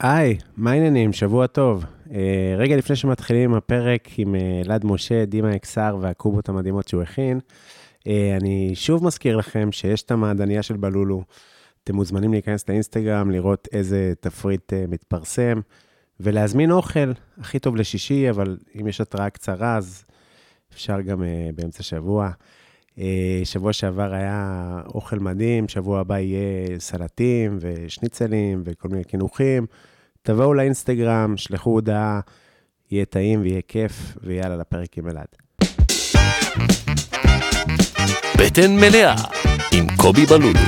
היי, מה העניינים? שבוע טוב. Uh, רגע לפני שמתחילים הפרק עם uh, אלעד משה, דימה אקסר והקובות המדהימות שהוא הכין, uh, אני שוב מזכיר לכם שיש את המעדניה של בלולו. אתם מוזמנים להיכנס לאינסטגרם, לראות איזה תפריט uh, מתפרסם, ולהזמין אוכל, הכי טוב לשישי, אבל אם יש התראה קצרה, אז אפשר גם uh, באמצע שבוע. Uh, שבוע שעבר היה אוכל מדהים, שבוע הבא יהיה סלטים ושניצלים וכל מיני קינוחים. תבואו לאינסטגרם, שלחו הודעה, יהיה טעים ויהיה כיף, ויאללה, לפרק עם אלעד. בטן מלאה עם קובי בלולו.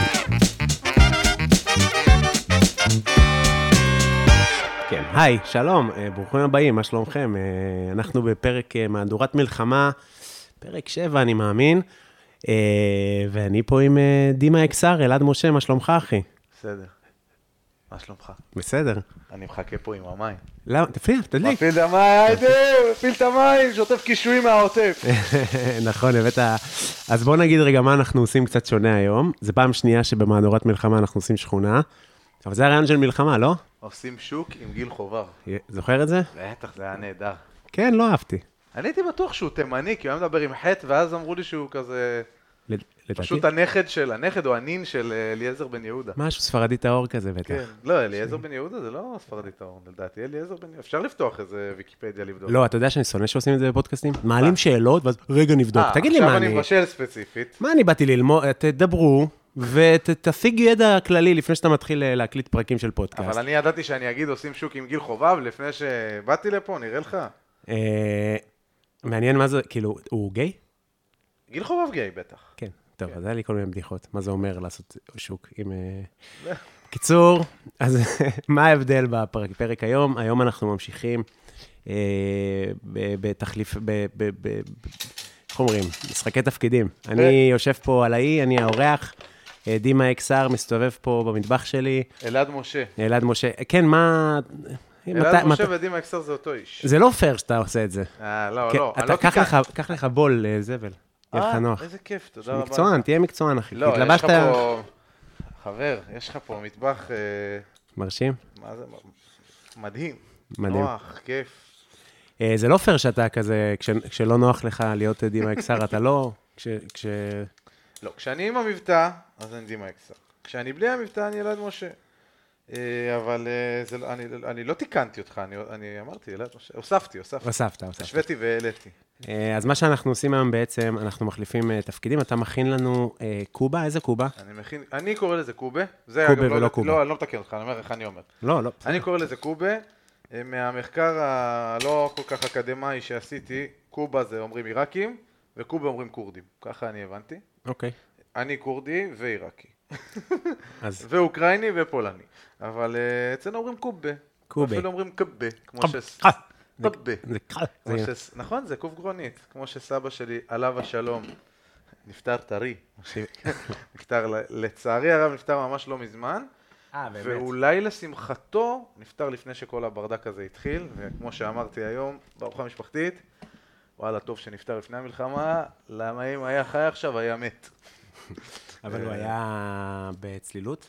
כן, היי, שלום, אה, ברוכים הבאים, מה שלומכם? אה, אנחנו בפרק אה, מהדורת מלחמה, פרק 7, אני מאמין, ואני פה עם דימה אקסר, אלעד משה, מה שלומך, אחי? בסדר. מה שלומך? בסדר. אני מחכה פה עם המים. למה? תפעיל, תדליק. מפעיל את המים, היידה, מפעיל את המים, שוטף קישואים מהעוטף. נכון, הבאת... אז בוא נגיד רגע מה אנחנו עושים קצת שונה היום. זו פעם שנייה שבמהדורת מלחמה אנחנו עושים שכונה, אבל זה הרעיון של מלחמה, לא? עושים שוק עם גיל חובר. זוכר את זה? בטח, זה היה נהדר. כן, לא אהבתי. אני הייתי בטוח שהוא תימני, כי הוא היה מדבר עם חטא, ואז אמרו לי שהוא כזה... לדעתי. פשוט הנכד של, הנכד או הנין של אה, אליעזר בן יהודה. משהו ספרדי טהור כזה בטח. כן, לא, אליעזר בן יהודה זה לא ספרדי טהור, לדעתי אליעזר בן יהודה. אפשר לפתוח איזה ויקיפדיה לבדוק. לא, אתה יודע שאני שונא שעושים את זה בפודקאסטים? מעלים שאלות, ואז רגע נבדוק. אה, תגיד לי מה עכשיו אני... אני מבשל ספציפית. מה אני באתי ללמוד? תדברו, ותשיג ידע כללי לפני שאתה מתחיל אה, להקליט פרקים של פודקאסט. אבל אני ידעתי שאני אגיד עושים שוק עם גיל חובב לפני שבאתי לפה, נראה לך. מעניין מה זה, כאילו, הוא גיי? גיל חובב גיי, בטח. כן. טוב, אז היה לי כל מיני בדיחות. מה זה אומר לעשות שוק עם... אה, קיצור, אז מה ההבדל בפרק היום? היום אנחנו ממשיכים אה, בתחליף, איך אומרים? משחקי תפקידים. אני יושב פה על האי, אני האורח. אה, דימה אקסר מסתובב פה במטבח שלי. אלעד משה. אלעד משה. כן, מה... אלעד משה ודימה אקסר זה אותו איש. זה לא פייר שאתה עושה את זה. אה, לא, כן, לא. קח לך בול זבל. יהיה לך אה, נוח. איזה כיף, תודה רבה. מקצוען, תהיה מקצוען, אחי. לא, יש לך פה... חבר, יש לך פה מטבח... אה, מרשים? מה זה? מדהים. מדהים. נוח, כיף. אה, זה לא פייר שאתה כזה, כשלא נוח לך להיות דימה אקסר, אתה לא... כש... לא, כשאני עם המבטא, אז אני דימה אקסר. כשאני בלי המבטא, אני ילד משה. אבל זה, לא- אני, אני לא תיקנתי אותך, אני, אני אמרתי, הוספתי, הוספתי. הוספת, הוספת. השוויתי והעליתי. אה, אז מה שאנחנו עושים היום בעצם, אנחנו מחליפים אה, תפקידים, אתה מכין לנו אה, קובה, איזה קובה? אני מכין, אני קורא לזה קובה. קובה ולא לא, קובה. לא, אני לא מתקן אותך, אני אומר איך אני אומר. לא, לא. אני קורא לזה קובה, מהמחקר הלא כל כך אקדמאי שעשיתי, קובה זה אומרים עיראקים, וקובה אומרים כורדים. ככה אני הבנתי. אוקיי. אני כורדי ועיראקי. אז... ואוקראיני ופולני. אבל אצלנו אומרים קובה. קובה. אפילו אומרים קבה, כמו ש... קובה. נכון, זה קוף גרונית. כמו שסבא שלי, עליו השלום, נפטר טרי. נפטר, לצערי הרב נפטר ממש לא מזמן. אה. ואולי לשמחתו, נפטר לפני שכל הברדק הזה התחיל, וכמו שאמרתי היום, בארוחה משפחתית, וואלה, טוב שנפטר לפני המלחמה, למה אם היה חי עכשיו, היה מת. אבל הוא היה בצלילות?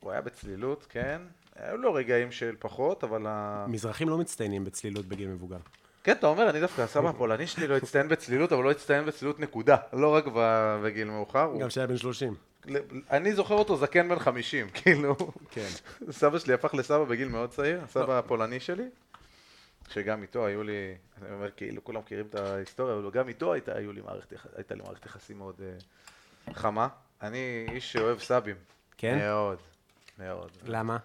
הוא היה בצלילות, כן. היו לו רגעים של פחות, אבל... מזרחים לא מצטיינים בצלילות בגיל מבוגר. כן, אתה אומר, אני דווקא, הסבא הפולני שלי לא הצטיין בצלילות, אבל לא הצטיין בצלילות נקודה. לא רק בגיל מאוחר. גם כשהיה בן 30. אני זוכר אותו זקן בן 50, כאילו. כן. סבא שלי הפך לסבא בגיל מאוד צעיר, הסבא הפולני שלי, שגם איתו היו לי, אני אומר, כאילו, כולם מכירים את ההיסטוריה, אבל גם איתו הייתה לי מערכת יחסים מאוד אה, חמה. אני איש שאוהב סבים. כן? מאוד, מאוד. למה?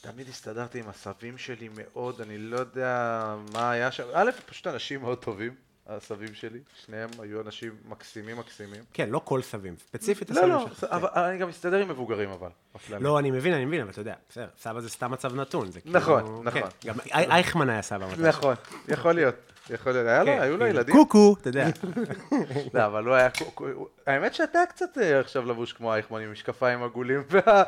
תמיד הסתדרתי עם הסבים שלי מאוד, אני לא יודע מה היה שם. א', פשוט אנשים מאוד טובים, הסבים שלי. שניהם היו אנשים מקסימים מקסימים. כן, לא כל סבים, ספציפית הסבים שלך. לא, לא, אבל אני גם מסתדר עם מבוגרים אבל. לא, אני מבין, אני מבין, אבל אתה יודע, בסדר, סבא זה סתם מצב נתון. נכון, נכון. גם אייכמן היה סבא. נכון, יכול להיות. יכול להיות, היה לו, כן, היו לו כאילו, ילדים? קוקו, אתה יודע. לא, אבל הוא היה... קו- קו- האמת שאתה קצת אה, עכשיו לבוש כמו אייכמן עם משקפיים עגולים וה-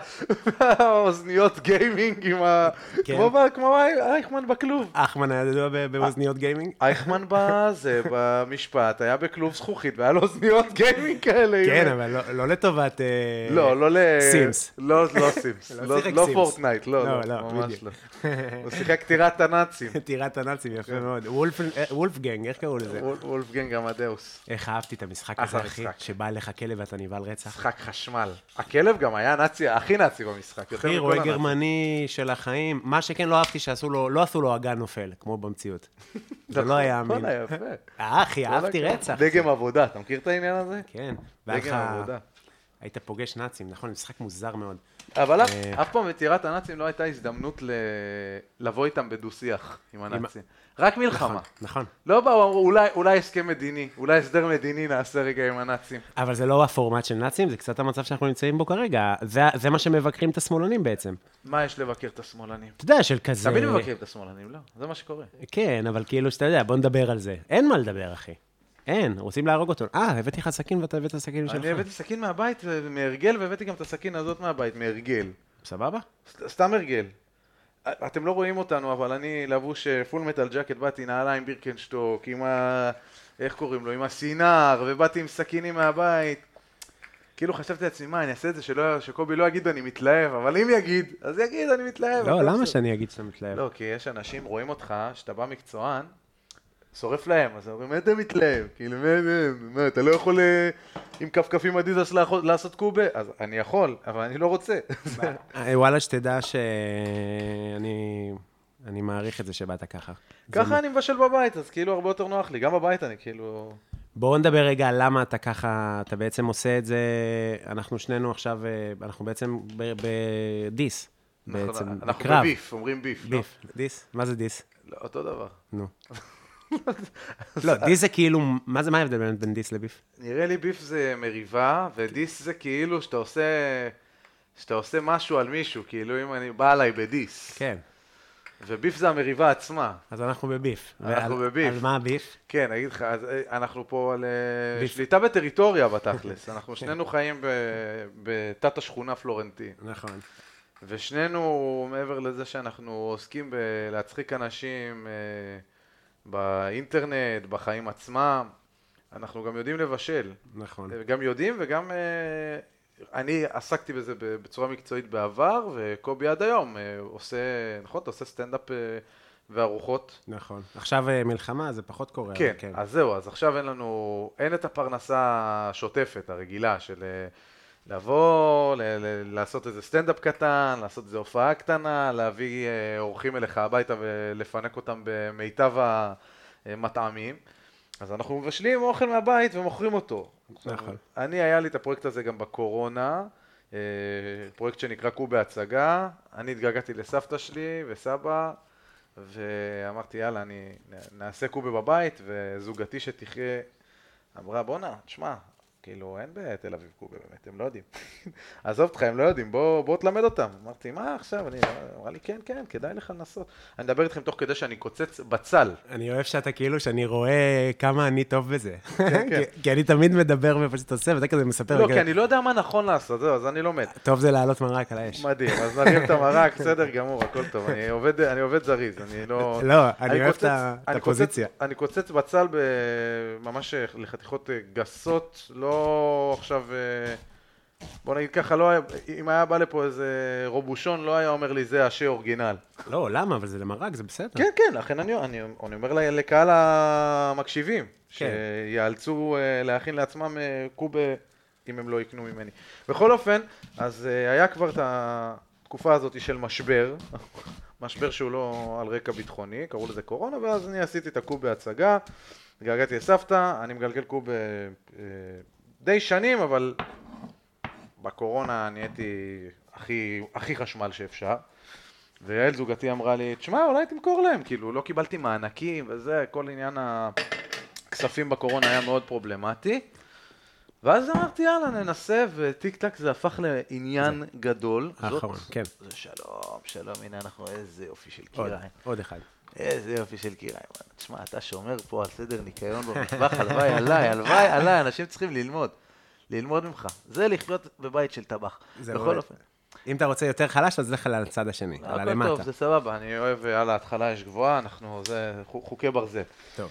והאוזניות גיימינג עם ה... כן. כמו אייכמן בכלוב. אחמן היה ידוע באוזניות גיימינג? אייכמן בזה, במשפט, היה בכלוב זכוכית והיה לו אוזניות גיימינג כאלה. כן, אבל לא- לא לטובת... אה, לא, לא ל... Sims. לא, לא Sims. לא. Fortnite, לא, לא, לא, לא, ממש. לא. הוא שיחק טירת הנאצים. טירת הנאצים, יפה מאוד. וולפגנג, איך קראו לזה? וול- וולפגנג עמדאוס. איך אהבתי את המשחק הזה, אחי. שבא אליך כלב ואתה נבהל רצח. משחק חשמל. הכלב גם היה נאצי, הכי נאצי במשחק. אחי, רואה. גרמני של החיים. מה שכן לא אהבתי שעשו לו, לא עשו לו אגן נופל, כמו במציאות. זה לא היה אמין. יפה. אה, אחי, אהבתי וואלה, רצח. דגם עבודה, אתה מכיר את העניין הזה? כן. דגם עבודה. היית פוגש נאצים, נכון? משחק מוזר מאוד. אבל אף- אה. אף פעם בטירת הנאצים לא הייתה הזדמנות לבוא איתם בדו-שיח עם הנאצים. רק מלחמה. נכון. לא באו, אמרו, אולי- אולי הסכם מדיני, אולי הסדר מדיני נעשה רגע עם הנאצים. אבל זה לא הפורמט של נאצים, זה קצת המצב שאנחנו נמצאים בו כרגע. זה, זה מה שמבקרים את השמאלנים בעצם. מה יש לבקר את השמאלנים? אתה יודע, של כזה... תמיד מבקרים את השמאלנים, לא? זה מה שקורה. כן, אבל כאילו שאתה יודע, בוא נדבר על זה. אין מה לדבר, אחי. אין, רוצים להרוג אותו. אה, הבאתי לך סכין ואתה הבאת סכין שלך. אני הבאתי סכין מהבית מהרגל, והבאתי גם את הסכין הזאת מהבית, מהרגל. סבבה? סתם הרגל. אתם לא רואים אותנו, אבל אני לבוש פול מטל ג'קט, באתי נעליים בירקנשטוק, עם ה... איך קוראים לו? עם הסינר, ובאתי עם סכינים מהבית. כאילו חשבתי לעצמי, מה, אני אעשה את זה שלא, שקובי לא יגיד אני מתלהב, אבל אם יגיד, אז יגיד אני מתלהב. לא, למה. שאני אגיד שאתה מתלהב? לא, כי יש אנשים, רואים אותך, שאתה בא מקצוען, שורף להם, אז אומרים, מה אתה מתלהב? כאילו, מה, מה, מה, אתה לא יכול אה, עם כפכפים אדידס לעשות קובה? אז אני יכול, אבל אני לא רוצה. אה, וואלה, שתדע שאני אני מעריך את זה שבאת ככה. ככה אני מבשל בבית, אז כאילו הרבה יותר נוח לי. גם בבית אני כאילו... בואו נדבר רגע על למה אתה ככה, אתה בעצם עושה את זה, אנחנו שנינו עכשיו, אה, אנחנו בעצם בדיס. בעצם, נכון, אנחנו בקרב. בביף, אומרים ביף. לא? ביף. דיס? מה זה דיס? לא, אותו דבר. נו. לא, דיס זה כאילו, מה זה, מה ההבדל בין- דיס לביף? נראה לי ביף זה מריבה, ודיס זה כאילו שאתה עושה... שאתה עושה משהו על מישהו, כאילו אם אני בא עליי בדיס. כן. וביף זה המריבה עצמה. אז אנחנו בביף. אנחנו ועל- בביף. על מה הביף? כן, אני אגיד לך, אה, אנחנו פה על אה, ביף. שליטה בטריטוריה בתכלס. אנחנו שנינו חיים בתת השכונה פלורנטין. נכון. ושנינו, מעבר לזה שאנחנו עוסקים בלהצחיק אנשים אה, באינטרנט, בחיים עצמם, אנחנו גם יודעים לבשל. נכון. גם יודעים וגם... אה, אני עסקתי בזה בצורה מקצועית בעבר, וקובי עד היום אה, עושה, נכון? אתה עושה סטנדאפ אה, וארוחות. נכון. עכשיו אה, מלחמה, זה פחות קורה. אבל כן, אז זהו, אז עכשיו אין לנו, אין את הפרנסה השוטפת, הרגילה, של אה, לבוא, ל- ל- לעשות איזה סטנדאפ קטן, לעשות איזה הופעה קטנה, להביא אה, אורחים אליך הביתה ולפנק אותם במיטב המטעמים. אז אנחנו מבשלים אוכל מהבית ומוכרים אותו. נכון. אני, היה לי את הפרויקט הזה גם בקורונה, אה, פרויקט שנקרא קו בהצגה. אני התגעגעתי לסבתא שלי וסבא, ואמרתי, יאללה, אני, נעשה קובה בבית, וזוגתי שתחיה אמרה, בואנה, תשמע, כאילו, אין בתל אביב קובה באמת, הם לא יודעים. עזוב אותך, הם לא יודעים, בוא, בוא תלמד אותם. אמרתי, מה עכשיו? אני, אמרה לי, כן, כן, כדאי לך לנסות. אני מדבר איתכם תוך כדי שאני קוצץ בצל. אני אוהב שאתה כאילו, שאני רואה כמה אני טוב בזה. כן. כי- כי אני תמיד מדבר ופשוט עושה, ואתה כזה מספר. לא, כי אני לא יודע מה נכון לעשות, זהו, אז אני לומד. טוב זה להעלות מרק על האש. מדהים, אז נרים את המרק, בסדר גמור, הכל טוב. אני עובד, אני עובד זריז, אני לא... לא, אני אוהב את אני הפוזיציה. קוצץ- אני קוצץ בצל ממש לחתיכות גסות, לא עכשיו... אה, בוא נגיד ככה, לא היה, אם היה בא לפה איזה רובושון, לא היה אומר לי זה השי אורגינל. לא, למה? אבל זה למרק, זה בסדר. כן, כן, לכן אני, אני, אני אומר לקהל המקשיבים, כן. שיאלצו אה, להכין לעצמם אה, קובה אם הם לא יקנו ממני. בכל אופן, אז היה כבר את התקופה הזאת של משבר, משבר שהוא לא על רקע ביטחוני, קראו לזה קורונה, ואז אני עשיתי את הקוב בהצגה, התגעגעתי לסבתא, אני מגלגל קוב אה, די שנים, אבל בקורונה נהייתי הכי, הכי חשמל שאפשר. ויעל זוגתי אמרה לי, תשמע, אולי תמכור להם, כאילו, לא קיבלתי מענקים וזה, כל עניין הכספים בקורונה היה מאוד פרובלמטי. ואז אמרתי, יאללה, ננסה, וטיק טק זה הפך לעניין גדול. האחרון, כן. זה שלום, שלום, הנה אנחנו, איזה יופי של עוד, קיריים. עוד אחד. איזה יופי של קיריים. תשמע, אתה שומר פה על סדר ניקיון במטבח, הלוואי עליי, הלוואי עליי, אנשים צריכים ללמוד. ללמוד ממך. זה לחיות בבית של טבח. בכל. אופן. אם אתה רוצה יותר חלש, אז לך על הצד השני, על הלמטה. טוב, זה סבבה, אני אוהב, על ההתחלה יש גבוהה, אנחנו, זה חו- חוקי ברזל. טוב.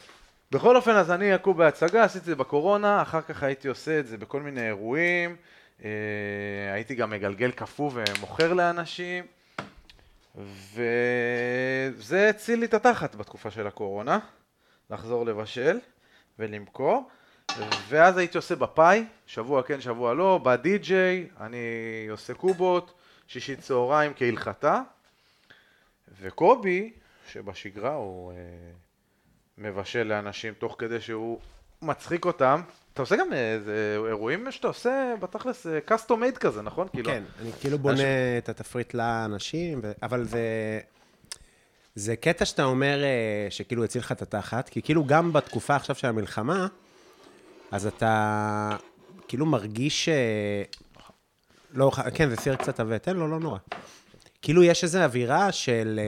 בכל אופן, אז אני עקוב בהצגה, עשיתי את זה בקורונה, אחר כך הייתי עושה את זה בכל מיני אירועים, אה, הייתי גם מגלגל קפוא ומוכר לאנשים, וזה הציל לי את התחת בתקופה של הקורונה, לחזור לבשל ולמכור, ואז הייתי עושה בפאי, שבוע כן, שבוע לא, בדי-ג'יי, אני עושה קובות, שישי צהריים כהלכתה, וקובי, שבשגרה הוא... אה, מבשל לאנשים תוך כדי שהוא מצחיק אותם. אתה עושה גם איזה אירועים שאתה עושה בתכלס קאסטום מייד כזה, נכון? כאילו, כן, אני כאילו בונה את התפריט לאנשים, ו- אבל זה... זה קטע שאתה אומר אה, שכאילו הציל לך את התחת, כי כאילו גם בתקופה עכשיו של המלחמה, אז אתה כאילו מרגיש... אה, לא, כן, זה סיר קצת עבה, תן לו, לא נורא. כאילו יש איזו אווירה של...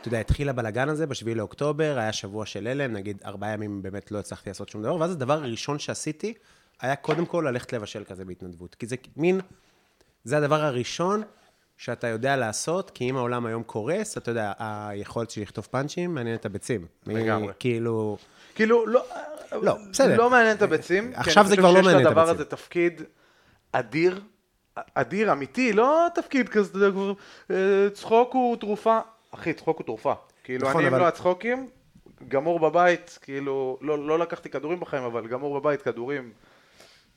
אתה יודע, התחיל הבלגן הזה ב-7 לאוקטובר, היה שבוע של הלם, נגיד ארבעה ימים באמת לא הצלחתי לעשות שום דבר, ואז הדבר הראשון שעשיתי היה קודם כל ללכת לבשל כזה בהתנדבות. כי זה מין, זה הדבר הראשון שאתה יודע לעשות, כי אם העולם היום קורס, אתה יודע, היכולת שלי לכתוב פאנצ'ים מעניין את הביצים. לגמרי. כאילו, כאילו, לא, לא, בסדר. לא מעניין את הביצים. כי עכשיו אני זה חושב כבר לא מעניין את שיש לדבר הביצים. הזה תפקיד אדיר, אדיר, אמיתי, לא תפקיד כזה, אה, צחוק הוא תרופה. אחי, צחוק הוא תרופה. כאילו, נכון, אני אבל- לא הצחוקים, גמור בבית, כאילו, לא לא לקחתי כדורים בחיים, אבל גמור בבית, כדורים,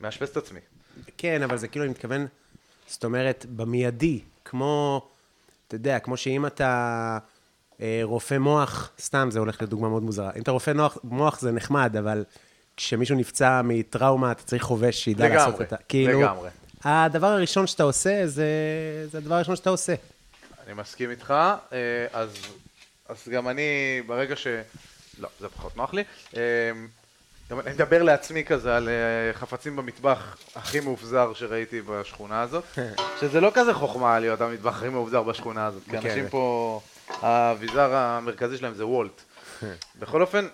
מאשפז את עצמי. כן, אבל זה כאילו, אני מתכוון, זאת אומרת, במיידי, כמו, אתה יודע, כמו שאם אתה אה, רופא מוח, סתם, זה הולך לדוגמה מאוד מוזרה. אם אתה רופא מוח, מוח זה נחמד, אבל כשמישהו נפצע מטראומה, אתה צריך חובש שידע לגמרי, לעשות אותה. כאילו, לגמרי. הדבר הראשון שאתה עושה, זה, זה הדבר הראשון שאתה עושה. אני מסכים איתך, אה, אז, אז גם אני, ברגע ש... לא, זה פחות נוח לי. אה, גם אני מדבר לעצמי כזה על אה, חפצים במטבח הכי מאובזר שראיתי בשכונה הזאת, שזה לא כזה חוכמה להיות המטבח הכי מאובזר בשכונה הזאת, כי כן. אנשים פה, האביזר המרכזי שלהם זה וולט. בכל אופן,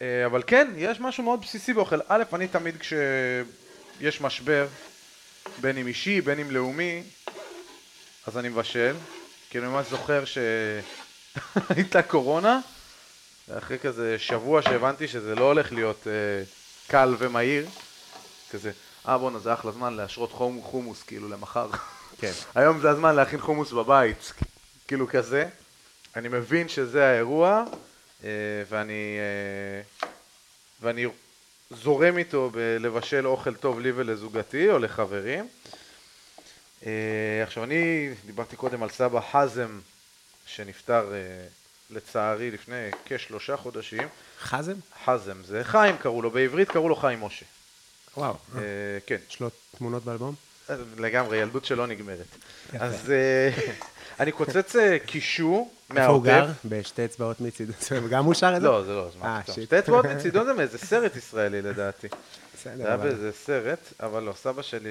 אבל כן, יש משהו מאוד בסיסי באוכל. א', אני תמיד כשיש משבר, בין אם אישי, בין אם לאומי, אז אני מבשל, כי אני ממש זוכר שהייתה קורונה, ואחרי כזה שבוע שהבנתי שזה לא הולך להיות אה, קל ומהיר, כזה, אה בואנה זה אחלה זמן להשרות חום, חומוס כאילו למחר. כן. היום זה הזמן להכין חומוס בבית, כאילו כזה. אני מבין שזה האירוע, אה, ואני, אה, ואני זורם איתו בלבשל אוכל טוב לי ולזוגתי או לחברים. אה, עכשיו אני דיברתי קודם על סבא חזם שנפטר אה, לצערי לפני כשלושה חודשים. חזם? חזם זה חיים קראו לו, בעברית קראו לו חיים משה. וואו. אה, כן, יש לו תמונות באלבום? לגמרי, ילדות שלא נגמרת. אז אה, אני קוצץ אה, קישור איפה הוא גר? מהעוטף. בשתי אצבעות מצידו. גם הוא שר את זה? לא, זה לא, אז מה פתאום. שתי אצבעות מצידו זה מאיזה סרט ישראלי לדעתי. זה היה באיזה סרט, אבל לא, סבא שלי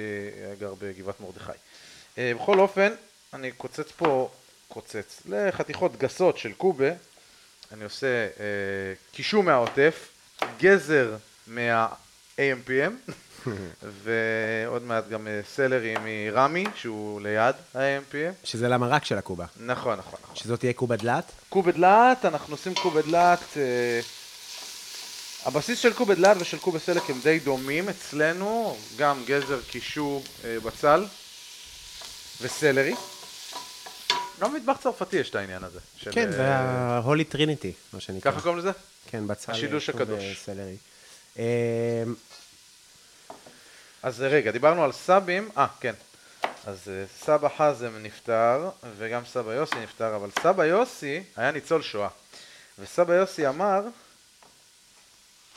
גר בגבעת מרדכי. אה, בכל אופן, אני קוצץ פה, קוצץ, לחתיכות גסות של קובה, אני עושה אה, קישור מהעוטף, גזר מה-AMPM, ועוד מעט גם אה, סלרי מרמי, שהוא ליד ה-AMPM. שזה למרק של הקובה. נכון, נכון, נכון. שזאת תהיה קובה דלת? קובד לאט, אנחנו עושים קובד לאט, אה, הבסיס של קובד לאט ושל קובד סלק הם די דומים אצלנו, גם גזר, קישור, אה, בצל וסלרי. גם מטבח צרפתי יש את העניין הזה. של, כן, אה, זה ה-Holy Trinity, מה שנקרא. ככה קוראים לזה? כן, בצל. השילוש קוב הקדוש. וסלרי. אמ, אז אה, רגע, דיברנו על סבים, אה, כן. אז אה, סבא חזם נפטר, וגם סבא יוסי נפטר, אבל סבא יוסי היה ניצול שואה. וסבא יוסי אמר,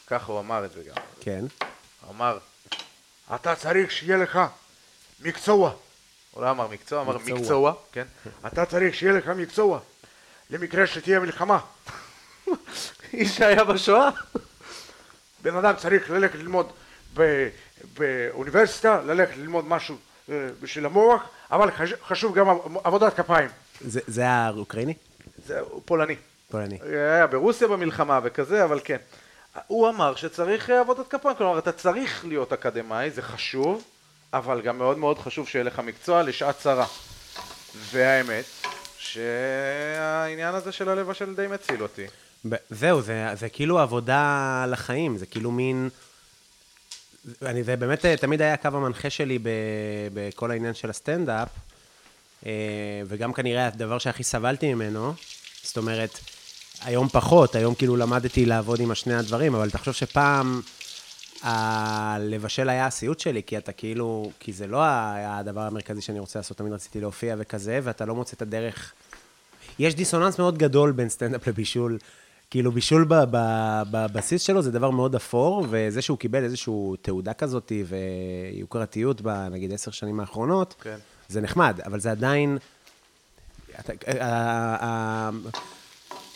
ככה הוא אמר את זה גם, כן. הוא אמר, אתה צריך שיהיה לך מקצוע. הוא לא אמר מקצוע, אמר מקצוע. מקצוע, כן? אתה צריך שיהיה לך מקצוע, למקרה שתהיה מלחמה. איש שהיה בשואה. בן אדם צריך ללכת ללמוד ב- באוניברסיטה, ללכת ללמוד משהו אה, בשביל המוח, אבל חש- חשוב גם עב- עבודת כפיים. זה זה האוקראיני? זה פולני. פולני. היה ברוסיה במלחמה וכזה, אבל כן. הוא אמר שצריך אה, עבודת כפיים, כלומר אתה צריך להיות אקדמאי, זה חשוב, אבל גם מאוד מאוד חשוב שיהיה לך מקצוע לשעת צרה. והאמת, שהעניין הזה של הלב השל די מציל אותי. זהו, זה, זה כאילו עבודה לחיים, זה כאילו מין... אני, זה באמת תמיד היה הקו המנחה שלי ב, בכל העניין של הסטנדאפ, אה, וגם כנראה הדבר שהכי סבלתי ממנו, זאת אומרת, היום פחות, היום כאילו למדתי לעבוד עם השני הדברים, אבל תחשוב שפעם הלבשל היה הסיוט שלי, כי אתה כאילו, כי זה לא היה הדבר המרכזי שאני רוצה לעשות, תמיד רציתי להופיע וכזה, ואתה לא מוצא את הדרך יש דיסוננס מאוד גדול בין סטנדאפ לבישול. כאילו, בישול ב- ב- בבסיס שלו זה דבר מאוד אפור, וזה שהוא קיבל איזושהי תעודה כזאת ויוקרתיות בנגיד עשר שנים האחרונות, כן. זה נחמד, אבל זה עדיין... אתה,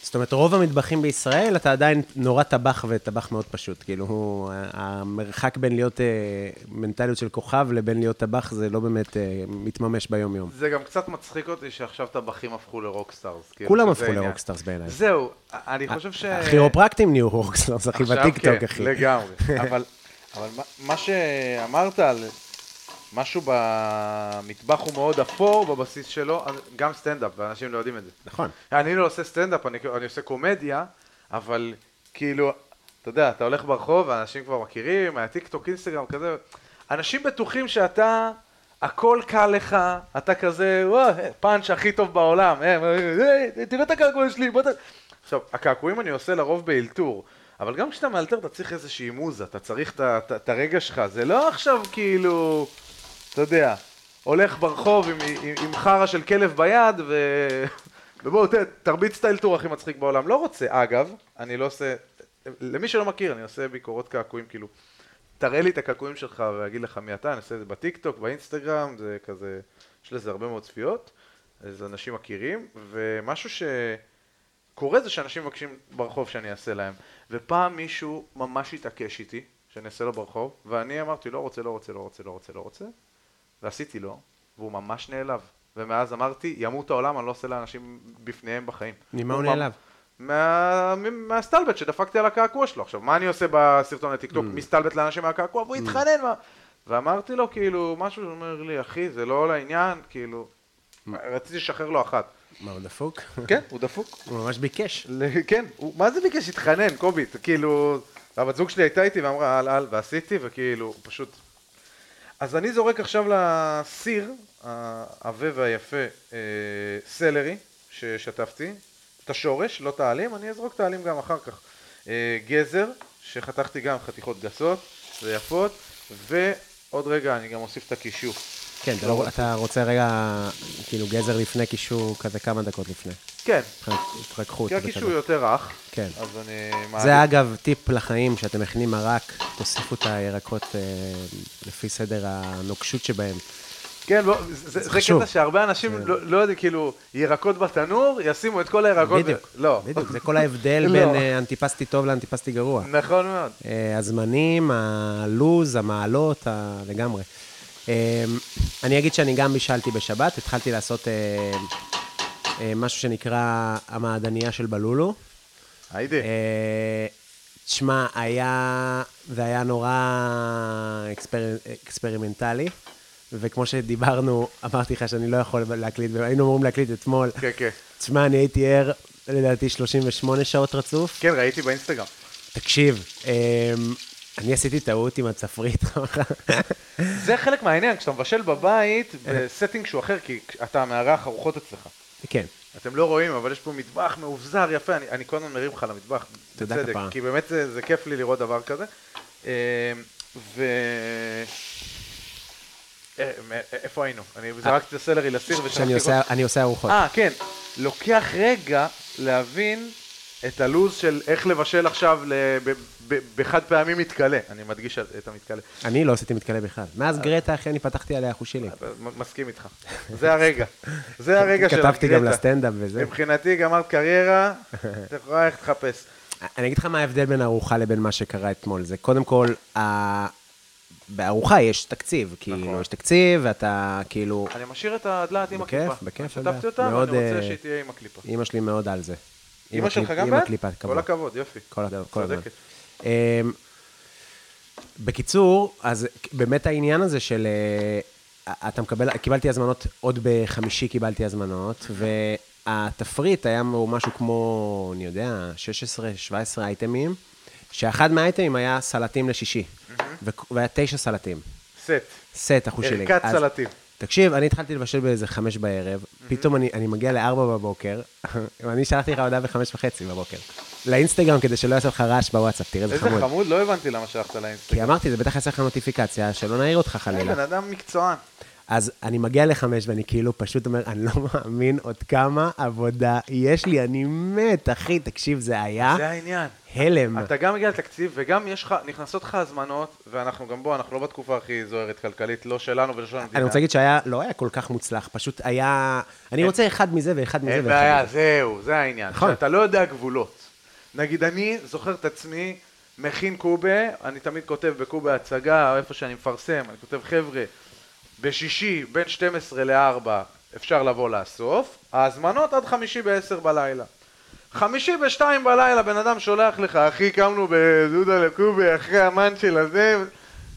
זאת אומרת, רוב המטבחים בישראל, אתה עדיין נורא טבח וטבח מאוד פשוט. כאילו, המרחק בין להיות אה, מנטליות של כוכב לבין להיות טבח, זה לא באמת אה, מתממש ביום-יום. זה גם קצת מצחיק אותי שעכשיו טבחים הפכו ל rockstars. כאילו, כולם הפכו. ל rockstars בעיניי. זהו, אני חושב ש... הכירופרקטים נהיו rockstars, אחי, בטיקטוק, כן, אחי. לגמרי. אבל, אבל מה, מה שאמרת על משהו במטבח הוא מאוד אפור בבסיס שלו, גם סטנדאפ, ואנשים לא יודעים את זה. נכון. אני לא עושה סטנדאפ, אני, אני עושה קומדיה, אבל כאילו, אתה יודע, אתה הולך ברחוב ואנשים כבר מכירים, מהטיקטוק, אינסטגרם, כזה, אנשים בטוחים שאתה, הכל קל לך, אתה כזה, וואו, פאנץ' הכי טוב בעולם, אה, אה, אה, תראה את הקעקוע שלי, בוא ת... עכשיו, הקעקועים אני עושה לרוב באלתור, אבל גם כשאתה מאלתר אתה צריך איזושהי מוזה, אתה צריך את הרגע שלך, זה לא עכשיו כאילו, אתה יודע, הולך ברחוב עם, עם, עם חרא של כלב ביד ו... ובואו, תרביץ את האלתור הכי מצחיק בעולם. לא רוצה. אגב, אני לא עושה... למי שלא מכיר, אני עושה ביקורות קעקועים, כאילו, תראה לי את הקעקועים שלך ואגיד לך מי אתה, אני עושה את זה בטיקטוק, באינסטגרם, זה כזה, יש לזה הרבה מאוד צפיות, אז אנשים מכירים, ומשהו שקורה זה שאנשים מבקשים ברחוב שאני אעשה להם. ופעם מישהו ממש התעקש איתי, שאני אעשה לו ברחוב, ואני אמרתי, לא רוצה, לא רוצה, לא רוצה, לא רוצה, לא רוצה, ועשיתי לו, והוא ממש נעלב. ומאז אמרתי, ימות העולם, אני לא עושה לאנשים בפניהם בחיים. ממה הוא נעלב? מה... מהסטלבט שדפקתי על הקעקוע שלו. עכשיו, מה אני עושה בסרטון לטיקטוק? Mm. מסתלבט לאנשים מהקעקוע, והוא התחנן, מה... ואמרתי לו, כאילו, משהו, הוא אומר לי, אחי, זה לא לעניין, כאילו... רציתי לשחרר לו אחת. מה, הוא דפוק? כן, הוא דפוק. הוא ממש ביקש. כן, מה זה ביקש? התחנן, קובי, כאילו... הבת זוג שלי הייתה איתי ואמרה על על, ועשיתי, וכאילו, פשוט... אז אני זורק עכשיו לסיר, העבה והיפה, אה, סלרי, ששטפתי, את השורש, לא את העלים, אני אזרוק את העלים גם אחר כך. אה, גזר, שחתכתי גם חתיכות גסות ויפות, ועוד רגע אני גם אוסיף את הכישוף. כן, אתה לא- אתה רוצה רגע, כאילו, גזר לפני קישור, כזה כמה דקות לפני. כן, התרככות. כי. הקישור יותר רך, כן. אז אני מעדיף... זה אגב טיפ לחיים, שאתם מכינים מרק, תוסיפו את הירקות אה, לפי סדר הנוקשות שבהם. כן, לא, זה, זה, זה. קטע שהרבה אנשים לא, לא יודעים, כאילו, ירקות בתנור, ישימו את כל הירקות. בדיוק, ו... לא. בדיוק, זה כל ההבדל לא. בין אה, אנטיפסטי טוב לאנטיפסטי גרוע. נכון מאוד. אה, הזמנים, הלוז, המעלות, ה- לגמרי. אה, אני אגיד שאני גם בישלתי בשבת, התחלתי לעשות אה, משהו שנקרא המעדניה של בלולו. היידי. אה, תשמע, היה, זה היה נורא אקספר, אקספרימנטלי, וכמו שדיברנו, אמרתי לך שאני לא יכול להקליט, והיינו אמורים להקליט אתמול. כן, כן. תשמע, אני הייתי ער, לדעתי, 38 שעות רצוף. כן, ראיתי באינסטגרם. תקשיב, אמ, אני עשיתי טעות עם הצפרית. זה חלק מהעניין, כשאתה מבשל בבית, ב setting שהוא אחר, כי אתה מארח ארוחות אצלך. כן, אתם לא רואים, אבל יש פה מטבח מאובזר יפה, אני, אני כל הזמן מרים לך למטבח, בצדק. כי באמת זה, זה כיף לי לראות דבר כזה. אה, ו... אה, מ- איפה היינו? אני זרקתי את הסלרי לסיר ושלחתי... שאני עושה, אני עושה ארוחות. אה, כן. לוקח רגע להבין את הלו"ז של איך לבשל עכשיו ל- ב- ב- בחד פעמי מתכלה. אני מדגיש את המתכלה. אני לא עשיתי מתכלה בכלל. מאז גרטה, אחי, אני פתחתי עליה חושילים. מסכים איתך. זה הרגע. זה הרגע של כתבתי גם. לסטנדאפ וזה. מבחינתי גמרת קריירה, את יכולה ללכת לחפש. אני אגיד לך מה ההבדל בין הארוחה לבין מה שקרה אתמול. זה קודם כל, בארוחה יש תקציב, כאילו. יש תקציב, ואתה כאילו... אני משאיר את הדלעת עם בכיף, הקליפה. בכיף, שטפתי בעיה. אותה, ואני רוצה אה, שהיא תהיה עם הקליפה. אימא שלי מאוד על זה. אמא שלך גם עם בעד? הקליפה, כל כמובן. הכבוד, יופי. כל, הדבר- כל הזמן. אמ, בקיצור, אז באמת העניין הזה של... אה, אתה מקבל, קיבלתי הזמנות, עוד בחמישי קיבלתי הזמנות, והתפריט היה משהו כמו, אני יודע, 16-17 אייטמים, שאחד מהאייטמים היה סלטים לשישי, והיה תשע סלטים. סט. סט אחוז שלי. ערכת סלטים. תקשיב, אני התחלתי לבשל באיזה חמש בערב, פתאום אני, אני מגיע לארבע בבוקר, ואני שלחתי לך הודעה בחמש וחצי בבוקר. לאינסטגרם, כדי שלא יעשה לך רעש בוואטסאפ, תראה איזה איזה חמוד. חמוד, לא הבנתי למה שלחת כי לאינסטגרם. אמרתי, זה בטח יעשה לך נוטיפיקציה, שלא נעיר אותך חלילה. בן אדם מקצוען. אז אני מגיע לחמש, ואני כאילו פשוט אומר, אני לא מאמין עוד כמה עבודה יש לי, אני מת, אחי, תקשיב, זה היה זה העניין. הלם. אתה גם מגיע לתקציב, וגם יש לך, נכנסות לך הזמנות, ואנחנו גם בוא, אנחנו לא בתקופה הכי זוהרת כלכלית, לא שלנו ולא של המדינה. אני רוצה להגיד שהיה, לא היה כל כך מוצלח, פשוט היה, אני רוצה אחד מזה ואחד מזה אין ואחד בעיה, מזה. זהו, זה העניין. נכון. שאתה לא יודע גבולות. נגיד, אני זוכר את עצמי, מכין קובה, אני תמיד כותב בקובה הצגה, או איפה שאני מפרסם, אני כותב, חבר'ה, בשישי, בין 12 ל-4, אפשר לבוא לאסוף, ההזמנות עד חמישי ב-10 בלילה. חמישי בשתיים בלילה, בן אדם שולח לך, אחי, קמנו בדודה לקובה, אחרי המן של הזה,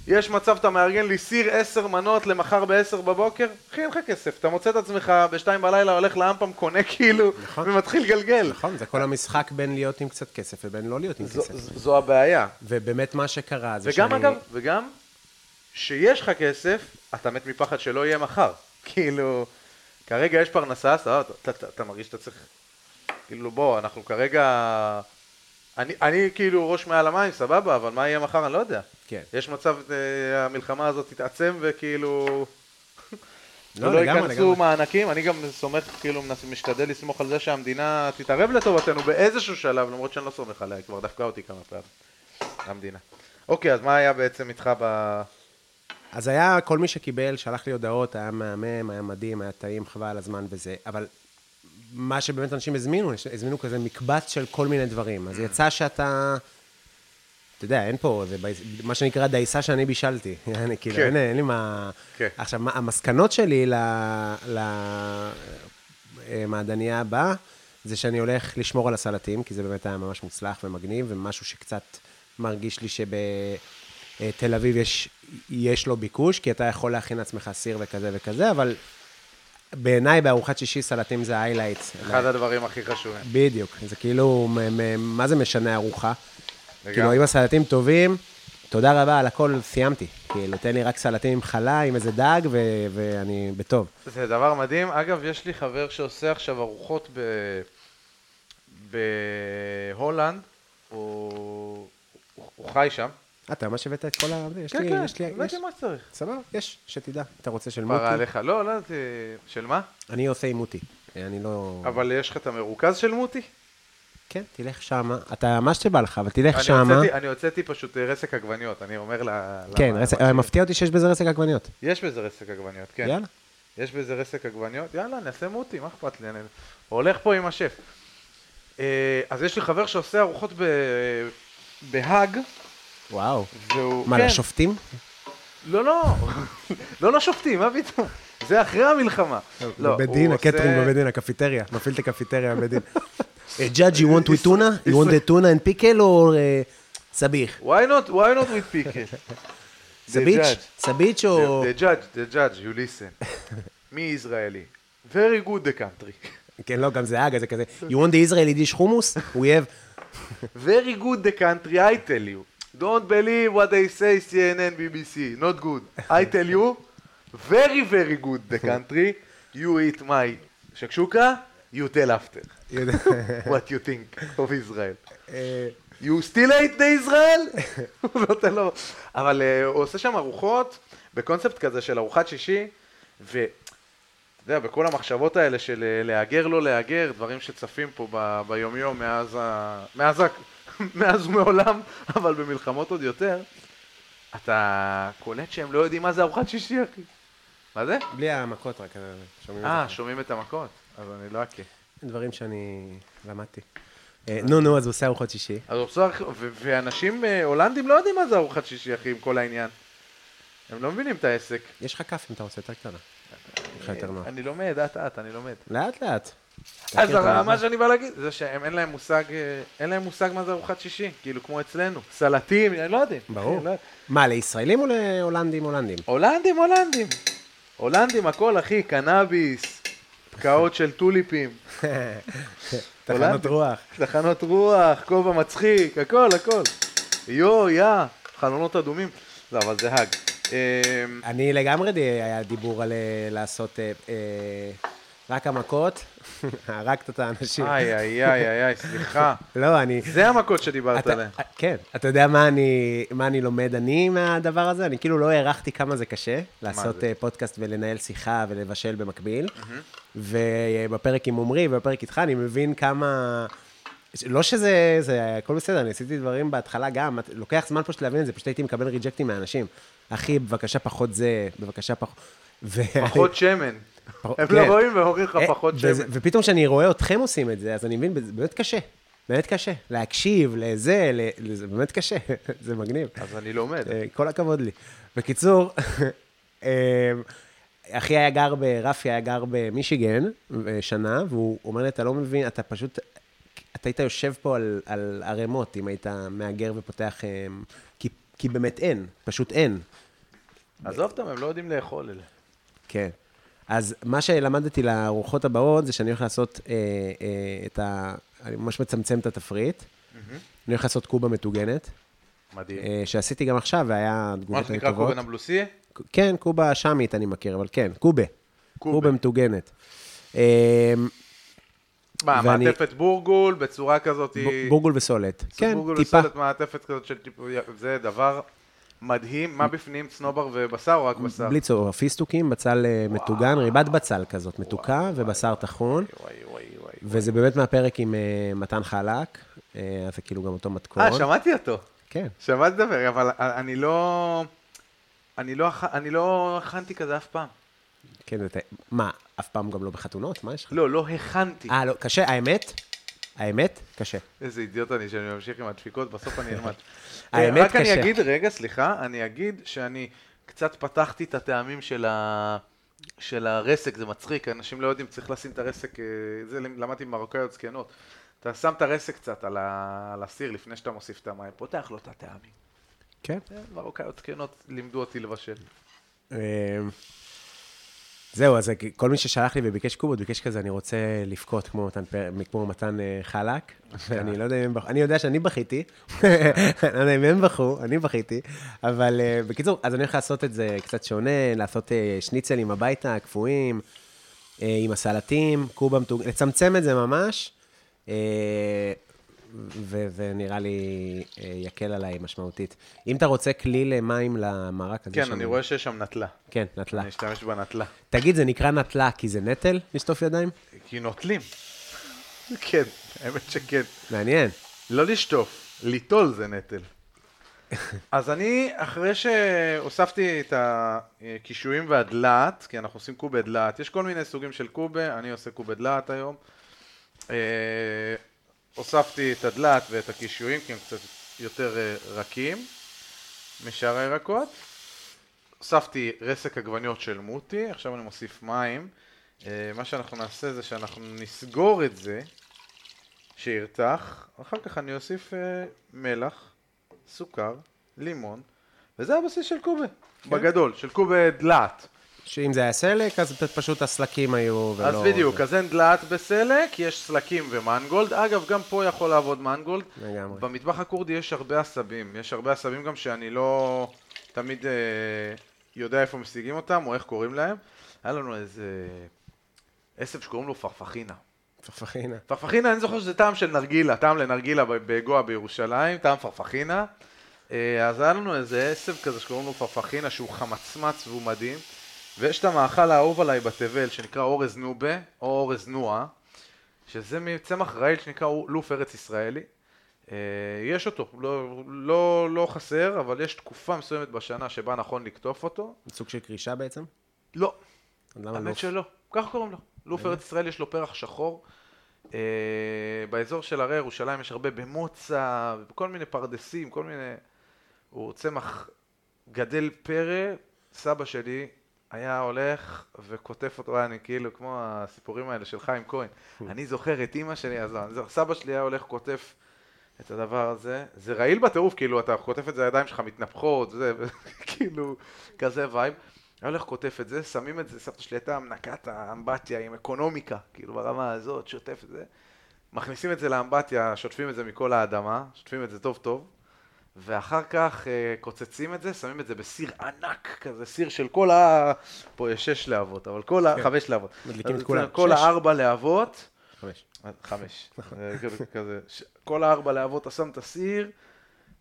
יש מצב, אתה מארגן לי סיר עשר מנות למחר בעשר בבוקר, אחי, אין לך כסף, אתה מוצא את עצמך בשתיים בלילה, הולך לאמפם, קונה כאילו, נכון. ומתחיל לגלגל. נכון, זה כל המשחק בין להיות עם קצת כסף ובין לא להיות עם זו, כסף. זו- הבעיה. ובאמת מה שקרה זה וגם שאני... אגב, וגם, שיש לך כסף, אתה מת מפחד שלא יהיה מחר. כאילו, כרגע יש פרנסה, סבבה, אתה, אתה, אתה מרגיש שאתה צריך... כאילו, בוא, אנחנו כרגע... אני, אני כאילו ראש מעל המים, סבבה, אבל מה יהיה מחר אני לא יודע. כן. יש מצב, אה, המלחמה הזאת תתעצם וכאילו... לא, לגמרי, ייכנסו לגמרי. מענקים, אני גם סומך, כאילו, משתדל לסמוך על זה שהמדינה תתערב לטובתנו באיזשהו שלב, למרות שאני לא סומך עליה, היא כבר דפקה אותי כמה פעמים, המדינה. אוקיי, אז מה היה בעצם איתך ב... אז היה כל מי שקיבל, שלח לי הודעות, היה מהמם, היה מדהים, היה טעים, חבל על הזמן וזה, אבל מה שבאמת אנשים הזמינו, הזמינו כזה מקבץ של כל מיני דברים. אז יצא שאתה, אתה יודע, אין פה, זה מה שנקרא דייסה שאני בישלתי. אני כאילו, כן. אין, אין לי מה... כן. עכשיו, מה- המסקנות שלי למעדניה הבאה, זה שאני הולך לשמור על הסלטים, כי זה באמת היה ממש מוצלח ומגניב, ומשהו שקצת מרגיש לי שבתל אביב יש, יש לו ביקוש, כי אתה יכול להכין לעצמך סיר וכזה וכזה, אבל בעיניי בארוחת שישי סלטים זה היילייט. אחד הדברים הכי חשובים. בדיוק, זה כאילו, מה זה משנה ארוחה? לגמרי. כאילו, אם הסלטים טובים, תודה רבה על הכל, סיימתי. כאילו, תן לי רק סלטים עם חלה, עם איזה דג, ו- ואני בטוב. זה דבר מדהים. אגב, יש לי חבר שעושה עכשיו ארוחות ב... בהולנד. הוא- הוא חי שם. אה, אתה ממש הבאת את כל ה... יש כן, לי, כן, הבאתי. מה שצריך. סבבה, יש, שתדע. אתה רוצה של פרה מוטי? עליך. לא, לא, זה... של מה? אני עושה עם מוטי. אני לא... אבל יש לך את המרוכז של מוטי? כן, תלך שמה. אתה, מה שבא לך, אבל תלך אני שמה. אני הוצאתי פשוט אה, רסק עגבניות, אני אומר לה... כן, למקשיב. מפתיע אותי שיש בזה רסק עגבניות. יש בזה רסק עגבניות, כן. יאללה. יש בזה רסק עגבניות, יאללה, נעשה מוטי, מה אכפת לי? אני הולך פה עם השף. אה, אז יש לי חבר שעושה ארוחות ב- בהאג, וואו. והוא... מה, כן. לשופטים? לא, לא, לא לשופטים, מה פתאום? זה אחרי המלחמה. לא, בבית דין, עושה- הקטרינג בבית דין, הקפיטריה. מפעיל את הקפיטריה בבית דין. Eh, Judge, you want with tuna? You want the tuna and pickle or uh, סביח? Why not, why not with pickle? סביץ'? סביץ' או... The, the judge, the judge, you listen. מי ישראלי? Very good the country. כן, לא, גם זה אגה, זה כזה. You want the Israeli dish hummus? We have... Very good the country, I tell you. Don't believe what they say, CNN, BBC. Not good. I tell you, very very good the country. You eat my שקשוקה, you tell after. what you think of Israel. אה, You still hate the Israel? הוא נותן לו... אבל אה, הוא עושה שם ארוחות בקונספט כזה של ארוחת שישי, ו... אתה יודע, בכל המחשבות האלה של אה, להגר לא להגר, דברים שצפים פה ב- ביומיום מאז, ה... מאז, ה... מאז ומעולם, אבל במלחמות עוד יותר, אתה קולט שהם לא יודעים מה זה ארוחת שישי, אחי. מה זה? בלי המכות רק, אה, שומעים את אה, זה. שומעים את המכות, אז אני לא אכה. דברים שאני למדתי. אה, נו, נו, אז הוא עושה ארוחות שישי. אז הוא עושה, ואנשים אה, הולנדים לא יודעים מה זה ארוחת שישי, אחי, עם כל העניין. הם לא מבינים את העסק. יש לך כף אם אתה רוצה יותר קטנה. אני לומד, אט אט, אני לומד. לאט לאט. אז מה שאני בא להגיד, זה שהם אין להם מושג, אה, אין להם מושג מה זה ארוחת שישי, כאילו כמו אצלנו. סלטים, לא יודע. ברור. לא- מה, לישראלים או להולנדים הולנדים? הולנדים, הולנדים. הולנדים, הכל, אחי, קנאביס, פקעות של טוליפים, תחנות. רוח. תחנות רוח, כובע מצחיק, הכל, הכל. יו, יא, חלונות אדומים. לא, אבל זה האג. אמ, אני לגמרי היה דיבור על אה, לעשות אה, רק המכות, הרגת את האנשים. איי, איי, איי, איי, סליחה. לא, אני... זה המכות שדיברת עליהן. כן, אתה יודע מה אני, מה אני לומד אני מהדבר הזה? אני כאילו לא הערכתי כמה זה קשה, לעשות זה? אה, פודקאסט ולנהל שיחה ולבשל במקביל. ובפרק עם עמרי ובפרק איתך, אני מבין כמה... לא שזה, זה הכל בסדר, אני עשיתי דברים בהתחלה גם, לוקח זמן פשוט להבין את זה, פשוט הייתי מקבל ריג'קטים מאנשים. אחי, בבקשה פחות זה, בבקשה פחות... פחות שמן. הם כן. לא רואים ואומרים לך אה, פחות שמן. ופתאום כשאני רואה אתכם עושים את זה, אז אני מבין, זה באמת קשה. באמת קשה. להקשיב לזה, זה באמת קשה. זה מגניב. אז אני לומד. אה, כל הכבוד לי. בקיצור, אה, אחי היה גר, ב- רפי היה גר במישיגן שנה, והוא אומר לי, אתה לא מבין, אתה פשוט, אתה היית יושב פה על, על ערימות, אם היית מהגר ופותח, כי, כי באמת אין, פשוט אין. עזוב אותם, הם לא יודעים לאכול אלה. כן. אז מה שלמדתי לארוחות הבאות, זה שאני הולך לעשות אה, אה, את ה... אני ממש מצמצם את התפריט. אני הולך לעשות קובה מטוגנת, מדהים. אה, שעשיתי גם עכשיו, והיה מה תגובות שנקרא טובות. קובן אבלוסי? כן, קובה שמית אני מכיר, אבל כן, קובה. קובה. קובה מטוגנת. אה, מה, ואני- מעטפת בורגול בצורה כזאת... ב- בורגול וסולת. כן, בורגול טיפה. וסולת, מעטפת כזאת של טיפה... זה דבר מדהים. מה בפנים, צנובר ובשר או רק בשר? בלי צורך, פיסטוקים, בצל אה, מטוגן, ריבת בצל כזאת, מתוקה, ובשר טחון. וזה באמת מהפרק עם אה, מתן חלק, אה, אז זה כאילו גם אותו מתכון. אה, שמעתי אותו. כן. שמעתי לדבר, אבל אני לא... אני לא, אני לא הכנתי כזה אף פעם. כן, אתה... מה, אף פעם גם לא בחתונות? מה יש לך? לא, לא הכנתי. אה, לא, קשה, האמת, האמת, קשה. איזה אידיוט אני שאני ממשיך עם הדפיקות, בסוף אני אלמד. האמת רק אני קשה. אגיד, רגע, סליחה, אני אגיד שאני קצת פתחתי את הטעמים של, ה... של הרסק, זה מצחיק, אנשים לא יודעים, צריך לשים את הרסק, אה, זה למדתי ממרוקאיות זקנות. אתה שם את הרסק קצת על, ה... על הסיר לפני שאתה מוסיף את המים, פותח לו את הטעמים. כן. אה, מרוקאיות זקנות לימדו אותי לבשל. זהו, אז כל מי ששלח לי וביקש קובות, ביקש כזה, אני רוצה לבכות כמו מתן, כמו מתן אה, חלק, ואני לא יודע אם הם בכו, אני יודע שאני בכיתי, אני לא יודע אם הם בכו, אני בכיתי, אבל אה, בקיצור, אז אני הולך לעשות את זה קצת שונה, לעשות אה, שניצלים הביתה, קפואים, אה, עם הסלטים, קובה מתוג... לצמצם את זה ממש, אה, ו- ונראה לי אה, יקל עליי משמעותית. אם אתה רוצה כלי למים למרק, יש כן, שם- אני רואה שיש שם נטלה. כן, נטלה. אני אשתמש בנטלה. תגיד, זה נקרא נטלה כי זה נטל לשטוף ידיים? כי נוטלים. כן, האמת שכן. מעניין. לא לשטוף, ליטול זה נטל. אז אני, אחרי שהוספתי את הקישואים והדלעת, כי אנחנו עושים קובה דלעת, יש כל מיני סוגים של קובה, אני עושה קובה דלעת היום. הוספתי את הדלעת ואת הקישואים, כי הם קצת יותר אה, רכים משאר הירקות. הוספתי רסק עגבניות של מוטי, עכשיו אני מוסיף מים. אה, מה שאנחנו נעשה זה שאנחנו נסגור את זה, שירתח, אחר כך אני אוסיף אה, מלח, סוכר, לימון, וזה הבסיס של קובה, בגדול, של קובה דלעת. שאם זה היה סלק, אז פשוט הסלקים היו ולא... אז בדיוק, אז אין דלעת בסלק, יש סלקים ומנגולד. אגב, גם פה יכול לעבוד מנגולד. לגמרי. במטבח הכורדי יש הרבה עשבים. יש הרבה עשבים גם שאני לא תמיד אה, יודע איפה משיגים אותם או איך קוראים להם. היה לנו איזה עשב שקוראים לו פרפחינה. פרפחינה. פרפחינה, אני זוכר שזה טעם של נרגילה, טעם לנרגילה בגואה בירושלים, טעם פרפחינה. אה, אז היה לנו איזה עשב כזה שקוראים לו פרפחינה, שהוא חמצמץ והוא מדהים. ויש את המאכל האהוב עליי בתבל, שנקרא אורז נובה, או אורז נועה, שזה מצמח רעיל שנקרא לוף ארץ ישראלי. אה, יש אותו, לא, לא, לא חסר, אבל יש תקופה מסוימת בשנה שבה נכון לקטוף אותו. סוג של קרישה בעצם? לא, למה? האמת שלא, ככה קוראים לו. לוף ארץ ישראל יש לו פרח שחור. אה, באזור של הרי ירושלים יש הרבה במוצא, בכל מיני פרדסים, כל מיני... הוא צמח גדל פרא, סבא שלי היה הולך וכותב אותו, אני כאילו כמו הסיפורים האלה של חיים כהן. אני זוכר את אימא שלי, אז סבא שלי היה הולך וכותב את הדבר הזה. זה רעיל בטירוף, כאילו, אתה כותב את זה, הידיים שלך מתנפחות, זה, כאילו, כזה vibe. היה הולך כותב את זה, שמים את זה, סבתא שלי הייתה מנקת האמבטיה עם אקונומיקה, כאילו ברמה הזאת, שוטף את זה. מכניסים את זה לאמבטיה, שוטפים את זה מכל האדמה, שוטפים את זה טוב טוב, ואחר כך אה, קוצצים את זה, שמים את זה בסיר ענק כזה, סיר של כל ה... פה יש שש להבות, אבל כל ה... חמש להבות. מדליקים את כולם. כל. הארבע להבות, חמש. אה, חמש. אה, כזה- כזה. ש- כל הארבע להבות אתה שם את הסיר,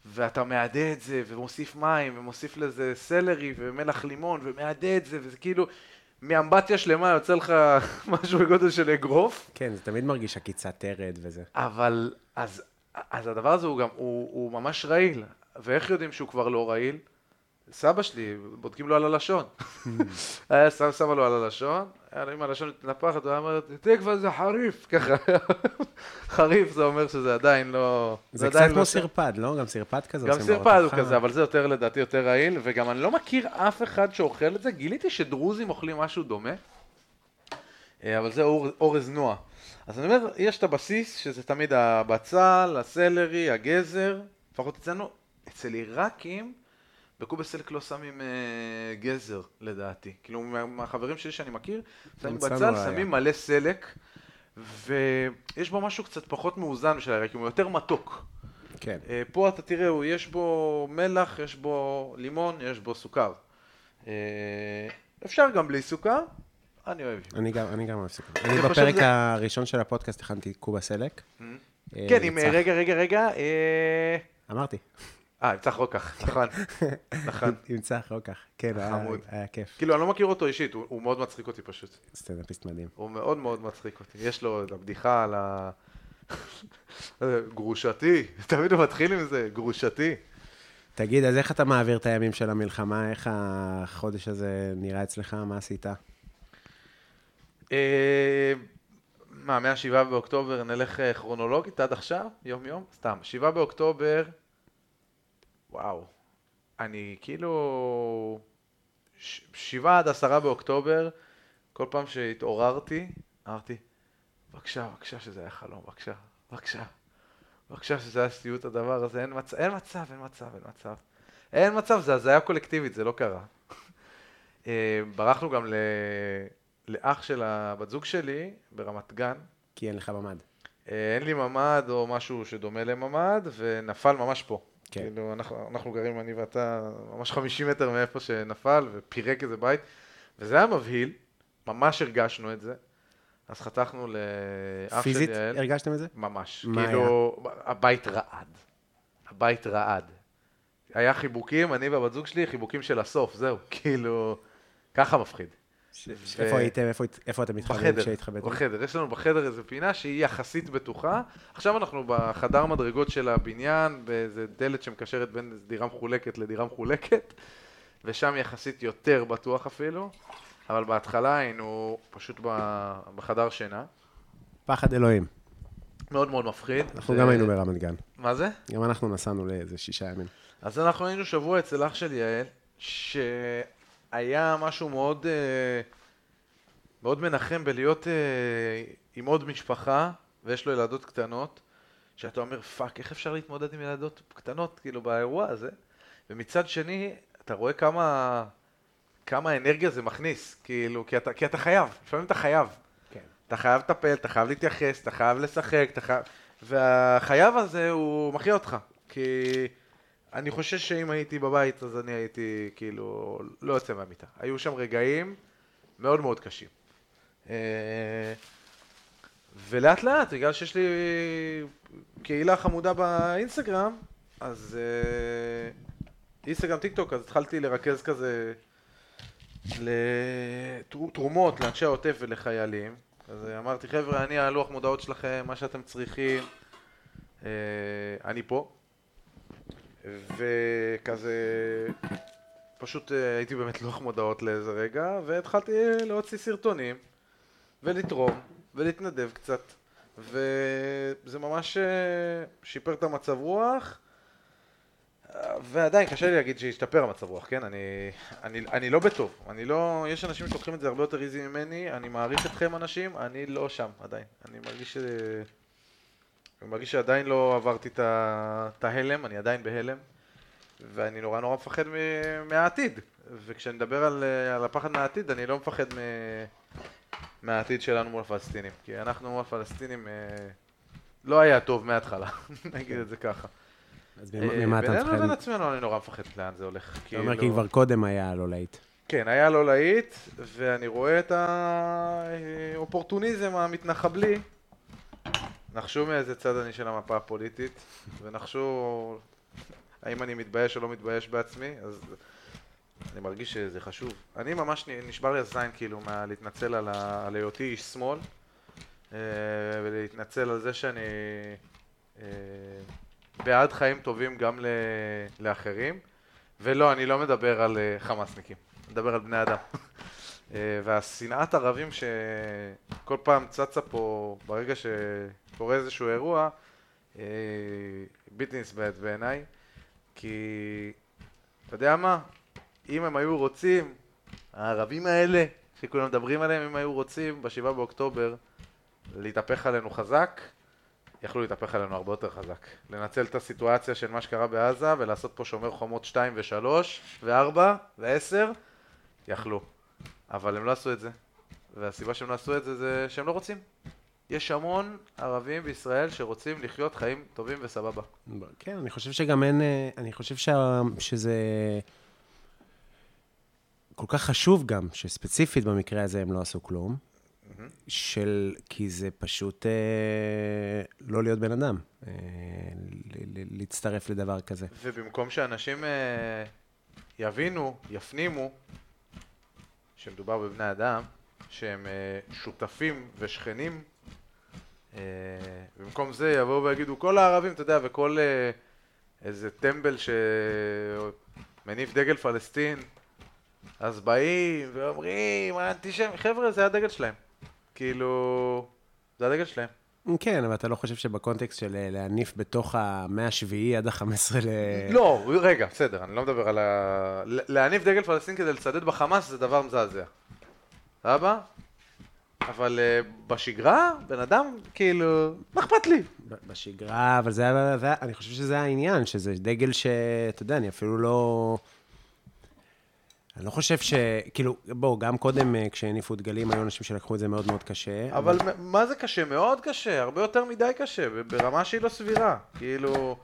ואתה מעדה את זה, ומוסיף מים, ומוסיף לזה סלרי, ומלח לימון, ומעדה את זה, וזה כאילו, מאמבטיה שלמה יוצא לך משהו בגודל של אגרוף. כן, זה תמיד מרגיש עקיצת תרד וזה. אבל, אז, אז הדבר הזה הוא גם, הוא, הוא ממש רעיל. ואיך יודעים שהוא כבר לא רעיל? סבא שלי, בודקים לו על הלשון. היה שם, שמה לו על הלשון, עם הלשון מתנפחת, הוא היה אומר, תקווה זה חריף, ככה. חריף זה אומר שזה עדיין לא... זה קצת כמו לא- סרפד, לא? גם סרפד כזה גם סרפד הוא. כזה, אבל זה יותר לדעתי יותר רעיל, וגם אני לא מכיר אף אחד שאוכל את זה, גיליתי שדרוזים אוכלים משהו דומה, אה, אבל זה אור- אורז נוע. אז אני אומר, יש את הבסיס, שזה תמיד הבצל, הסלרי, הגזר, לפחות אצלנו, אצל עיראקים, בקובסלק לא שמים אה, גזר, לדעתי. כאילו, מה- מהחברים שלי שאני מכיר, שמים בצל. שמים מלא סלק, ויש בו משהו קצת פחות מאוזן של העיראקים, הוא יותר מתוק. כן. אה, פה אתה תראה, יש בו מלח, יש בו לימון, יש בו סוכר. אה, אפשר גם בלי סוכר, אני אוהב. אני גם, אני גם אוהב סוכר. אני בפרק זה- הראשון של הפודקאסט הכנתי קובה סלק. אה, כן, עם, צח. רגע, רגע, רגע, אה, אמרתי. אה, עם צח רוקח, נכון, נכון. עם צח רוקח. כן, היה- כיף. כאילו, אני לא מכיר אותו אישית, הוא מאוד מצחיק אותי פשוט. סטנדאפיסט מדהים. הוא מאוד מאוד מצחיק אותי. יש לו את הבדיחה על ה... גרושתי, תמיד הוא מתחיל עם זה, גרושתי. תגיד, אז איך אתה מעביר את הימים של המלחמה? איך החודש הזה נראה אצלך? מה עשית? אה, מה, מהשבעה באוקטובר נלך אה, כרונולוגית עד עכשיו? יום-יום? סתם. שבעה באוקטובר, וואו. אני כאילו... ש- שבעה עד עשרה באוקטובר, כל פעם שהתעוררתי, אמרתי, בבקשה, בבקשה שזה היה חלום, בבקשה, בבקשה. בבקשה שזה היה סיוט הדבר הזה, אין מצב, אין מצב, אין מצב, אין מצב. אין מצב, זה הזיה קולקטיבית, זה לא קרה. אה, ברחנו גם ל... לאח של הבת זוג שלי ברמת גן. כי אין לך ממ"ד. אה, אין לי ממ"ד או משהו שדומה לממ"ד, ונפל ממש פה. כן. כאילו, אנחנו, אנחנו גרים, אני ואתה, ממש 50 מטר מאיפה שנפל, ופירק איזה בית, וזה היה מבהיל, ממש הרגשנו את זה. אז חתכנו לאח של פיזית יעל. הרגשתם את זה? ממש. מה כאילו, הבית רעד. הבית רעד. היה חיבוקים, אני והבת זוג שלי, חיבוקים של הסוף, זהו. כאילו, ככה מפחיד. ש- איפה הייתם? איפה- אתם בחדר, כשהתחבאתם? בחדר. יש לנו בחדר איזה פינה שהיא יחסית בטוחה. עכשיו אנחנו בחדר מדרגות של הבניין, באיזה דלת שמקשרת בין דירה מחולקת לדירה מחולקת, ושם יחסית יותר בטוח אפילו, אבל בהתחלה היינו פשוט בחדר שינה. פחד אלוהים. מאוד מאוד מפחיד. אנחנו גם היינו ברמת גן. מה זה? גם אנחנו נסענו לאיזה שישה ימים. אז אנחנו היינו שבוע אצל אח של יעל, שהיה משהו מאוד, אה, מאוד מנחם בלהיות אה, עם עוד משפחה, ויש לו ילדות קטנות, שאתה אומר, fuck, איך אפשר להתמודד עם ילדות קטנות, כאילו, באירוע הזה? ומצד שני, אתה רואה כמה, כמה אנרגיה זה מכניס, כאילו, כי אתה, כי אתה חייב, לפעמים אתה חייב. כן. אתה חייב לטפל, אתה חייב להתייחס, אתה חייב לשחק, אתה חייב... והחייב הזה הוא מחיה אותך. כי אני חושב שאם הייתי בבית, אז אני הייתי כאילו לא יוצא מהמיטה. היו שם רגעים מאוד מאוד קשים. אה, ולאט לאט, בגלל שיש לי קהילה חמודה באינסטגרם, אז אה, אינסטגרם, טיק טוק, אז התחלתי לרכז כזה לתרומות לאנשי העוטף ולחיילים. אז אמרתי, חבר'ה, אני הלוח מודעות שלכם, מה שאתם צריכים, אה, אני פה. וכזה, פשוט אה, הייתי באמת לוח מודעות לאיזה רגע, והתחלתי להוציא סרטונים, ולתרום, ולהתנדב קצת, וזה ממש אה, שיפר את המצב רוח. ועדיין קשה לי להגיד שהשתפר המצב רוח, כן? אני, אני, אני לא בטוב. אני לא... יש אנשים שלוקחים את זה הרבה יותר איזי ממני, אני מעריך אתכם אנשים, אני לא שם עדיין. אני מרגיש ש... אני מרגיש שעדיין לא עברתי את ההלם, אני עדיין בהלם, ואני נורא נורא מפחד מהעתיד. וכשאני מדבר על, אה, על הפחד מהעתיד, אני לא מפחד מ... מהעתיד שלנו מול הפלסטינים. כי אנחנו מול הפלסטינים אה, לא היה טוב מההתחלה, נגיד את זה ככה. אז אה, ממה ממה אתה בינינו לבין מפחד? עצמנו אני נורא מפחד לאן זה הולך. אתה אומר כי כבר קודם היה לא להיט. כן, היה לא להיט, ואני רואה את האופורטוניזם המתנחבלי. נחשו מאיזה צד אני של המפה הפוליטית, ונחשו האם אני מתבייש או לא מתבייש בעצמי, אז אני מרגיש שזה חשוב. אני ממש נשבר לי הזין כאילו מה להתנצל על, ה... על היותי איש שמאל, אה, ולהתנצל על זה שאני אה, בעד חיים טובים גם ל... לאחרים. ולא, אני לא מדבר על אה, חמאסניקים, אני מדבר על בני אדם. אה, והשנאת ערבים שכל פעם צצה פה ברגע שקורה איזשהו אירוע, אה, בלתי נסבלת בעיניי, כי אתה יודע מה? אם הם היו רוצים, הערבים האלה שכולם מדברים עליהם, אם היו רוצים בשבעה באוקטובר להתהפך עלינו חזק, יכלו להתהפך עלינו הרבה יותר חזק. לנצל את הסיטואציה של מה שקרה בעזה ולעשות פה שומר חומות 2 ו-3 ו-4 ו-10, יכלו. אבל הם לא עשו את זה. והסיבה שהם לא עשו את זה זה שהם לא רוצים. יש המון ערבים בישראל שרוצים לחיות חיים טובים וסבבה. כן, אני חושב שגם אין, אה, אני חושב שה, שזה כל כך חשוב גם, שספציפית במקרה הזה הם לא עשו כלום, של, כי זה פשוט אה, לא להיות בן אדם, אה, ל- ל- להצטרף לדבר כזה. ובמקום שאנשים אה, יבינו, יפנימו, שמדובר בבני אדם, שהם אה, שותפים ושכנים, אה, במקום זה יבואו ויגידו כל הערבים, אתה יודע, וכל אה, איזה טמבל שמניף דגל פלסטין, אז באים ואומרים, האנטישמי, חבר'ה, זה הדגל שלהם. כאילו, זה הדגל שלהם. כן, אבל אתה לא חושב שבקונטקסט של אה, להניף בתוך המאה השביעי עד ה-15 ל... לא, רגע, בסדר, אני לא מדבר על ה... להניף דגל פלסטין כדי לצדד בחמאס זה דבר מזעזע. סבבה? אבל uh, בשגרה, בן אדם, כאילו, מה אכפת לי? בשגרה, אבל זה היה- אני חושב שזה העניין, שזה דגל שאתה יודע, אני אפילו לא... אני לא חושב ש... כאילו, בואו, גם קודם אה, כשהניפו דגלים, היו אנשים שלקחו את זה מאוד מאוד קשה. אבל מ- מה זה קשה? מאוד קשה, הרבה יותר מדי קשה, ברמה שהיא לא סבירה. כאילו,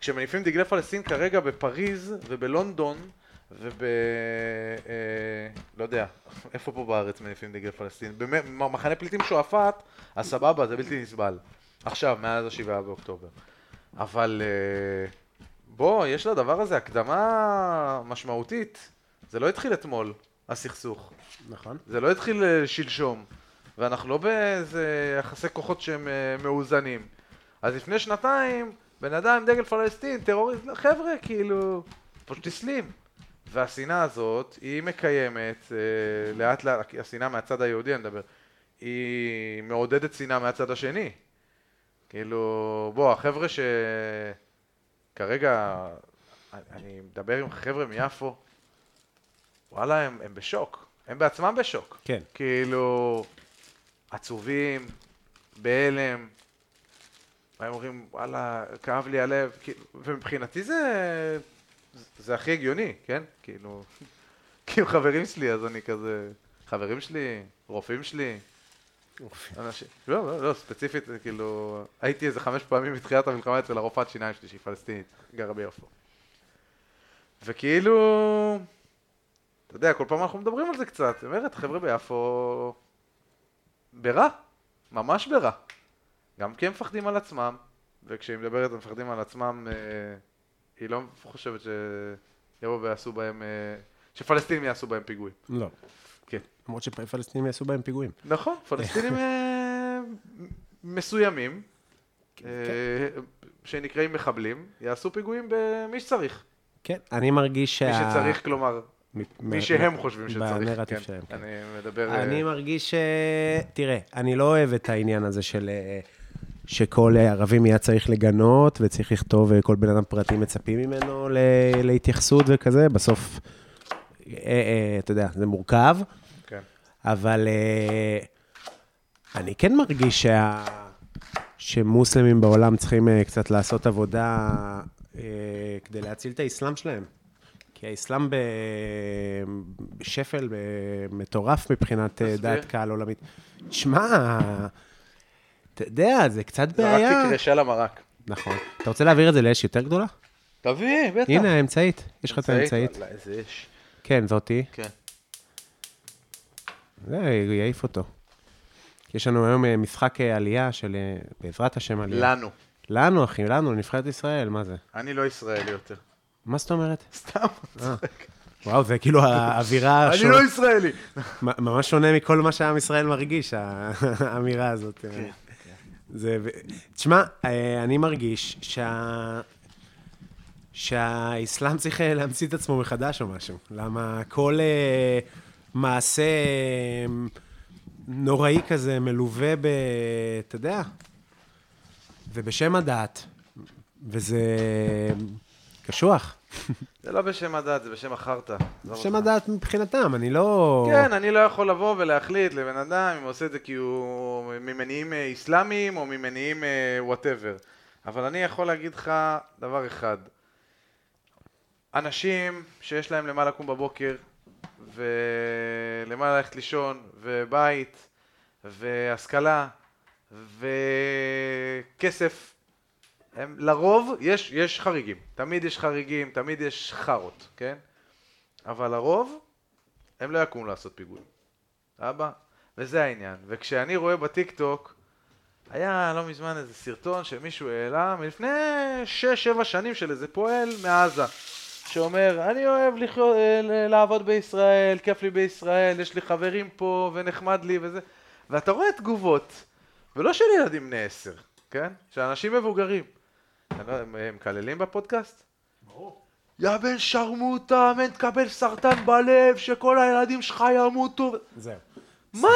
כשמניפים דגלי פלסטין כרגע בפריז ובלונדון וב... אה, לא יודע, איפה פה בארץ מניפים דגלי פלסטין? במחנה פליטים שועפאט, אז סבבה, זה בלתי נסבל. עכשיו, מאז השבעה באוקטובר. אבל אה, בוא, יש לדבר הזה הקדמה משמעותית. זה לא התחיל אתמול, הסכסוך. נכון. זה לא התחיל אה, שלשום, ואנחנו לא באיזה יחסי כוחות שהם אה, מאוזנים. אז לפני שנתיים, בן אדם עם דגל פלסטין, טרוריסט, חבר'ה, כאילו, פשוט הסלים. והשנאה הזאת, היא מקיימת, אה, לאט לאט, השנאה מהצד היהודי, אני מדבר, היא מעודדת שנאה מהצד השני. כאילו, בוא, החבר'ה ש... כרגע, אני- אני מדבר עם חבר'ה מיפו, וואלה, הם, הם בשוק. הם בעצמם בשוק. כן. כאילו, עצובים, בהלם. הם אומרים, וואלה, כאב לי הלב. כאילו, ומבחינתי זה, זה הכי הגיוני, כן? כאילו, כאילו חברים שלי, אז אני כזה, חברים שלי, רופאים שלי. אנשים, לא, לא, לא, ספציפית, כאילו, הייתי איזה חמש פעמים מתחילת המלחמה אצל הרופאת שיניים שלי, שהיא פלסטינית, גרה ביפו. וכאילו, אתה יודע, כל פעם אנחנו מדברים על זה קצת, היא אומרת, חבר'ה ביפו, ברע, ממש ברע. גם כי הם מפחדים על עצמם, וכשהיא מדברת הם מפחדים על עצמם, אה, היא לא חושבת שיבואו ויעשו בהם, אה, שפלסטינים יעשו בהם פיגועים. לא. כן. למרות שפלסטינים יעשו בהם פיגועים. נכון, פלסטינים אה, מסוימים, אה, שנקראים מחבלים, יעשו פיגועים במי שצריך. כן, אני מרגיש שה... מי שצריך, כלומר, מי שהם חושבים שצריך. בנרטיב כן. שלהם, כן. אני מדבר... אה, אני מרגיש ש... תראה, אני לא אוהב את העניין הזה של... אה, שכל ערבי מיד צריך לגנות, וצריך לכתוב, אה, כל בן אדם פרטי מצפים ממנו ל- להתייחסות וכזה, בסוף, אה, אה, אתה יודע, זה מורכב, כן. אבל אה, אני כן מרגיש שה... שמוסלמים בעולם צריכים אה, קצת לעשות עבודה אה, כדי להציל את האסלאם שלהם. כי האסלאם בשפל מטורף מבחינת אה. דעת קהל עולמית. תשמע, אתה יודע, זה קצת בעיה. זרקתי קרישה למרק. נכון. אתה רוצה להעביר את זה לאש יותר גדולה? תביא, בטח. הנה, האמצעית. יש לך את האמצעית. איזה אש. כן, זאתי. כן. זה יעיף אותו. יש לנו היום אה, משחק אה, עלייה של, בעזרת השם עלייה. לנו. לנו, אחי, לנו, נבחרת ישראל, מה זה? אני לא ישראלי יותר. מה זאת אומרת? סתם. אה. וואו, זה כאילו האווירה אני לא ישראלי. ממש שונה מכל מה שעם ישראל מרגיש, האמירה הזאת. כן, זה, ו- תשמע, אה, אני מרגיש שה... שהאסלאם צריך אה, להמציא את עצמו מחדש או משהו. למה כל מעשה אה, נוראי כזה מלווה ב... אתה יודע, ובשם הדת, וזה קשוח. זה לא בשם הדת, זה בשם החרטא. עזוב בשם. הדת מבחינתם, אני לא... כן, אני לא יכול לבוא ולהחליט לבן אדם אם הוא עושה את זה כי הוא ממניעים אה, אסלאמיים או ממניעים וואטאבר. אבל אני יכול להגיד לך דבר אחד. אנשים שיש lהם למה לקום בבוקר, ולמה ללכת לישון, ובית, והשכלה, וכסף, הם לרוב, יש, יש חריגים. תמיד יש חריגים, תמיד יש חארות, כן? אבל לרוב, הם לא יקומו לעשות פיגועים. אבא? וזה העניין. וכשאני רואה בטיקטוק, היה לא מזמן איזה סרטון שמישהו העלה מלפני 6-7 שנים של איזה פועל מעזה, שאומר, אני אוהב לחיות, אה, לעבוד בישראל, כיף לי בישראל, יש לי חברים פה ונחמד לי וזה, ואתה רואה תגובות, ולא של ילדים בני 10, כן? של אנשים מבוגרים. מקללים בפודקאסט? יא בן שרמוטה, מן תקבל סרטן בלב, שכל הילדים שלך ימותו. זהו. מה?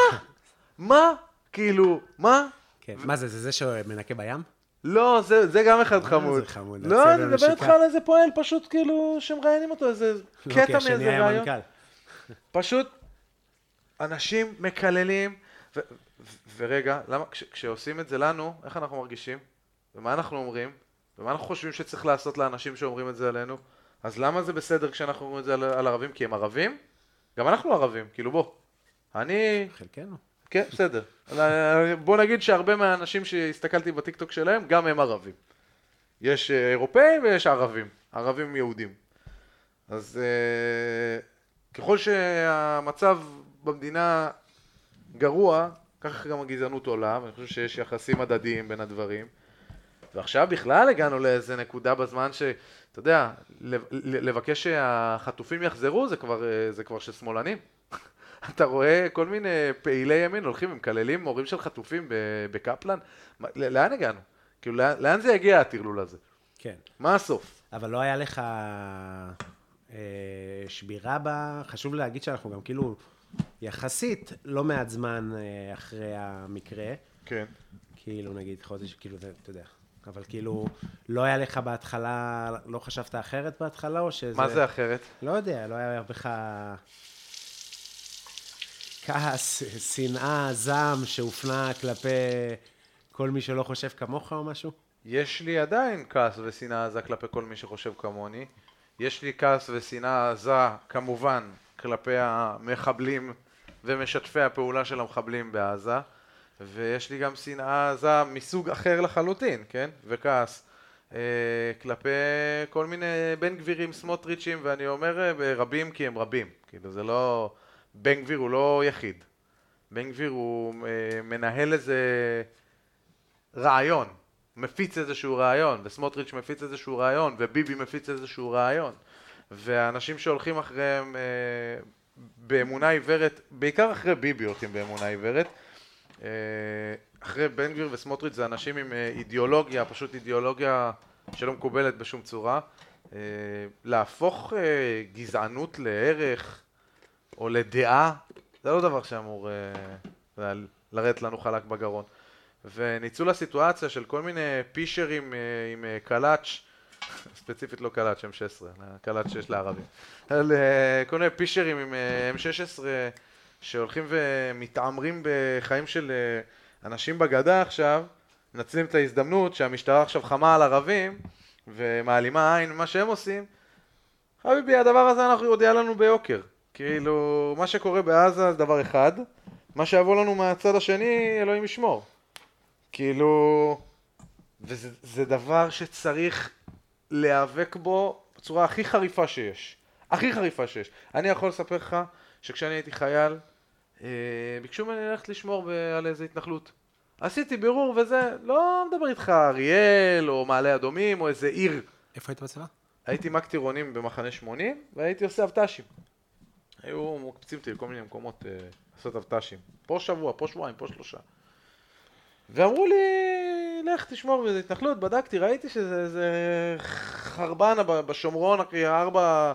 מה? כאילו, מה? כן. מה זה, זה זה שמנקה בים? לא, זה, זה גם אחד חמוד. זה חמוד, לא, אני לו מדבר איתך. על איזה פועל פשוט כאילו שמראיינים אותו, איזה לא, קטע מאיזה ראיון. מנכ"ל. פשוט אנשים מקללים, ו- ו- ורגע, למה, כש- כשעושים את זה לנו, איך אנחנו מרגישים? ומה אנחנו אומרים? ומה אנחנו חושבים שצריך לעשות לאנשים שאומרים את זה עלינו? אז למה זה בסדר כשאנחנו אומרים את זה על, על ערבים? כי הם ערבים? גם אנחנו ערבים, כאילו בוא. אני חלקנו. כן, בסדר. אבל, בוא נגיד שהרבה מהאנשים שהסתכלתי בטיקטוק שלהם, גם הם ערבים. יש אה, אירופאים ויש ערבים, ערבים יהודים. אז אה, ככל שהמצב במדינה גרוע, ככה גם הגזענות עולה, ואני חושב שיש יחסים הדדיים בין הדברים. ועכשיו בכלל הגענו לאיזה נקודה בזמן ש... אתה יודע, לב- לבקש שהחטופים יחזרו זה כבר, אה, זה כבר של שמאלנים. אתה רואה כל מיני פעילי ימין הולכים ומקללים מורים של חטופים בקפלן? לאן הגענו? כאילו, לאן, לאן זה יגיע הטרלול הזה? כן. מה הסוף? אבל לא היה לך אה, שבירה בה, חשוב להגיד שאנחנו גם כאילו יחסית לא מעט זמן אה, אחרי המקרה, כן. כאילו נגיד חודש, כאילו זה, אתה יודע, אבל כאילו לא היה לך בהתחלה, לא חשבת אחרת בהתחלה או שזה... מה זה אחרת? לא יודע, לא היה בך כעס, שנאה, זעם שהופנה כלפי כל מי שלא חושב כמוך או משהו? יש לי עדיין כעס ושנאה עזה כלפי כל מי שחושב כמוני. יש לי כעס ושנאה עזה, כמובן, כלפי המחבלים ומשתפי הפעולה של המחבלים בעזה. ויש לי גם שנאה עזה מסוג אחר לחלוטין, כן? וכעס. אה, כלפי כל מיני בן גבירים, סמוטריצ'ים, ואני אומר אה, רבים כי הם רבים. כאילו זה לא... בן גביר הוא לא יחיד. בן גביר הוא אה, מנהל איזה רעיון, מפיץ איזשהו רעיון, וסמוטריץ' מפיץ איזשהו רעיון, וביבי מפיץ איזשהו רעיון. והאנשים שהולכים אחריהם אה, באמונה עיוורת, בעיקר אחרי ביבי הולכים באמונה עיוורת, אחרי בן גביר וסמוטריץ' זה אנשים עם אה, אידיאולוגיה, פשוט אידיאולוגיה שלא מקובלת בשום צורה. אה, להפוך אה, גזענות לערך או לדעה, זה לא דבר שאמור אה, לרדת לנו חלק בגרון. וניצול הסיטואציה של כל מיני פישרים אה, עם אה, קלאץ', ספציפית לא קלאץ' M16, אלא קלאץ' שיש לערבים, אה, כל מיני פישרים עם אה, M16 שהולכים ומתעמרים בחיים של אה, אנשים בגדה עכשיו, מנצלים את ההזדמנות שהמשטרה עכשיו חמה על ערבים ומעלימה עין ממה שהם עושים, חביבי, הדבר הזה אנחנו יודע לנו ביוקר. כאילו, מה שקורה בעזה זה דבר אחד, מה שיבוא לנו מהצד השני, אלוהים ישמור. כאילו, וזה זה דבר שצריך להיאבק בו בצורה הכי חריפה שיש. הכי חריפה שיש. אני יכול לספר לך שכשאני הייתי חייל, ביקשו ממני ללכת לשמור על איזה התנחלות. עשיתי בירור וזה, לא מדבר איתך אריאל או מעלה אדומים או איזה עיר. איפה היית בצבא? הייתי מ"ק טירונים במחנה 80 והייתי עושה אבט"שים. היו מוקפצים אותי לכל מיני מקומות אה, לעשות אבט"שים. פה שבוע, פה שבועיים, פה שלושה. ואמרו לי, לך תשמור באיזה התנחלות, בדקתי, ראיתי שזה חרבנה בשומרון, אחי, ארבע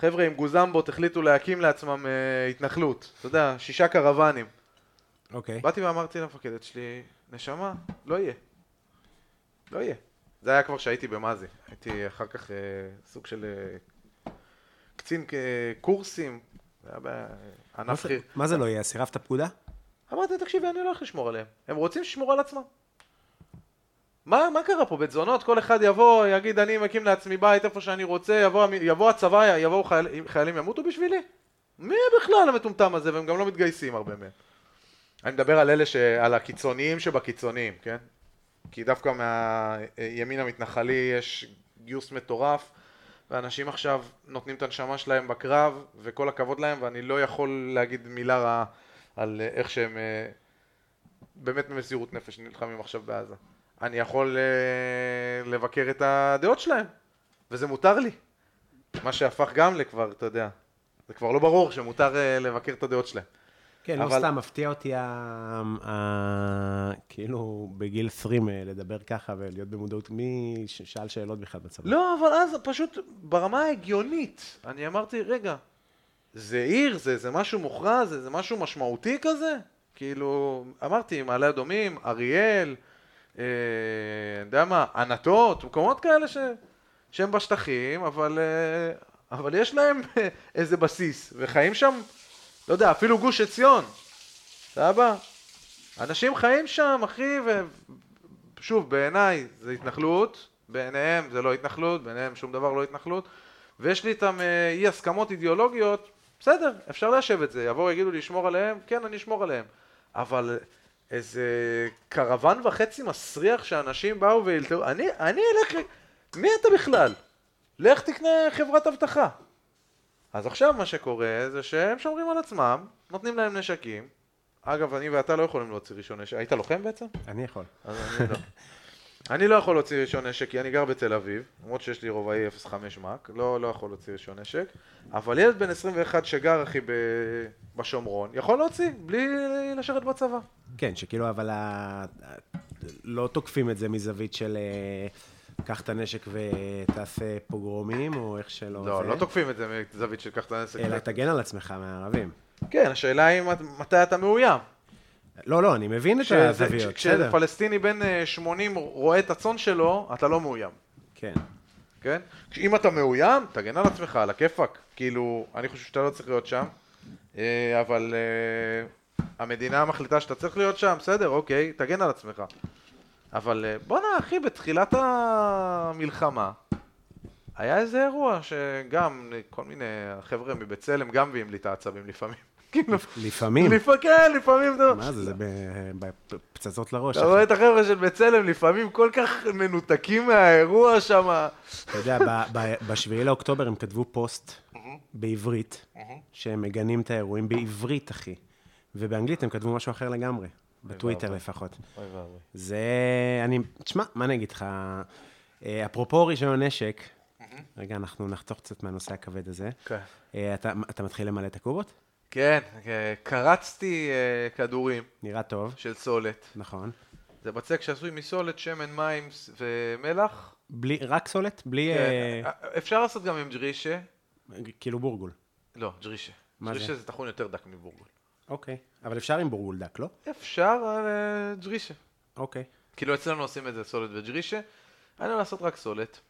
חבר'ה עם גוזמבות החליטו להקים לעצמם אה, התנחלות. אתה יודע, שישה קרוונים. אוקיי. באתי ואמרתי למפקדת שלי, נשמה, לא יהיה. לא יהיה. זה היה כבר כשהייתי במאזי. הייתי אחר כך אה, סוג של אה, קצין אה, קורסים. זה היה בענף חיר. מה זה לא יהיה? סירבת פקודה? אמרתי, תקשיבי, אני לא הולך לשמור עליהם. הם רוצים לשמור על עצמם. מה, מה קרה פה? בתזונות כל אחד יבוא, יגיד, אני מקים לעצמי בית איפה שאני רוצה, יבוא, יבוא הצבא, יבואו חייל, חיילים ימותו בשבילי? מי בכלל המטומטם הזה? והם גם לא מתגייסים הרבה מהם. אני מדבר על אלה, ש... על הקיצוניים שבקיצוניים, כן? כי דווקא מהימין המתנחלי יש גיוס מטורף, ואנשים עכשיו נותנים את הנשמה שלהם בקרב, וכל הכבוד להם, ואני לא יכול להגיד מילה רעה על איך שהם אה, באמת במסירות נפש נלחמים עכשיו בעזה. אני יכול אה, לבקר את הדעות שלהם, וזה מותר לי. מה שהפך גם לכבר, אתה יודע, זה כבר לא ברור שמותר אה, לבקר את הדעות שלהם. כן, לא אבל- סתם, מפתיע אותי, ה- ה- כאילו, בגיל 20 אה, לדבר ככה ולהיות במודעות. מי ש- שאל שאלות בכלל בצבא? לא, אבל אז פשוט ברמה ההגיונית, אני אמרתי, רגע, זה עיר, זה, זה משהו מוכרז, זה, זה משהו משמעותי כזה? כאילו, אמרתי, מעלה אדומים, אריאל, אני יודע מה, ענתות, מקומות כאלה ש, שהם בשטחים, אבל, אה, אבל יש להם איזה בסיס, וחיים שם, לא יודע, אפילו גוש עציון, סבבה? אנשים חיים שם, אחי, ושוב, בעיניי זה התנחלות, בעיניהם זה לא התנחלות, בעיניהם שום דבר לא התנחלות, ויש לי איתם אה, אי הסכמות אידיאולוגיות, בסדר, אפשר ליישב את זה, יבואו יגידו לי לשמור עליהם, כן, אני אשמור עליהם, אבל איזה קרוון וחצי מסריח שאנשים באו והלתרו, אני, אני אלך, מי אתה בכלל? לך תקנה חברת אבטחה. אז עכשיו מה שקורה זה שהם שומרים על עצמם, נותנים להם נשקים. אגב, אני ואתה לא יכולים להוציא רישיון נשק. היית לוחם בעצם? אני יכול. אז אני לא. אני לא יכול להוציא רישיון נשק כי אני גר בתל אביב, למרות שיש לי רובעי 05 מ"ק, לא, לא יכול להוציא רישיון נשק, אבל ילד בן 21 שגר, אחי, ב... בשומרון, יכול להוציא, בלי לשרת בצבא. כן, שכאילו, אבל ה- לא תוקפים את זה מזווית של אה, קח את הנשק ותעשה פוגרומים, או איך שלא... לא, זה, לא תוקפים את זה מזווית של קח את הנשק. אלא תגן על עצמך מהערבים. כן, השאלה היא מת- מתי אתה מאוים. לא, לא, אני מבין את הזוויות. כשפלסטיני בן אה, 80 רואה את הצאן שלו, אתה לא מאוים. כן. כן? אם אתה מאוים, תגן על עצמך, על הכיפאק. כאילו, אני חושב שאתה לא צריך להיות שם, אה, אבל אה, המדינה מחליטה שאתה צריך להיות שם, בסדר, אוקיי, תגן על עצמך. אבל אה, בואנה, אחי, בתחילת המלחמה, היה איזה אירוע שגם כל מיני חבר'ה מבצלם גם מביאים לי את העצבים לפעמים. כאילו, לפעמים. לפ- כן, לפעמים אתה... מה זה, זה בפצצות לראש. אתה רואה. את החבר'ה של בצלם לפעמים כל כך מנותקים מהאירוע שם. אתה יודע, ב-7 לאוקטובר הם כתבו פוסט בעברית, שהם מגנים את האירועים בעברית, אחי. ובאנגלית הם כתבו משהו אחר לגמרי, בטוויטר. לפחות. אוי ואבוי. זה... אני... תשמע, מה אני אגיד לך? אה, אפרופו רישיון נשק, רגע, אנחנו נחתוך קצת מהנושא הכבד הזה. כן. אה, אתה מתחיל למלא את הקובות? כן, קרצתי אה, כדורים נראה טוב, של סולת. נכון. זה בצק שעשוי מסולת, שמן, מים ומלח. בלי, רק סולת? בלי... כן, אה, אה, אפשר לעשות גם עם ג'רישה. כאילו בורגול. לא, ג'רישה. מה ג'רישה זה? זה טחון יותר דק מבורגול. אוקיי. אבל אפשר עם בורגול דק, לא? אפשר אה, ג'רישה. אוקיי. כאילו אצלנו עושים את זה סולת וג'רישה, אני אוהב לעשות רק סולת,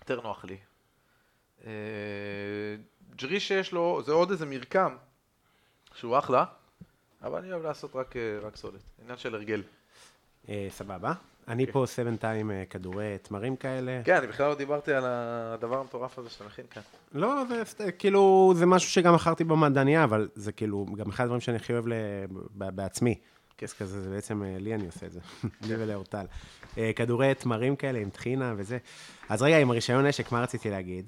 יותר נוח לי. אה, ג'רישה יש לו, זה עוד איזה מרקם, שהוא אחלה, אבל אני אוהב לעשות רק, אה, רק סולת, עניין של הרגל. אה, סבבה. אני פה עושה בינתיים אה, כדורי תמרים כאלה. כן, אני בכלל לא דיברתי על הדבר המטורף הזה שאתה מכין כאן. לא, זה סת- כאילו, זה משהו שגם מכרתי במעדניה, אבל זה כאילו, גם אחד הדברים שאני הכי אוהב בעצמי. כס כזה, זה בעצם אה, לי אני עושה את זה, לי ולאורטל. אה, כדורי תמרים כאלה עם טחינה וזה. אז רגע, עם הרישיון נשק, מה רציתי להגיד?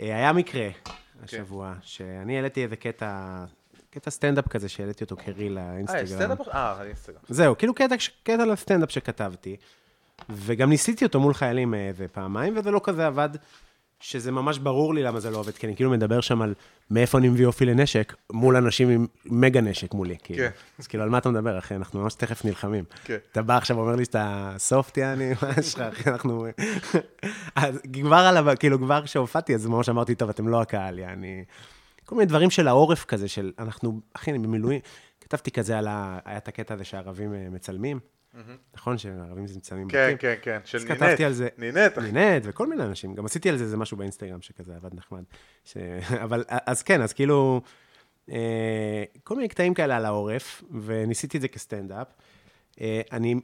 אה, היה מקרה השבוע, שאני העליתי איזה קטע, קטע סטנדאפ כזה, שהעליתי אותו כ reel אה, לאינסטגרם. יש סטנדאפ? אה, אינסטגרם. זהו, כאילו קטע, קטע לסטנדאפ שכתבתי, וגם ניסיתי אותו מול חיילים אה, איזה פעמיים, וזה לא כזה עבד, שזה ממש ברור לי למה זה לא עובד, כי אני כאילו מדבר שם על מאיפה אני מביא אופי לנשק, מול אנשים עם מגה נשק מולי, כאילו. כן. אז כאילו, על מה אתה מדבר, אחי? אנחנו ממש תכף נלחמים. כן. אתה בא עכשיו ואומר לי שאתה סופט, יעני, מה יש לך, אחי? אנחנו... אז כבר על. כאילו, כבר כשהופעתי, אז ממש אמרתי, טוב, אתם לא הקהל, יעני... כל מיני דברים של העורף כזה, של אנחנו, אחי, אני במילואים, כתבתי כזה על ה... היה את הקטע הזה שהערבים אה, מצלמים, נכון? שהערבים זה מצלמים כן, בתים. כן, כן, של אז נינט. כתבתי על זה. נינט. נינט וכל מיני אנשים. גם עשיתי על זה איזה משהו באינסטגרם שכזה עבד נחמד. ש... אבל, אז כן, אז כאילו, אה, כל מיני קטעים כאלה על העורף, וניסיתי את זה כסטנדאפ. אה, אני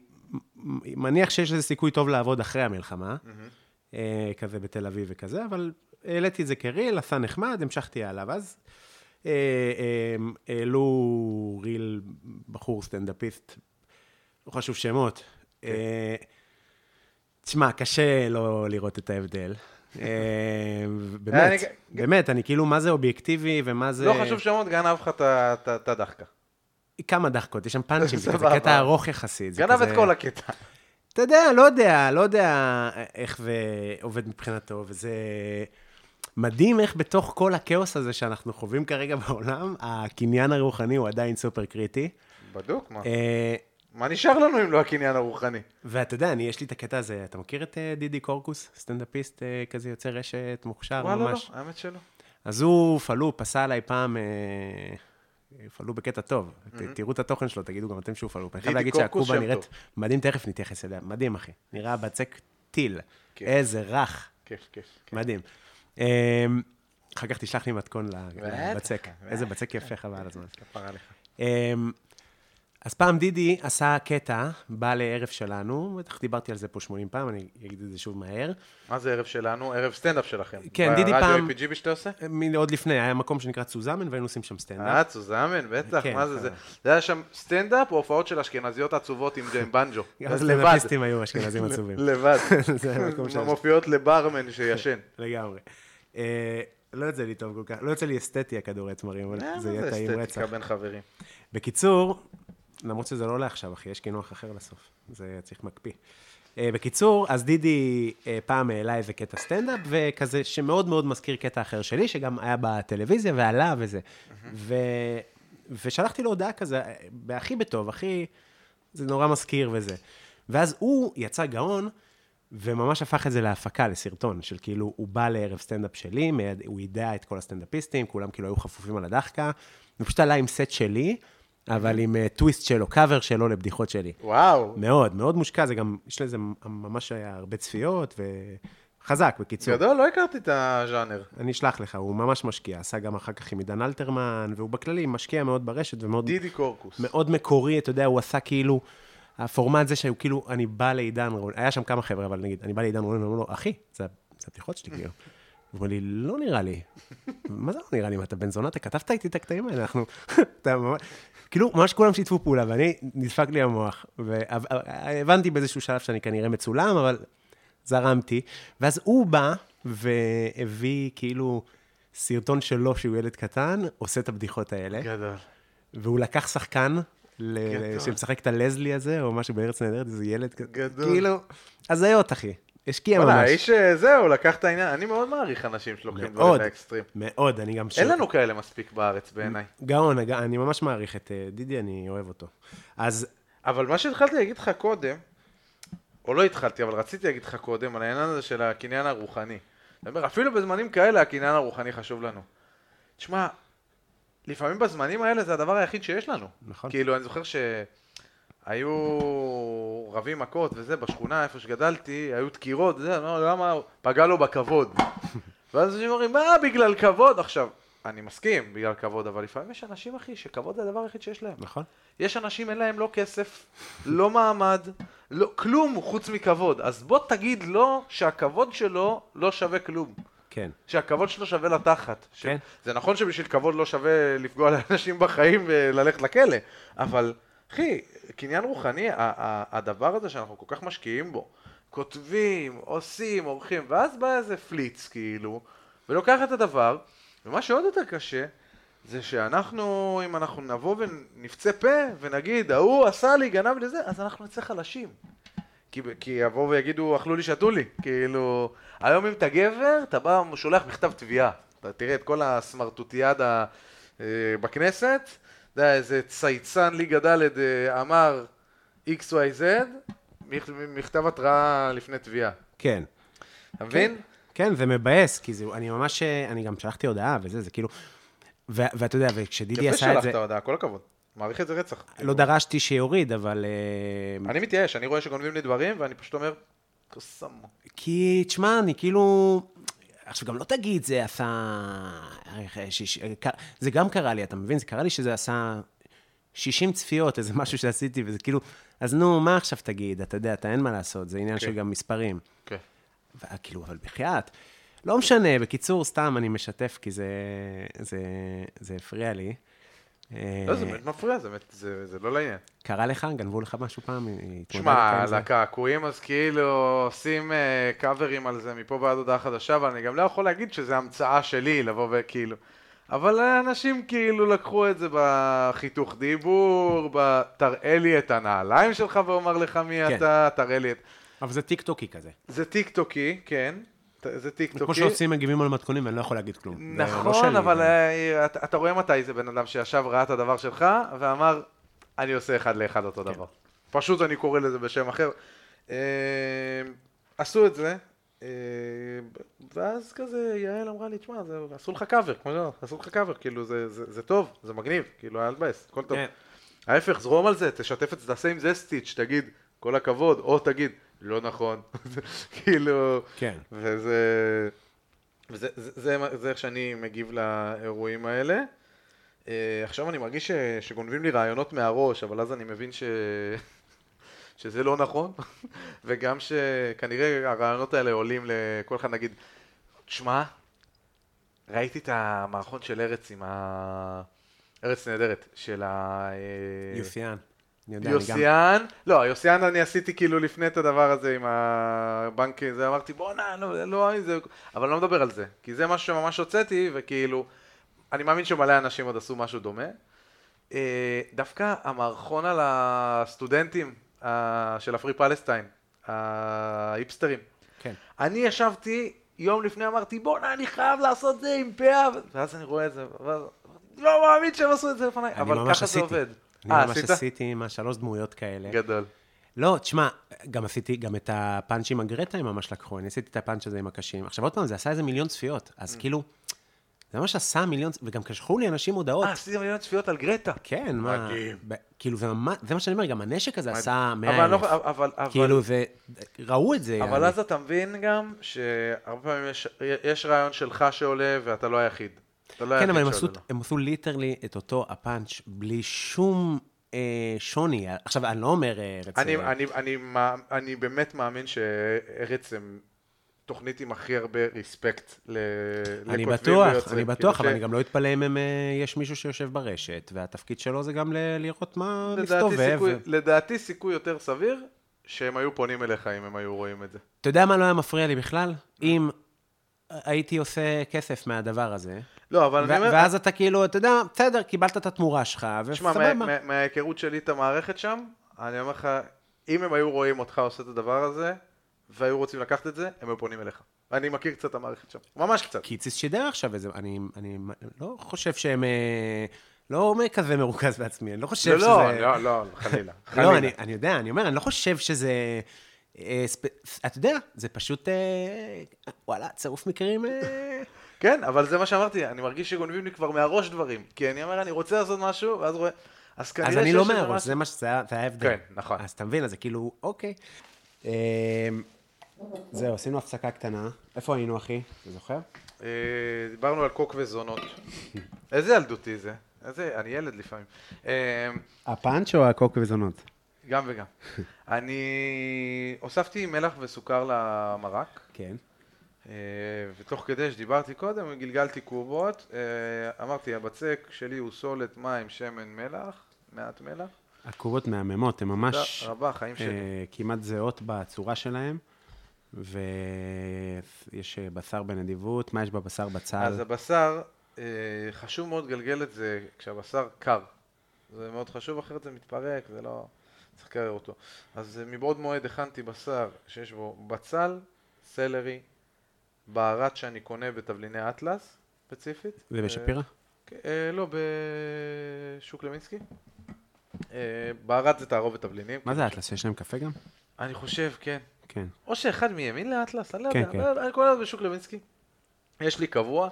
מניח שיש לזה סיכוי טוב לעבוד אחרי המלחמה, אה, כזה בתל אביב וכזה, אבל העליתי את זה כריל, עשה נחמד, המשכתי הלאה, ואז אה, אה, העלו ריל בחור סטנדאפיסט, לא חשוב שמות. אה, תשמע, קשה לא לראות את ההבדל. אה, באמת, אני- באמת, אני כאילו, מה זה אובייקטיבי ומה זה... לא חשוב שמות, גנב לך את הדחקה. כמה דחקות, יש שם פאנצ'ים, זה. קטע ארוך יחסית. גנב את כל הקטע. אתה יודע, לא יודע, לא יודע איך זה עובד מבחינתו, וזה מדהים איך בתוך כל הכאוס הזה שאנחנו חווים כרגע בעולם, הקניין הרוחני הוא עדיין סופר קריטי. בדוק, מה? מה נשאר לנו אם לא הקניין הרוחני? ואתה יודע, אני, יש לי את הקטע הזה, אתה מכיר את אה, דידי קורקוס, סטנדאפיסט אה, כזה יוצא רשת מוכשר וואלה, לא, ממש? האמת שלא. אז הוא פלו, פסע עליי פעם, אה, פלו בקטע טוב. ת- תראו את התוכן שלו, תגידו גם אתם שהוא פלו. אני חייב להגיד שהקובה נראית טוב. מדהים, תכף נתייחס אליה. מדהים, אחי. נראה בצק טיל. כן. איזה רך. כיף, כיף. כיף. מדהים. אחר כך תשלח לי מתכון לבצק. איזה בצק יפה חבל על הזמן. אז פעם דידי עשה קטע, בא לערב שלנו, בטח דיברתי על זה פה 80 פעם, אני אגיד את זה שוב מהר. מה זה ערב שלנו? ערב סטנדאפ שלכם. כן, דידי פעם- ברדיו EPGB שאתה עושה? מ- עוד לפני, היה מקום שנקרא צוזמן, והיינו עושים שם סטנדאפ. אה, צוזמן, בטח, כן, מה זה זה? סבבה. זה היה שם סטנדאפ או הופעות של אשכנזיות עצובות עם עם בנג'ו? גם לבד. היו אשכנזים עצובים. לבד. זה המקום של... מופיעות לברמן שישן. לגמרי. אה, לא יוצא לי טוב כל כך, לא יוצא לי אסתטי הכדורי תמרים, אבל אה, זה יהיה טעים רצח. אסתטיקה בין חברים. בקיצור, למרות שזה לא לעכשיו, אחי, יש קינוח אחר לסוף. זה צריך מקפיא. אה, בקיצור, אז דידי אה, פעם העלה איזה קטע סטנדאפ, וכזה שמאוד מאוד מזכיר קטע אחר שלי, שגם היה בטלוויזיה ועלה וזה. ו... ושלחתי לו הודעה כזה, אה, בהכי בטוב, הכי... זה נורא מזכיר וזה. ואז הוא יצא גאון, וממש הפך את זה להפקה, לסרטון, של כאילו, הוא בא לערב סטנדאפ שלי, הוא יידע את כל הסטנדאפיסטים, כולם כאילו היו חפופים על הדאחקה, ופשוט עלה עם סט שלי, אבל עם טוויסט שלו, קאבר שלו לבדיחות שלי. וואו. מאוד, מאוד מושקע, זה גם, יש לזה ממש היה הרבה צפיות, וחזק, בקיצור. גדול, לא הכרתי את הז'אנר. אני אשלח לך, הוא ממש משקיע, עשה גם אחר כך עם עידן אלתרמן, והוא בכללי משקיע מאוד ברשת, ומאוד דידי קורקוס. מאוד מקורי, אתה יודע, הוא עשה כאילו, הפורמט זה שהוא כאילו, אני בא לעידן רול, היה שם כמה חבר'ה, אבל נגיד, אני בא לעידן רול, ואומר לו, אחי, זה זה הבדיחות שלי, כאילו. הוא אומר לי, לא נראה לי. מה זה לא נראה לי? מה, אתה בן זונה? אתה כתבת איתי את הקטעים האלה, אנחנו... כאילו, ממש כולם שיתפו פעולה, ואני, נדפק לי המוח. והבנתי באיזשהו שלב שאני כנראה מצולם, אבל זרמתי. ואז הוא בא והביא כאילו סרטון שלו, שהוא ילד קטן, עושה את הבדיחות האלה. גדול. והוא לקח שחקן, ל-. שמשחק את הלזלי הזה, או משהו בארץ נהדרת, איזה ילד כזה. גדול. כאילו, הזיות, אחי. השקיע וואלה, ממש. האיש, אה, זהו, לקח את העניין. אני מאוד מעריך אנשים שלוקחים. דברים לאקסטרים. מאוד, אני גם... אין שואל- לנו כאלה מספיק בארץ בעיניי. גאון, אני ממש מעריך את אה, דידי, אני אוהב אותו. אז אבל מה שהתחלתי להגיד לך קודם, או לא התחלתי, אבל רציתי להגיד לך קודם, על העניין הזה של הקניין הרוחני. אני אומר, אפילו בזמנים כאלה הקניין הרוחני חשוב לנו. תשמע, לפעמים בזמנים האלה זה הדבר היחיד שיש לנו. נכון. כאילו, אני זוכר ש... היו רבים מכות וזה, בשכונה איפה שגדלתי, היו דקירות, זה, לא, למה, פגע לו בכבוד. ואז אנשים אומרים, מה בגלל כבוד? עכשיו, אני מסכים בגלל כבוד, אבל לפעמים יש אנשים, אחי, שכבוד זה הדבר היחיד שיש להם. נכון? יש אנשים, אין להם לא כסף, לא מעמד, לא, כלום חוץ מכבוד. אז בוא תגיד לו שהכבוד שלו לא שווה כלום. כן. שהכבוד שלו שווה לתחת. ש... כן. זה נכון שבשביל כבוד לא שווה לפגוע לאנשים בחיים וללכת לכלא, אבל אחי, קניין רוחני, הדבר הזה שאנחנו כל כך משקיעים בו, כותבים, עושים, עורכים, ואז בא איזה פליץ כאילו, ולוקח את הדבר, ומה שעוד יותר קשה, זה שאנחנו, אם אנחנו נבוא ונפצה פה ונגיד, ההוא עשה לי, גנב לי זה, אז אנחנו נצא חלשים. כי, כי יבואו ויגידו, אכלו לי, שתו לי. כאילו, היום אם אתה גבר, אתה בא, שולח מכתב תביעה. אתה תראה את כל הסמרטוטיאדה אה, בכנסת, אתה יודע, איזה צייצן ליגה ד' אה, אמר XYZ, מכ- מכתב התראה לפני תביעה. כן. אתה מבין? כן, זה מבאס, כי זה, אני ממש, אני גם שלחתי הודעה וזה, זה כאילו... ו- ואתה יודע, וכשדידי יפה עשה את זה, שלחת הודעה, כל הכבוד. מעריך את זה רצח. לא דרשתי שיוריד, אבל... אה, אני מתייאש, אני רואה שגונבים לי דברים, ואני פשוט אומר, קוסמו. כי, תשמע, אני כאילו... עכשיו, גם לא תגיד, זה עשה... שיש... זה גם קרה לי, אתה מבין? זה קרה לי שזה עשה 60 צפיות, איזה משהו שעשיתי, וזה כאילו... אז נו, מה עכשיו תגיד? אתה יודע, אתה אין מה לעשות, זה עניין כן. של גם מספרים. כן. וכאילו, אבל בחייאת. לא משנה, בקיצור, סתם אני משתף, כי זה, זה, זה הפריע לי. לא, זה באמת מפריע, זה באמת- זה זה לא לעניין. קרה לך? גנבו לך משהו פעם? התמודדת שמע? לקעקועים אז כאילו עושים אה, קאברים על זה מפה ועד הודעה חדשה, אבל אני גם לא יכול להגיד שזה המצאה שלי לבוא וכאילו... אבל אנשים כאילו לקחו את זה בחיתוך דיבור, ב... תראה לי את הנעליים שלך ואומר לך מי כן. אתה, תראה לי את... אבל זה טיק טוקי כזה. זה טיק טוקי, כן, זה טיק כמו. שעושים מגיבים על מתכונים, ואני לא יכול להגיד כלום. לא נכון, אבל אה, אתה, רואה מתי זה בן אדם שישב, ראה את הדבר שלך, ואמר, אני עושה אחד לאחד אותו כן. דבר. פשוט אני קורא לזה בשם אחר. אה, עשו את זה, אה, ואז כזה יעל אמרה לי, תשמע, עשו לך קאבר, כמו שאמרת, עשו לך קאבר, כאילו זה טוב, זה מגניב, כאילו אל תבאס, הכל טוב. כן. ההפך, זרום על זה, תשתף את זה, תעשה עם זה סטיץ', תגיד, כל הכבוד, או תגיד, לא נכון, כאילו, כן. וזה, וזה זה, זה, זה, זה איך שאני מגיב לאירועים האלה. אה, עכשיו אני מרגיש ש, שגונבים לי רעיונות מהראש, אבל אז אני מבין ש... שזה לא נכון, וגם שכנראה הרעיונות האלה עולים לכל אחד, נגיד, תשמע, ראיתי את המערכון של ארץ עם ה... ארץ נהדרת, של ה... אה, יוסיאן. אני יודע, אני גם... יוסיאן, לא, יוסיאן אני עשיתי כאילו לפני את הדבר הזה עם הבנק, זה אמרתי בואנה, לא, לא, זה, אבל לא מדבר על זה, כי זה משהו שממש הוצאתי, וכאילו, אני מאמין שמלא אנשים עוד עשו משהו דומה. אה, דווקא המערכון על הסטודנטים אה, של הפרי פלסטיין, ההיפסטרים, כן. אני ישבתי, יום לפני אמרתי, בואנה, אני חייב לעשות זה עם פאה, ואז אני רואה את זה, ואז לא מאמין שהם עשו את זה לפניי, אבל ככה זה עשיתי. עובד. אני ממש עשית? עשיתי עם השלוש דמויות כאלה. גדול. לא, תשמע, גם עשיתי, גם את הפאנץ' עם הגרטה הם ממש לקחו, אני עשיתי את הפאנץ' הזה עם הקשים. עכשיו עוד פעם, זה עשה איזה מיליון צפיות, אז Mm. כאילו, זה ממש עשה מיליון, וגם שלחו לי אנשים הודעות. אה, עשיתי מיליון צפיות על גרטה. כן, מה. ב- כאילו, זה ממש, זה מה שאני אומר, גם הנשק הזה עשה אבל 100 אני לא אלף. אבל, אבל, כאילו, זה, ראו את זה. אבל. אז אתה מבין גם שהרבה פעמים יש, יש רעיון שלך שעולה ואתה לא היחיד. לא כן, אבל הם עשו, ליטרלי את אותו הפאנץ' בלי שום אה, שוני. עכשיו, אני לא אומר אה, ארץ... אני, אה, אני, אני, אני באמת מאמין שארץ הם תוכנית עם הכי הרבה ריספקט ל- אני לכותבים בטוח, ויוצרים. אני בטוח, כאילו אבל אני גם לא אתפלא אם אה, יש מישהו שיושב ברשת, והתפקיד שלו זה גם לראות מה מסתובב. לדעתי סיכוי יותר סביר שהם היו פונים אליך אם הם היו רואים את זה. אתה יודע מה לא היה מפריע לי בכלל? אם הייתי עושה כסף מהדבר הזה, לא, אבל אני אומר... ואז אתה כאילו, אתה יודע, בסדר, קיבלת את התמורה שלך, תשמע, וסבבה. מה- מההיכרות שלי את המערכת שם, אני אומר לך, אם הם היו רואים אותך עושה את הדבר הזה, והיו רוצים לקחת את זה, הם היו פונים אליך. אני מכיר קצת את המערכת שם, ממש קצת. קיציס שידר עכשיו איזה, אני, אני לא חושב שהם, אה, לא כזה מרוכז בעצמי, אני לא חושב לא, שזה... לא, לא, לא, חלילה. לא, חלילה. אני, אני יודע, אני אומר, אני לא חושב שזה... אה. אתה יודע, זה פשוט, אה, וואלה, צירוף מקרים... אה, כן, אבל זה מה שאמרתי, אני מרגיש שגונבים לי כבר מהראש דברים. כי אני אומר, אני רוצה לעשות משהו, ואז רואה... אז כנראה אז אני שיש לא מהראש, זה מה שזה היה ההבדל. כן, נכון. אז אתה מבין, אז זה כאילו, אוקיי. אה, זהו, עשינו הפסקה קטנה. איפה היינו, אחי? אתה זוכר? דיברנו על קוק וזונות. איזה ילדותי זה. איזה, אני ילד לפעמים. אה, הפאנץ' או הקוק וזונות? גם וגם. אני הוספתי מלח וסוכר למרק, כן. אה, ותוך כדי שדיברתי קודם, גלגלתי קובות. אה, אמרתי, הבצק שלי הוא סולת, מים, שמן, מלח, מעט מלח. הקובות מהממות, הן ממש רבה, חיים שלי. אה, כמעט זהות בצורה שלהן, ויש בשר בנדיבות, מה יש בבשר בצל? אז הבשר, חשוב מאוד לגלגל את זה כשהבשר קר. זה מאוד חשוב, אחרת זה מתפרק, זה לא... צריך לקרר אותו. אז אה, מבעוד מועד הכנתי בשר שיש בו בצל, סלרי, בערת שאני קונה בתבליני אטלס, ספציפית. זה בשפירא? אה, אה, לא, בשוק למינסקי. אה, בערת זה תערובת תבלינים. מה זה אטלס? יש להם קפה גם? אני חושב, כן. כן. או שאחד מימין לאטלס, אני לא כן, יודע, כן. אני קורא לזה בשוק לוינסקי. יש לי קבוע,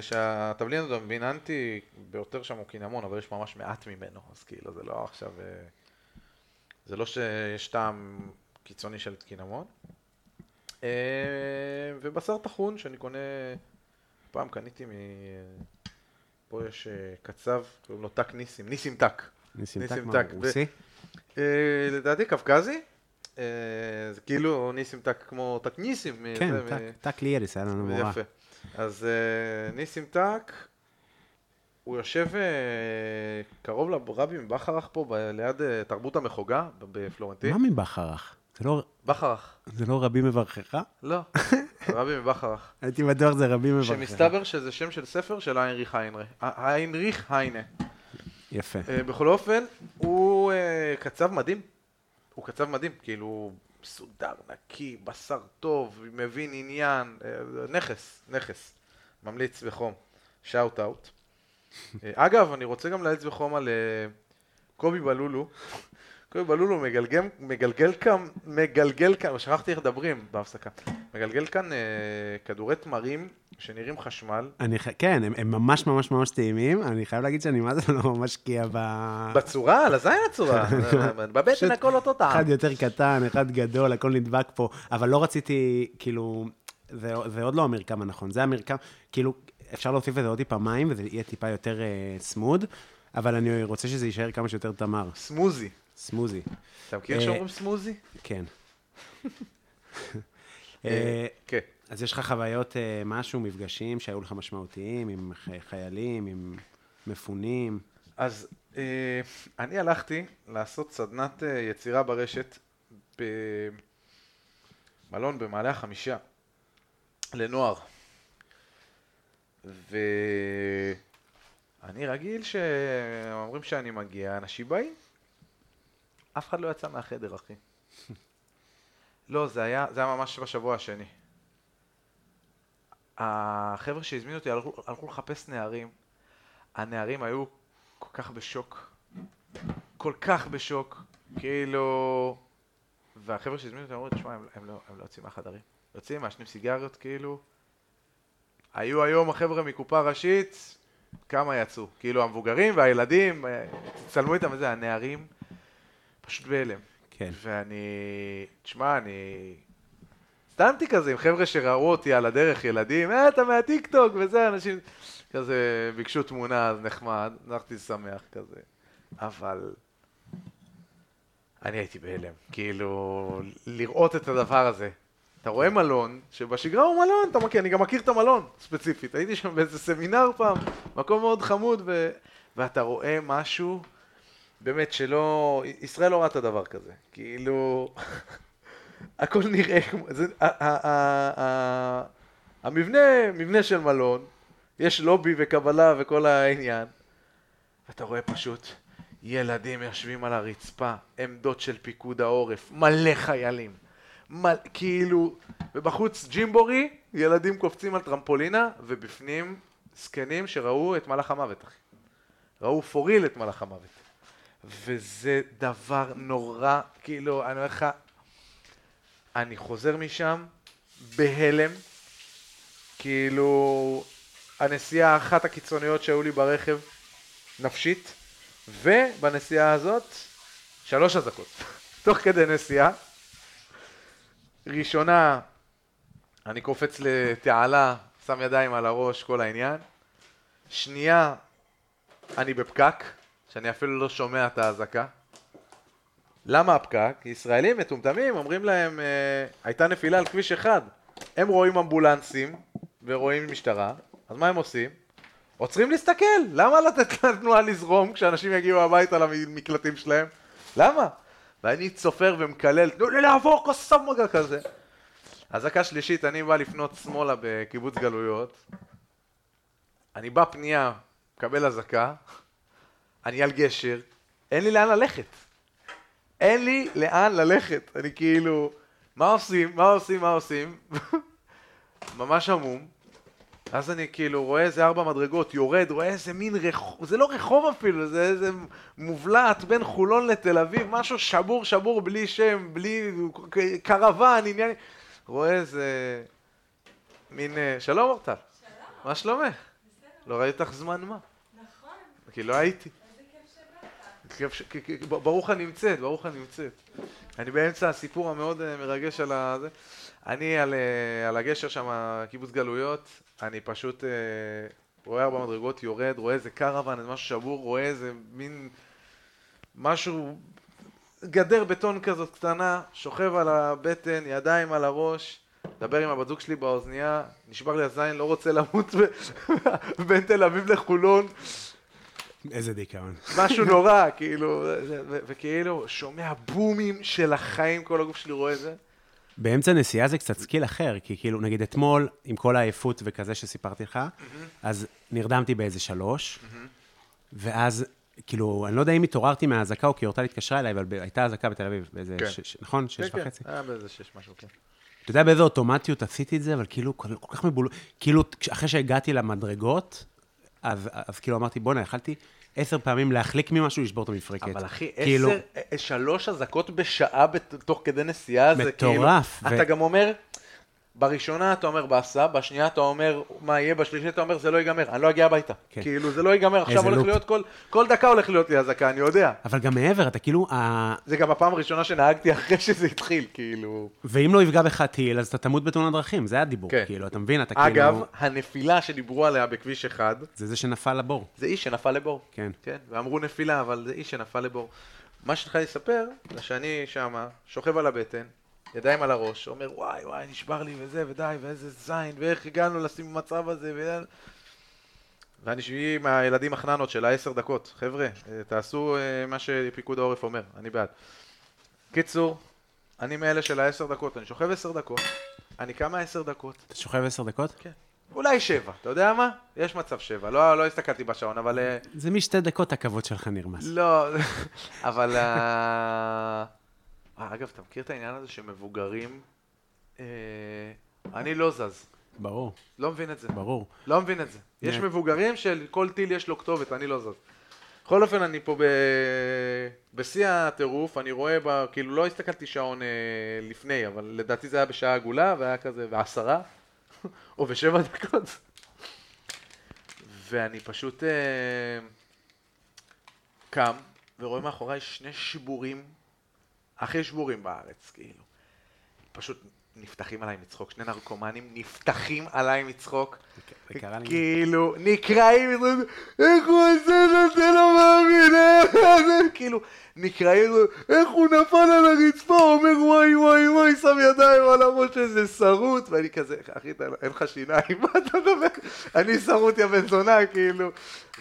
שהתבלין הדומיננטי ביותר שם הוא קינמון, אבל יש ממש מעט ממנו, אז כאילו זה לא עכשיו, זה לא שיש טעם קיצוני של קינמון. אה, ובשר טחון שאני קונה, פעם קניתי מ... פה יש אה, קצב, קוראים לו טק ניסים, ניסים טק. ניסים טקמן, טק. רוסי? אה, לדעתי קווקזי, זה כאילו ניסים טק כמו טק ניסים. כן, טק, טק ליאליס, היה לנו מורה. יפה. אז ניסים טק, הוא יושב אה, קרוב לרבי מבחרח פה, ליד אה, תרבות המחוגה בפלורנטין. מה מבחרח? זה לא- בחרח. זה לא רבי מברכך? לא, רבי מבחרח. הייתי בטוח זה רבי מברכך. שמסתבר שזה שם של ספר של היינריך היינרי. ה- היינריך היינה. יפה. אה, בכל אופן, הוא קצב מדהים. הוא קצב מדהים, כאילו, מסודר, נקי, בשר טוב, מבין עניין, נכס, נכס. ממליץ בחום. שאוט אאוט. אה, אגב, אני רוצה גם להמליץ בחום על אה, קובי בלולו. קובי בלולו מגלגל, מגלגל כאן, מגלגל כאן, שכחתי איך מדברים בהפסקה. מגלגל כאן אה, כדורי תמרים שנראים חשמל. אני. כן, הם, הם ממש ממש ממש טעימים, אני חייב להגיד שאני מה זה לא משקיע ב... בצורה, על הזין הצורה. בבטן פשוט הכל אותו טעם. אחד יותר קטן, אחד גדול, הכל נדבק פה, אבל לא רציתי, כאילו, זה, זה עוד לא המרקם הנכון, זה המרקם, כאילו, אפשר להוסיף לזה עוד טיפה מים, וזה יהיה טיפה יותר uh, סמוד, אבל אני רוצה שזה יישאר כמה שיותר תמר, סמוזי. סמוזי, אתה מכיר אה, שאומרים סמוזי? כן. אה, אה, כן. אז יש לך חוויות אה, משהו, מפגשים שהיו לך משמעותיים עם חיילים, עם מפונים? אז אה, אני הלכתי לעשות סדנת אה, יצירה ברשת במלון במעלה החמישה לנוער. ואני רגיל שאומרים שאני מגיע, אנשים באים. אף אחד לא יצא מהחדר, אחי. לא, זה היה, זה היה ממש בשבוע השני. החבר'ה שהזמינו אותי הלכו, הלכו לחפש נערים. הנערים היו כל כך בשוק. כל כך בשוק. כאילו... והחבר'ה שהזמינו אותי אמרו, תשמע, הם, הם, לא, הם לא יוצאים מהחדרים. יוצאים, מעשנים סיגריות, כאילו. היו היום החבר'ה מקופה ראשית, כמה יצאו? כאילו המבוגרים והילדים, אה, צלמו איתם וזה, הנערים, פשוט בהלם. כן. ואני, תשמע, אני סתמתי כזה עם חבר'ה שראו אותי על הדרך, ילדים, אה, אתה מהטיקטוק וזה, אנשים כזה ביקשו תמונה, אז נחמד, הלכתי שמח כזה. אבל אני הייתי בהלם, כאילו, לראות את הדבר הזה. אתה רואה מלון, שבשגרה הוא מלון, אתה מכיר, אני גם מכיר את המלון, ספציפית. הייתי שם באיזה סמינר פעם, מקום מאוד חמוד, ו... ואתה רואה משהו, באמת שלא, ישראל לא ראתה דבר כזה. כאילו, הכל נראה כמו, זה, המבנה, מבנה של מלון, יש לובי וקבלה וכל העניין, ואתה רואה פשוט ילדים יושבים על הרצפה, עמדות של פיקוד העורף, מלא חיילים. מל... כאילו, ובחוץ ג'ימבורי, ילדים קופצים על טרמפולינה, ובפנים זקנים שראו את מלאך המוות, אחי. ראו פוריל את מלאך המוות. וזה דבר נורא, כאילו, אני אומר לך, אני חוזר משם בהלם, כאילו, הנסיעה אחת הקיצוניות שהיו לי ברכב, נפשית, ובנסיעה הזאת, שלוש אזעקות. תוך כדי נסיעה. ראשונה, אני קופץ לתעלה, שם ידיים על הראש, כל העניין. שנייה, אני בפקק, שאני אפילו לא שומע את האזעקה. למה הפקק? ישראלים מטומטמים, אומרים להם, אה, הייתה נפילה על כביש אחד. הם רואים אמבולנסים ורואים משטרה, אז מה הם עושים? עוצרים להסתכל, למה לתת לתנועה לזרום כשאנשים יגיעו הביתה למקלטים שלהם? למה? ואני צופר ומקלל, תנו לי לעבור כוס סמוגה כזה. אזעקה שלישית, אני בא לפנות שמאלה בקיבוץ גלויות, אני בא פנייה, מקבל אזעקה, אני על גשר, אין לי לאן ללכת. אין לי לאן ללכת. אני כאילו, מה עושים? מה עושים? מה עושים? ממש עמום. אז אני כאילו רואה איזה ארבע מדרגות, יורד, רואה איזה מין רחוב, זה לא רחוב אפילו, זה איזה מובלעת בין חולון לתל אביב, משהו שבור שבור בלי שם, בלי קרוון, עניין... רואה איזה מין... אה, שלום אורטל. שלום. מה שלומך? בסדר. לא ראיתי אותך זמן מה. נכון. כי לא הייתי. ברוך הנמצאת, ברוך הנמצאת. אני באמצע הסיפור המאוד אה, מרגש על ה... אני על, אה, על הגשר שם, קיבוץ גלויות, אני פשוט אה, רואה ארבע מדרגות, יורד, רואה איזה קרוון, איזה משהו שבור, רואה איזה מין משהו, גדר בטון כזאת קטנה, שוכב על הבטן, ידיים על הראש, מדבר עם הבת זוג שלי באוזנייה, נשבר לי הזין, לא רוצה למות בין תל אביב לחולון. איזה דיכאון. משהו נורא, כאילו, וכאילו, שומע בומים של החיים, כל הגוף שלי רואה את זה. באמצע נסיעה זה קצת skill אחר, כי כאילו, נגיד אתמול, עם כל העייפות וכזה שסיפרתי לך, אז נרדמתי באיזה שלוש, ואז, כאילו, אני לא יודע אם התעוררתי מהאזעקה או כי אורטל התקשרה אליי, אבל הייתה אזעקה בתל אביב, באיזה, כן. ש, נכון? שש כן, וחצי. כן, היה באיזה שש משהו, כן. אתה יודע באיזה אוטומטיות עשיתי את זה, אבל כאילו, כל, כל כך מבול... כאילו, אחרי שהגעתי למדרגות, אז, אז כאילו אמרתי, בואנה, יכלתי עשר פעמים להחליק ממשהו, לשבור את המפרקת. אבל אחי, כאילו, עשר, אה, שלוש אזעקות בשעה תוך כדי נסיעה, זה כאילו... מטורף, ו- אתה גם אומר, בראשונה אתה אומר באסה, בשנייה אתה אומר מה יהיה, בשלישית אתה אומר זה לא ייגמר, אני לא אגיע הביתה. כן. כאילו זה לא ייגמר, עכשיו הולך לופ. להיות כל, כל דקה הולך להיות לי אזעקה, אני יודע. אבל גם מעבר, אתה כאילו, ה... זה גם הפעם הראשונה שנהגתי אחרי שזה התחיל, כאילו. ואם לא יפגע בך טיל, אז אתה תמות בתאונת דרכים, זה הדיבור. כן. כאילו, אתה מבין, אתה אגב, כאילו... הנפילה שדיברו עליה בכביש אחד, זה זה שנפל לבור. זה איש שנפל לבור. כן. כן, ואמרו נפילה, אבל זה איש שנפל לבור. מה שהתחלתי לספר, זה שאני שמה, שוכב על הבטן, ידיים על הראש, אומר וואי וואי נשבר לי וזה ודי ואיזה זין ואיך הגענו לשים במצב הזה ו... ואני שהיא מהילדים החננות של העשר דקות, חבר'ה, אה, תעשו אה, מה שפיקוד העורף אומר, אני בעד. קיצור, אני מאלה של העשר דקות, אני שוכב עשר דקות, אני קמה עשר דקות, אתה שוכב עשר דקות? כן, אולי שבע, אתה יודע מה? יש מצב שבע, לא, לא הסתכלתי בשעון, אבל... אה, זה משתי דקות הכבוד שלך נרמס. לא, אבל... אה, אגב, אתה מכיר את העניין הזה שמבוגרים... אה, אני לא זז. ברור, לא מבין את זה. ברור. לא מבין את זה. יש. מבוגרים שלכל טיל יש לו כתובת, אני לא זז. בכל אופן, אני פה ב... בשיא הטירוף, אני רואה, ב... כאילו לא הסתכלתי שעון אה, לפני, אבל לדעתי זה היה בשעה עגולה, והיה כזה, בעשרה, או בשבע דקות. ואני פשוט אה, קם, ורואה מאחוריי שני שבורים, הכי שבורים בארץ, כאילו. פשוט נפתחים עליי מצחוק, שני נרקומנים נפתחים עליי מצחוק. כאילו, נקרעים, איך הוא עשה את זה, לא מאמין, אה?" כאילו, נקרעים, איך הוא נפל על הרצפה, אומר וואי וואי וואי, שם ידיים על הראש איזה שרוט, ואני כזה, אחי, לא- אין לך שיניים, מה אתה מדבר? אני שרוט יא בן זונה, כאילו.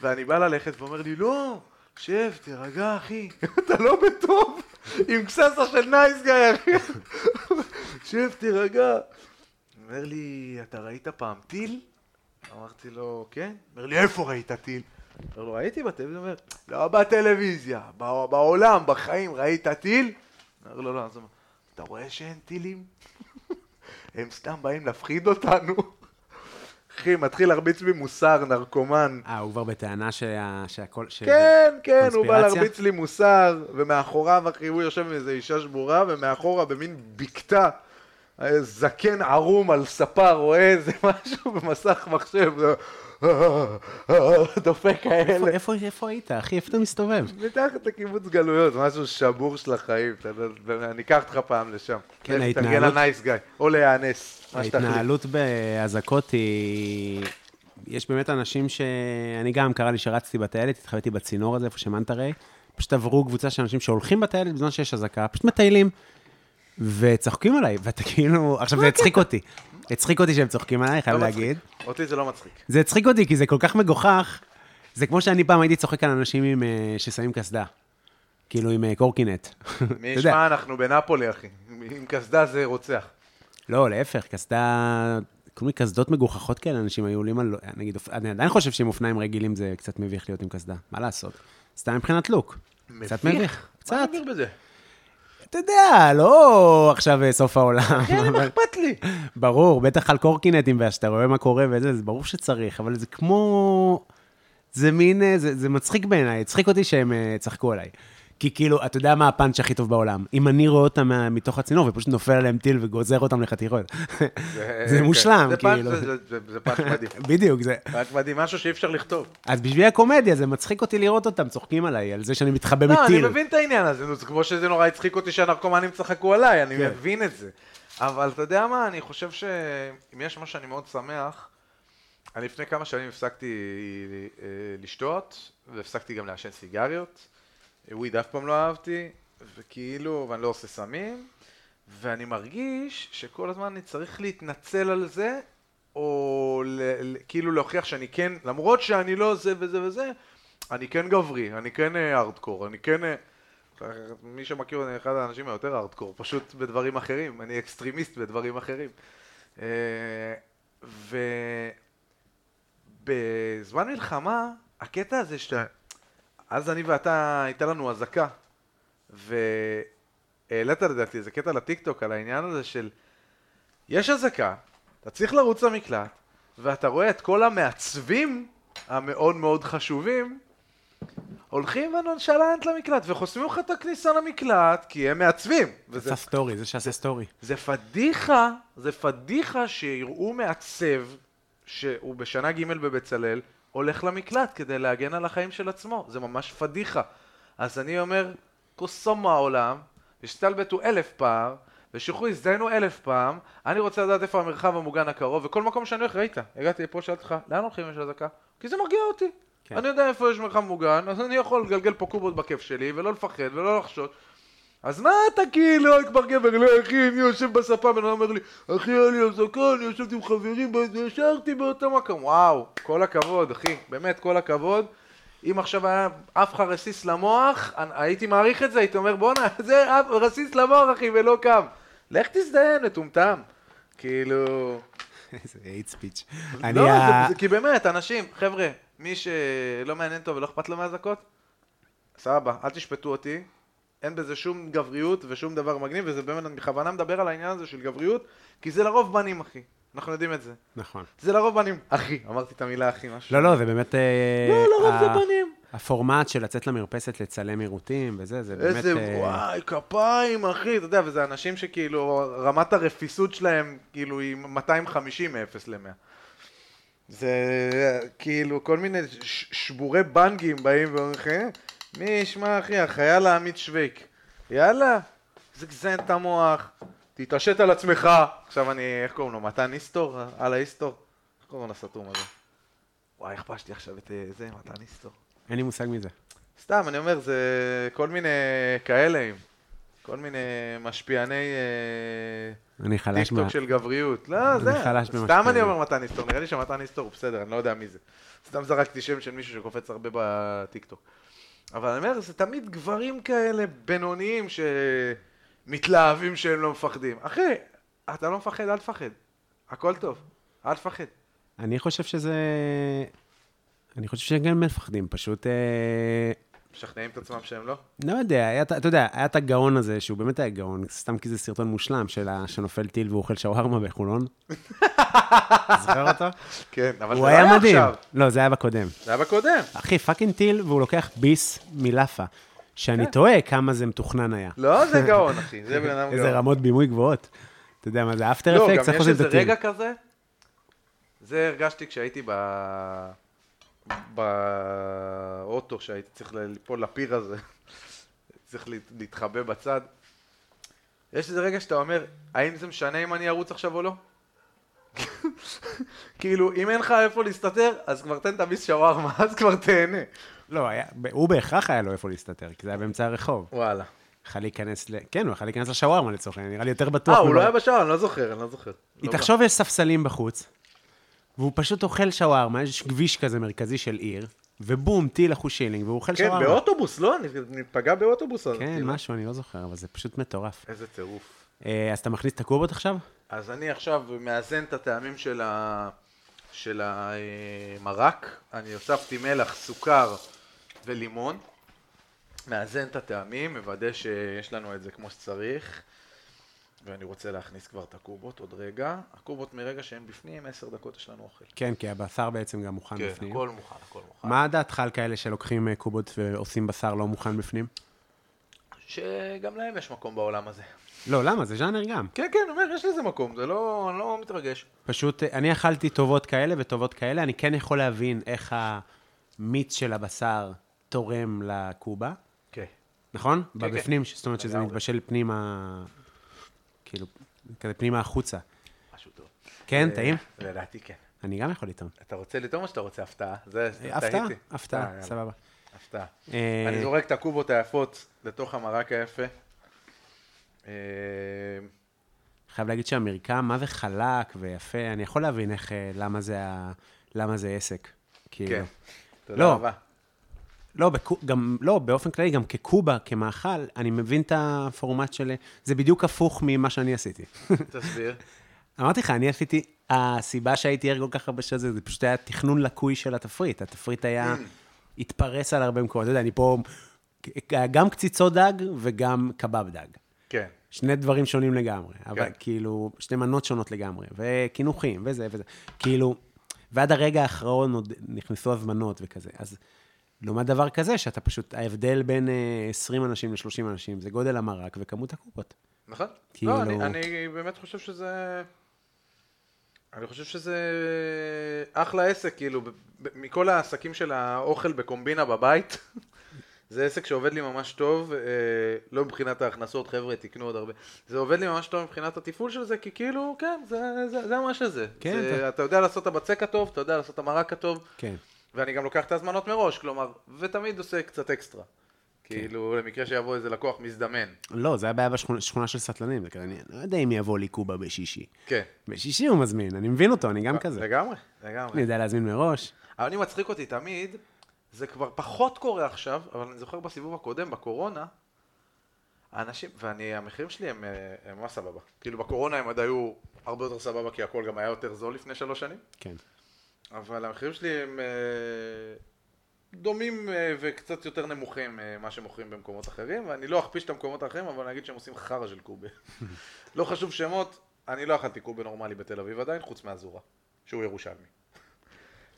ואני בא ללכת ואומר לי, לא, שב, תירגע, אחי, אתה לא בטוב, עם קסדה של nice guy, אחי. שב, תירגע. אומר לי, אתה ראית פעם טיל? אמרתי לו, כן. אומר לי, איפה ראית טיל? אומר לו, ראיתי בטלוויזיה. אומר, לא בטלוויזיה, בע- בעולם, בחיים, ראית טיל? אומר לו, לא, אז הוא אומר, אתה רואה שאין טילים? הם סתם באים להפחיד אותנו. אחי, מתחיל להרביץ בי מוסר, נרקומן. אה, הוא כבר בטענה שה- שהכל... שזה- כן, כן, הוא בא? להרביץ לי מוסר, ומאחוריו, אחי, הוא יושב עם איזה אישה שבורה, ומאחורה במין בקתה אה, זקן ערום על ספה רואה איזה משהו במסך מחשב, דופק איפה- כאלה. איפה איפה היית, אחי? איפה אתה מסתובב? מתחת לקיבוץ גלויות, משהו שבור של החיים, אני אקח אותך פעם לשם. כן, ההתנהלות- לנייס גיא, או להיאנס. ההתנהלות באזעקות היא... יש באמת אנשים ש... אני גם, קרה לי שרצתי בטיילת, התחבאתי בצינור הזה, איפה שמנטרי, פשוט עברו קבוצה של אנשים שהולכים בטיילת בזמן שיש אזעקה, פשוט מטיילים, וצוחקים עליי, ואתה כאילו... עכשיו, זה הצחיק אותי. הצחיק אותי שהם צוחקים עליי, חייב לא. להגיד. אותי זה לא מצחיק. זה הצחיק אותי, כי זה כל כך מגוחך. זה כמו שאני פעם הייתי צוחק על אנשים אה, ששמים קסדה. כאילו עם אה, קורקינט. מי. ישמע, אנחנו בנפולי, אחי. עם קסדה זה רוצח. לא, להפך, קסדה... כל מיני קסדות מגוחכות כאלה, אנשים היו עולים על... נגיד, אני עדיין חושב שעם אופניים רגילים זה קצת מביך להיות עם קסדה. מה לעשות? סתם מבחינת לוק. קצת מביך. קצת. מה מביך בזה? אתה יודע, לא עכשיו אה, סוף העולם. כן, מה אכפת לי? ברור, בטח על קורקינטים, ושאתה רואה מה קורה וזה, זה ברור שצריך, אבל זה כמו... זה מין, אה, זה, זה מצחיק בעיניי, הצחיק אותי שהם אה, צחקו עליי. כי כאילו, אתה יודע מה הפאנץ' הכי טוב בעולם? אם אני רואה אותם מתוך הצינור ופשוט נופל עליהם טיל וגוזר אותם לחתיכות. זה מושלם, זה פאנץ', כאילו. זה- פאנץ' מדהים. בדיוק, זה... פאנץ' מדהים, משהו שאי אפשר לכתוב. אז בשביל הקומדיה, זה מצחיק אותי לראות אותם צוחקים עליי, על זה שאני מתחבא לא, אני מטיל. מבין את העניין הזה, זה כמו שזה נורא הצחיק אותי שהנרקומנים צחקו עליי, אני כן. מבין את זה. אבל אתה יודע מה, אני חושב שאם יש משהו שאני מאוד שמח, אני לפני כמה שנים הפסקתי אה, לשתות, והפסקתי גם לעשן סיגריות. weed אף פעם לא אהבתי, וכאילו, ואני לא עושה סמים, ואני מרגיש שכל הזמן אני צריך להתנצל על זה, או ל- כאילו להוכיח שאני כן, למרות שאני לא זה וזה וזה, אני כן גברי, אני כן אה, הארדקור, אני כן... אה, מי שמכיר אני אחד האנשים היותר הארדקור, פשוט בדברים אחרים, אני extremist בדברים אחרים. אה, ובזמן מלחמה, הקטע הזה שאתה... אז אני ואתה, הייתה לנו אזעקה, והעלית לדעתי איזה קטע לטיקטוק על העניין הזה של יש אזעקה, אתה צריך לרוץ למקלט, ואתה רואה את כל המעצבים המאוד מאוד חשובים הולכים ונונשלנט למקלט וחוסמים לך את הכניסה למקלט כי הם מעצבים. וזה עשה story, זה שעשה story. זה פדיחה, זה פדיחה שיראו מעצב שהוא בשנה ג' בבצלאל הולך למקלט כדי להגן על החיים של עצמו, זה ממש פדיחה. אז אני אומר, כוסומו העולם, השתלבטו אלף פעם, ושילכו הזדיינו אלף פעם, אני רוצה לדעת איפה המרחב המוגן הקרוב, וכל מקום שאני הולך, ראית, הגעתי לפה, שאלתי אותך, לאן הולכים יש אזעקה? כי זה מרגיע אותי. כן. אני יודע איפה יש מרחב מוגן, אז אני יכול לגלגל פה קובות בכיף שלי, ולא לפחד, ולא לחשוש. אז מה אתה כאילו, כבר גבר, לא אחי, אני יושב בספה, בן אדם אומר לי, אחי, היה לי אזעקה, אני יושבתי עם חברים, ישרתי באותו מקום. וואו, כל הכבוד, אחי, באמת, כל הכבוד. אם עכשיו היה עף לך רסיס למוח, הייתי מעריך את זה, הייתי אומר, בואנה, זה רסיס למוח, אחי, ולא קם. לך תזדיין, מטומטם. כאילו... איזה אייט ספיץ'. לא, כי באמת, אנשים, חבר'ה, מי שלא מעניין אותו ולא אכפת לו מהאזעקות, סבבה, אל תשפטו אותי, אין בזה שום גבריות ושום דבר מגניב, וזה באמת, אני בכוונה מדבר על העניין הזה של גבריות, כי זה לרוב בנים, אחי. אנחנו יודעים את זה. נכון. זה לרוב בנים. אחי, אמרתי את המילה אחי, משהו. לא, לא, זה באמת... אה, לא, לרוב זה בנים. הפורמט של לצאת למרפסת לצלם עירותים וזה, זה באמת... איזה, אה, וואי, כפיים, אחי, אתה יודע, וזה אנשים שכאילו, רמת הרפיסות שלהם, כאילו, היא 250 מ-0 ל-100. זה כאילו, כל מיני שבורי בנגים באים ואומרים "אה, מי ישמע, אחי, החייל העמית שוויק. יאללה, זגזן את המוח, תתעשת על עצמך. עכשיו אני, איך קוראים לו, מתן איסטור? על האיסטור? איך קוראים לסתום הזה? וואי, הכפשתי עכשיו את אה, זה, מתן איסטור. אין לי מושג מזה. סתם, אני אומר, זה כל מיני כאלה, כל מיני משפיעני אה, אני חלש מה... טיקטוק של גבריות. לא, זה, סתם. אני אומר מתן היסטור, נראה לי שמתן היסטור הוא בסדר, אני לא יודע מי זה. סתם זרקתי שם של מישהו שקופץ הרבה בטיקטוק. אבל אני אומר, זה תמיד גברים כאלה בינוניים שמתלהבים שהם לא מפחדים. אחי, אתה לא מפחד, אל תפחד. הכל טוב, אל תפחד. אני חושב שזה... אני חושב שהם גם מפחדים, פשוט... אה, משכנעים את עצמם שהם לא? לא יודע, היה, אתה יודע, היה את הגאון הזה, שהוא באמת היה גאון, סתם כי זה סרטון מושלם, של שנופל טיל והוא אוכל שווארמה בחולון. זוכר אותו? כן, אבל זה לא היה מדהים. עכשיו. לא, זה היה בקודם. זה היה בקודם. אחי, fucking טיל, והוא לוקח ביס מלאפה. שאני כן. תוהה כמה זה מתוכנן היה. לא, זה גאון, אחי. זה בן אדם איזה גאון. רמות בימוי גבוהות. אתה יודע מה זה after לא, אפקט? גם צריך יש לעשות איזה את הטיל. רגע כזה, זה הרגשתי כשהייתי ב... באוטו, שהייתי צריך ליפול לפיר הזה, צריך להת- להתחבא בצד. יש איזה רגע שאתה אומר, האם זה משנה אם אני ארוץ עכשיו או לא? כאילו, אם אין לך איפה להסתתר, אז כבר תן את הביס שווארמה, אז כבר תהנה. לא, היה- הוא בהכרח היה לו איפה להסתתר, כי זה היה באמצע הרחוב. וואלה. יכל להיכנס ל... כן, הוא יכל להיכנס לשווארמה לצורך העניין, נראה לי יותר בטוח. אה, הוא ממנו. לא היה בשער, אני לא זוכר, אני לא זוכר. היא לא תחשוב, יש ספסלים בחוץ, והוא פשוט אוכל שווארמה, יש כביש כזה מרכזי של עיר, ובום, טיל אחוז שילינג, והוא אוכל כן, שווארמה. באוטובוס, לא? אני אני פגע באוטובוס. כן, כאילו. משהו, אני לא זוכר, אבל זה פשוט מטורף. איזה טירוף. אה, אז אתה מכניס את הקובות עכשיו? אז אני עכשיו מאזן את הטעמים של, ה... של המרק. אני הוספתי מלח, סוכר ולימון. מאזן את הטעמים, מוודא שיש לנו את זה כמו שצריך. ואני רוצה להכניס כבר את הקובות עוד רגע. הקובות מרגע שהן בפנים, עשר דקות יש לנו אוכל. כן, כי הבשר בעצם גם מוכן כן, בפנים. הכל מוכן, הכל מוכן. מה דעתך על כאלה שלוקחים אה, קובות ועושים בשר לא מוכן בפנים? שגם להם יש מקום בעולם הזה. לא, למה? זה ז'אנר גם. כן, כן, אומר, יש לזה מקום, זה לא, אני לא מתרגש. פשוט, אה, אני אכלתי טובות כאלה וטובות כאלה, אני כן יכול להבין איך המיץ של הבשר תורם לקובה, כן. נכון? כן. בבפנים, זאת אומרת שזה. מתבשל פנימה, כאילו, כזה פנימה החוצה. משהו טוב. כן, אה, טעים? לדעתי כן. אני גם יכול לטעום. אתה רוצה לטעום או שאתה רוצה הפתעה? זה, אה, הפתעה. אה, הפתעה, יאללה, סבבה. הפתעה. אה, אני זורק את הקובות היפות לתוך המרק היפה. אה, חייב להגיד שהמרקם, מה זה חלק ויפה, אני יכול להבין איך, אה, למה זה, למה זה עסק. כאילו. כן. תודה לא. רבה. לא, בקו, גם, לא, באופן כללי, גם כקובה, כמאכל, אני מבין את הפורמט של... זה בדיוק הפוך ממה שאני עשיתי. תסביר. אמרתי לך, אני עשיתי, הסיבה שהייתי ער כל כך הרבה שעות, זה זה פשוט היה תכנון לקוי של התפריט. התפריט היה, התפרס על הרבה מקומות. אתה יודע, אני פה, גם קציצות דג וגם קבב דג. כן. שני דברים שונים לגמרי, אבל כן. כאילו, שתי מנות שונות לגמרי, וקינוחים, וזה וזה. כאילו, ועד הרגע האחרון עוד נכנסו הזמנות וכזה. אז לעומת דבר כזה, שאתה פשוט, ההבדל בין אה, 20 אנשים ל-30 אנשים, זה גודל המרק וכמות הקופות. נכון? כאילו- לא, אני, אני באמת חושב שזה... אני חושב שזה אחלה עסק, כאילו, מכל העסקים של האוכל בקומבינה בבית, זה עסק שעובד לי ממש טוב, אה, לא מבחינת ההכנסות, חבר'ה, תקנו עוד הרבה. זה עובד לי ממש טוב מבחינת התפעול של זה, כי כאילו, כן, זה, זה, זה ממש זה. כן, זה, אתה- אתה יודע לעשות את הבצק הטוב, אתה יודע לעשות את המרק הטוב, כן. ואני גם לוקח את ההזמנות מראש, כלומר, ותמיד עושה קצת אקסטרה. כאילו, למקרה שיבוא איזה לקוח מזדמן. לא, זה היה בעיה בשכונה שכונה של סטלנים, זה כזה, אני לא יודע אם יבוא לי קובה בשישי. כן. בשישי הוא מזמין, אני מבין אותו, אני גם כזה. לגמרי, אני לגמרי. יודע להזמין מראש. אבל אני מצחיק אותי תמיד, זה כבר פחות קורה עכשיו, אבל אני זוכר בסיבוב הקודם, בקורונה, האנשים, ואני, המחירים שלי הם, אה, הם ממש סבבה. כאילו בקורונה הם עוד היו הרבה יותר סבבה, כי הכל גם היה יותר זול לפני שלוש שנים, כן. אבל המחירים שלי הם אה, דומים אה, וקצת יותר נמוכים אה, מה שמוכרים במקומות אחרים, ואני לא אכפיש את המקומות האחרים, אבל אני אגיד שהם עושים חרא של קובה. לא חשוב שמות, אני לא אכלתי קובה נורמלי בתל אביב עדיין, חוץ מהזורה, שהוא ירושלמי.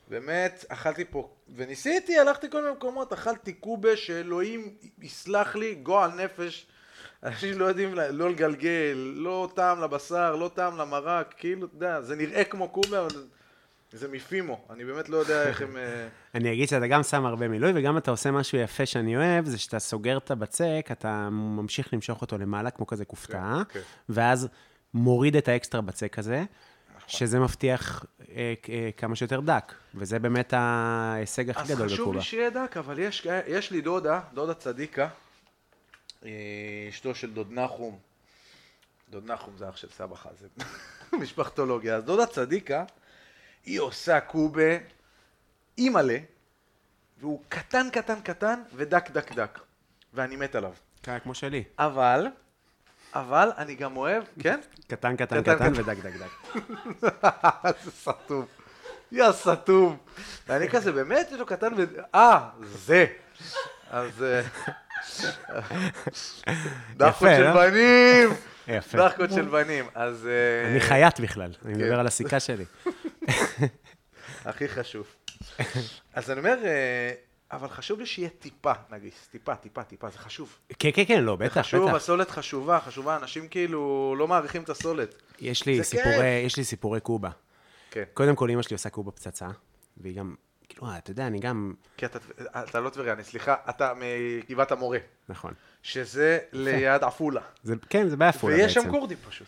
באמת, אכלתי פה, וניסיתי, הלכתי כל מיני מקומות, אכלתי קובה שאלוהים יסלח לי, גועל נפש. אנשים לא יודעים לא לגלגל, לא טעם לבשר, לא טעם למרק, כאילו, אתה יודע, זה נראה כמו קובה, אבל זה מפימו, אני באמת לא יודע איך הם... אה, אני אגיד שאתה גם שם הרבה מילוי, וגם אתה עושה משהו יפה שאני אוהב, זה שאתה סוגר את הבצק, אתה ממשיך למשוך אותו למעלה, כמו כזה כופתה, כן, כן. ואז מוריד את האקסטרה בצק הזה, שזה מבטיח אה, אה, כמה שיותר דק, וזה באמת ההישג הכי אז גדול חשוב בקובה. לי שיהיה דק, אבל יש, יש לי דודה, דודה צדיקה, אה, אשתו של דוד נחום, דוד נחום זה אח של סבא חזן, משפחתולוגיה, אז דודה צדיקה, היא עושה קובה אימא'לה, והוא קטן קטן קטן ודק דק דק, ואני מת עליו. כן, כמו שלי. אבל, אבל אני גם אוהב, כן? קטן, קטן, קטן. ודק, דק, דק. זה סתום. יא סתום. ואני כזה, באמת, יש לו קטן ו... אה, זה. אז... אה, דחקות של לא? בנים! יפה. דחקות של בנים. אז... אה, אני חייט בכלל, אני כן. מדבר על הסיכה שלי. הכי חשוב. אז אני אומר, אה, אבל חשוב לי שיהיה טיפה נגיס, טיפה, טיפה, טיפה, זה חשוב. כן, כן, כן, לא, בטח, חשוב, בטח. הסולת חשובה, חשובה, אנשים כאילו לא מעריכים את הסולת. יש לי סיפורי. יש לי סיפורי קובה. כן. קודם כל, אמא שלי עושה קובה פצצה, והיא גם, כאילו, אתה יודע, אני גם, כי אתה, אתה לא טבריאני, סליחה, אתה מגבעת המורה, נכון. שזה ליד עפולה. כן, זה בעפולה בעצם. ויש שם כורדים פשוט.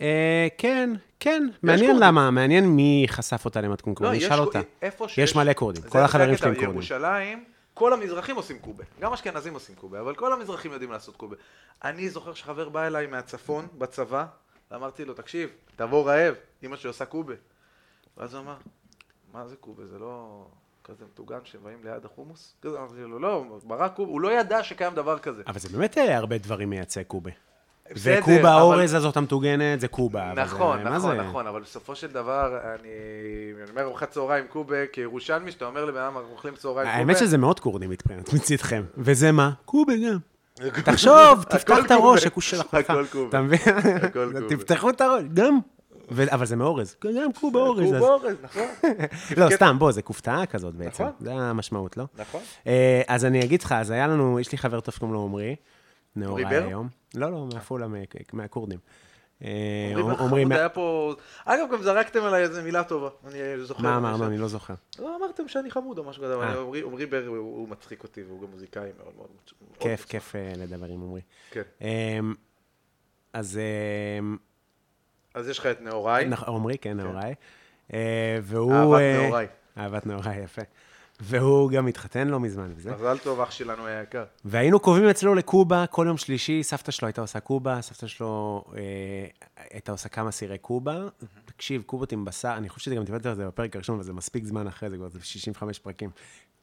אה, כן, כן, מעניין כורדים. למה, מעניין מי חשף אותה למתכון קורדים, יש נשאל אותה. איפה יש מלא כורדים, זה- כל החברים שלי הם כורדים. בירושלים, כל המזרחים עושים קובה. גם אשכנזים עושים קובה, אבל כל המזרחים יודעים לעשות קובה. אני זוכר שחבר בא אליי מהצפון, בצבא, ואמרתי לו, תקשיב, תבוא רעב, אמא שלי עושה קובה. ואז הוא אמר, מה זה קובה? זה לא כזה מטוגן שבאים ליד החומוס? כזה, אמרתי לו, לא, ברק קובה, הוא לא ידע שקיים דבר כזה. אבל זה באמת אה, הרבה דברים מייצא קובה. בסדר, וקובה אבל- האורז הזאת המתוגנת, זה קובה. אבל נכון, זה- מה נכון, זה? נכון, אבל בסופו של דבר, אני אני אומר ארוחת צהריים קובה, כירושלמי, שאתה אומר לבן אדם, אנחנו אוכלים צהריים קובה. האמת שזה מאוד קורדי מבחינת מצדכם. וזה מה? קובה גם. תחשוב, תפתח את הראש, קובה. הכוש שלך. הכל קובה. אתה מבין? הכל קובה. תפתחו את הראש, גם. אבל זה מאורז. גם קובה אורז. קובה אורז, נכון. לא, סתם, בוא, זה כופתאה כזאת בעצם. נכון. זה המשמעות, לא? נכון. אה, אז אני אגיד לך, אז היה לנו, יש לי חבר טוב שקוראים לו עמרי, נאורי בר? היום. לא, לא, מעפולה, מה- מהכורדים. אה, מה- היה פה... אגב, גם זרקתם עליי איזה מילה טובה. אני זוכר. מה אמרנו? אני לא זוכר. לא, אמרתם שאני חמוד או משהו כזה, אבל אה. עמרי- עמרי בר הוא מצחיק אותי, והוא גם מוזיקאי מאוד מאוד... מאוד כיף. כיף אה, לדבר עם עמרי. כן. אמ, אז אמ, אז יש לך את נאוריי. נכ- עמרי, כן, נאורי. אה, והוא... אהבת אה, נעוריי. אהבת נאורי, יפה. והוא גם התחתן לא מזמן וזה. מזל טוב, אח שלנו היקר. והיינו קובעים אצלו לקובה כל יום שלישי, סבתא שלו הייתה עושה קובה, סבתא שלו אה, הייתה עושה כמה סירי קובה. תקשיב, קובות עם בשר, אני חושב שגם דיברתי על זה בפרק הראשון, אבל זה מספיק זמן אחרי זה, כבר זה 65 פרקים.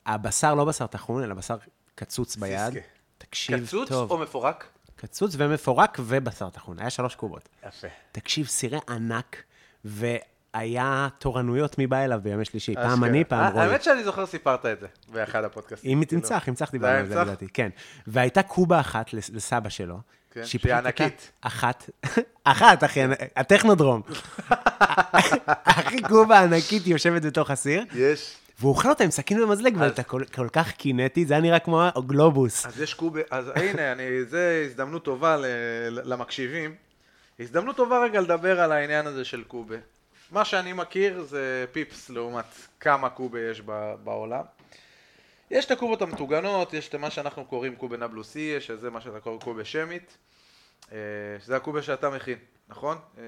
הבשר לא בשר טחון, אלא בשר קצוץ ביד. תקשיב קצוץ טוב. או מפורק? קצוץ ומפורק ובשר טחון. היה שלוש קובות. יפה. תקשיב, סירי ענק, והיה תורנויות מי בא אליו בימי שלישי. פעם אשכרה. אני, פעם אה, רוני. האמת שאני זוכר סיפרת את זה באחד הפודקאסטים. עם כאילו. תמצח, צח זה דיברנו היה על זה? לדעתי, כן. והייתה קובה אחת לס- לסבא שלו. כן, שהיא ענקית. אחת, אחת, אחי, הטכנודרום. אחי, קובה ענקית יושבת בתוך הסיר, יש. והוא אוכל אותה עם סכין ומזלג, ואתה כל כל כך קינטי, זה היה נראה כמו גלובוס. אז יש קובה, אז הנה, אני, זה הזדמנות טובה ל, למקשיבים. הזדמנות טובה רגע לדבר על העניין הזה של קובה. מה שאני מכיר זה פיפס לעומת כמה קובה יש בעולם. יש את הקובות המטוגנות, יש את מה שאנחנו קוראים קובה נבלוסי, שזה מה שאתה קורא קובה שמית, אה, שזה הקובה שאתה מכין, נכון? אה,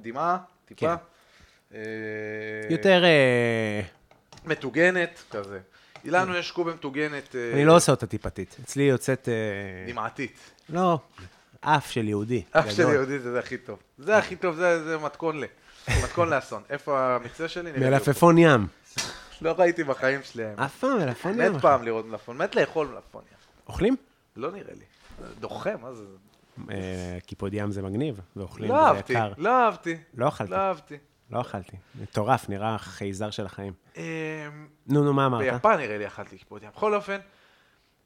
דמעה, טיפה. אה, יותר... אה, מטוגנת, כזה. לנו יש קובה מטוגנת אה, אני לא עושה אותה טיפתית. אצלי יוצאת... אה, דמעתית. לא, אף של יהודי. אף של. יהודי זה הכי טוב. זה הכי טוב, זה מתכון ל... מתכון לאסון. איפה המקצה שלי? מלפפון ים. לא ראיתי בחיים. האמת. אף פעם מלפפון ים. מת פעם לראות מלפפון, מת לאכול מלפפון. אוכלים? לא נראה לי. דוחה, מה זה? אה, קיפוד ים זה מגניב, ואוכלים, לא אהבתי, יקר. לא אהבתי. לא אכלתי. לא אהבתי. לא אכלתי. מטורף, נראה חייזר של החיים. אמ, נו, נו, מה אמרת? ביפן נראה לי אכלתי קיפוד ים. בכל אופן,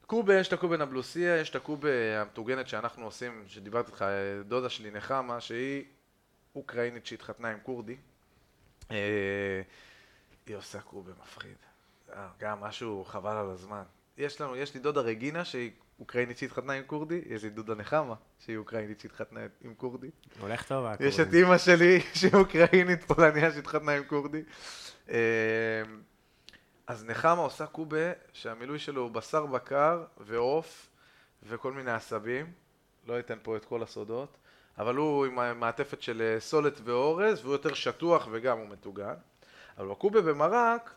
קובה, יש את הקובה נבלוסיה, יש את הקובה המטוגנת שאנחנו עושים, שדיברתי איתך, דודה שלי נחמה, שהיא אוקראינית שהתחתנה עם כורדי. אה, היא עושה קובה מפחיד. אה, גם משהו חבל על הזמן. יש לנו, יש לי דודה רגינה שהיא אוקראינית שהתחתנה עם כורדי, יש לי דודה נחמה שהיא אוקראינית שהתחתנה עם כורדי. הולך טוב, יש את. אימא שלי שהיא אוקראינית פולניה שהתחתנה עם כורדי. אה, אז נחמה עושה קובה שהמילוי שלו הוא בשר בקר ועוף וכל מיני עשבים. לא אתן פה את כל הסודות. אבל הוא עם מעטפת של אה, סולת ואורז והוא יותר שטוח וגם הוא מטוגן. אבל בקובה במרק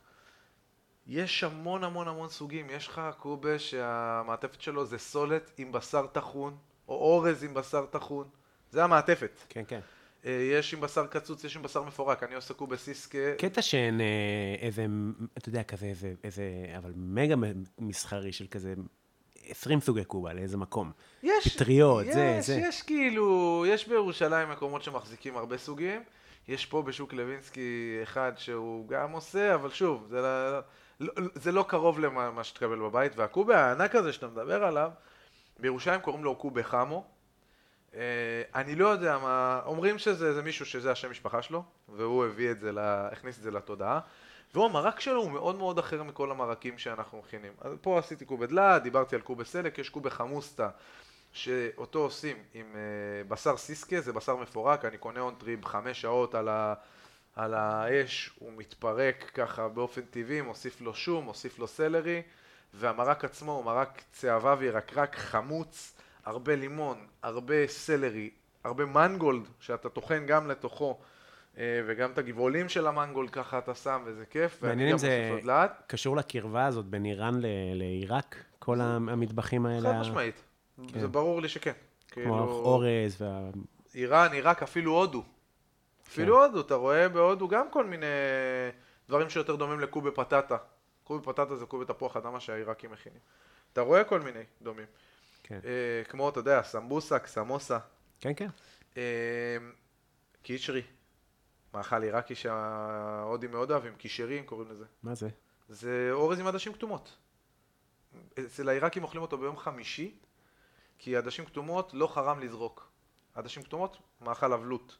יש המון המון המון סוגים. יש לך קובה שהמעטפת שלו זה סולת עם בשר טחון או אורז עם בשר טחון. זה המעטפת. כן, כן. אה, יש עם בשר קצוץ, יש עם בשר מפורק, אני עושה קובה סיסקה. קטע שאין אה, איזה, אתה יודע, כזה, איזה, איזה, אבל מגה מסחרי של כזה 20 סוגי קובה לאיזה מקום. יש, פטריות, יש, זה, זה. יש כאילו, יש בירושלים מקומות שמחזיקים הרבה סוגים. יש פה בשוק לוינסקי אחד שהוא גם עושה, אבל שוב, זה לא, לא, זה לא קרוב למה מה שתקבל בבית. והקובה הענק הזה שאתה מדבר עליו, בירושלים קוראים לו קובה חמו. Uh, אני לא יודע מה, אומרים שזה זה מישהו שזה השם משפחה שלו, והוא הביא את זה, לה, הכניס את זה לתודעה. והוא המרק שלו הוא מאוד מאוד אחר מכל המרקים שאנחנו מכינים. אז פה עשיתי קובה דלעת, דיברתי על קובה סלק, יש קובה חמוסטה, שאותו עושים עם אה, בשר סיסקה, זה בשר מפורק, אני קונה אונטריב חמש שעות על, ה, על האש, הוא מתפרק ככה באופן טבעי, מוסיף לו שום, מוסיף לו סלרי, והמרק עצמו הוא מרק צהבה וירקרק, חמוץ, הרבה לימון, הרבה סלרי, הרבה מנגולד, שאתה טוחן גם לתוכו. אה, וגם את הגבעולים של המנגולד ככה אתה שם, וזה כיף. מעניין אם זה. קשור לקרבה הזאת בין איראן לעיראק, כל המטבחים האלה. חד משמעית. כן. זה ברור לי שכן. כמו כאילו, אורז וה... איראן, עיראק, אפילו הודו. אפילו כן. הודו, אתה רואה בהודו גם כל מיני דברים שיותר דומים לקובה פטטה. קובה פטטה זה קובה תפוח אדמה שהעיראקים מכינים. אתה רואה כל מיני דומים. כן. אה, כמו, אתה יודע, סמבוסק, סמוסה, כן, כן. אה, קיצ'רי. מאכל עיראקי שההודים מאוד אוהבים, קישרים קוראים לזה. מה זה? זה אורז עם עדשים כתומות. אצל העיראקים אוכלים אותו ביום חמישי, כי עדשים כתומות לא חרם לזרוק. עדשים כתומות, מאכל אבלות.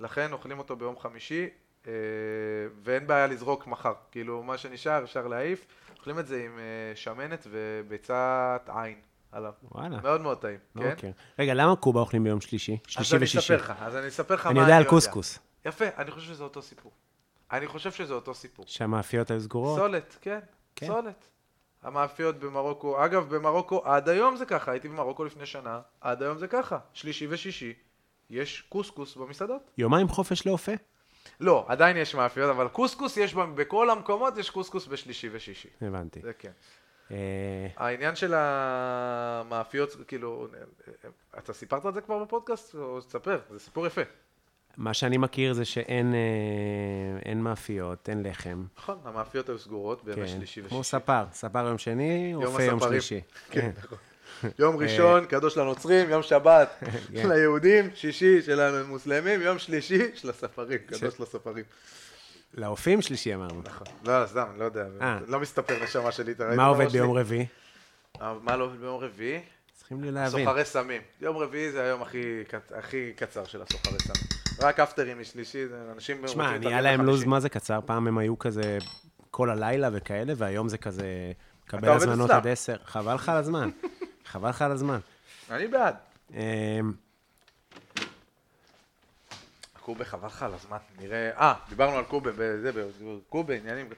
לכן אוכלים אותו ביום חמישי, אה, ואין בעיה לזרוק מחר. כאילו, מה שנשאר אפשר להעיף. אוכלים את זה עם אה, שמנת וביצת עין עליו. וואלה. מאוד מאוד טעים, כן? מכיר. רגע, למה קובה אוכלים ביום שלישי? שלישי אז אני ושישי. אספר לך, אז אני אספר לך מה אני יודע על יודע. קוסקוס. יפה, אני חושב שזה אותו סיפור. אני חושב שזה אותו סיפור. שהמאפיות היו סגורות. סולת, כן, כן. סולת. המאפיות במרוקו, אגב, במרוקו, עד היום זה ככה, הייתי במרוקו לפני שנה, עד היום זה ככה, שלישי ושישי, יש קוסקוס במסעדות. יומיים חופש לאופה? לא, עדיין יש מאפיות, אבל קוסקוס יש בכל המקומות, יש קוסקוס בשלישי ושישי. הבנתי. זה כן. אה, העניין של המאפיות, כאילו, אתה סיפרת את זה כבר בפודקאסט? או תספר, זה סיפור יפה. מה שאני מכיר זה שאין אה, אין מאפיות, אין לחם. נכון, המאפיות היו סגורות בימי כן, שלישי כמו ושישי. ספר. ספר יום שני, אופה יום. שלישי. כן, נכון. יום ראשון, קדוש לנוצרים, יום שבת כן. ליהודים, שישי של המוסלמים, יום שלישי של הספרים, קדוש לספרים. לאופים שלישי אמרנו. נכון. לא, סתם, לא יודע, אה. לא מסתפר נשמה שלי. מה עובד? ביום רביעי? אה, מה לא עובד ביום רביעי? צריכים לי להבין. סוחרי סמים. יום רביעי זה היום הכי קצר של הסוחרי סמים. רק אפטרים משלישי, זה אנשים תשמע, נהיה להם לוז. מה זה קצר? פעם הם היו כזה כל הלילה וכאלה, והיום זה כזה, קבל הזמנות. עד עשר. חבל לך על הזמן. חבל לך על הזמן. אני בעד. אמ, קובה, חבל לך על הזמן, נראה... אה, דיברנו על קובה, בזה, קובה, עניינים.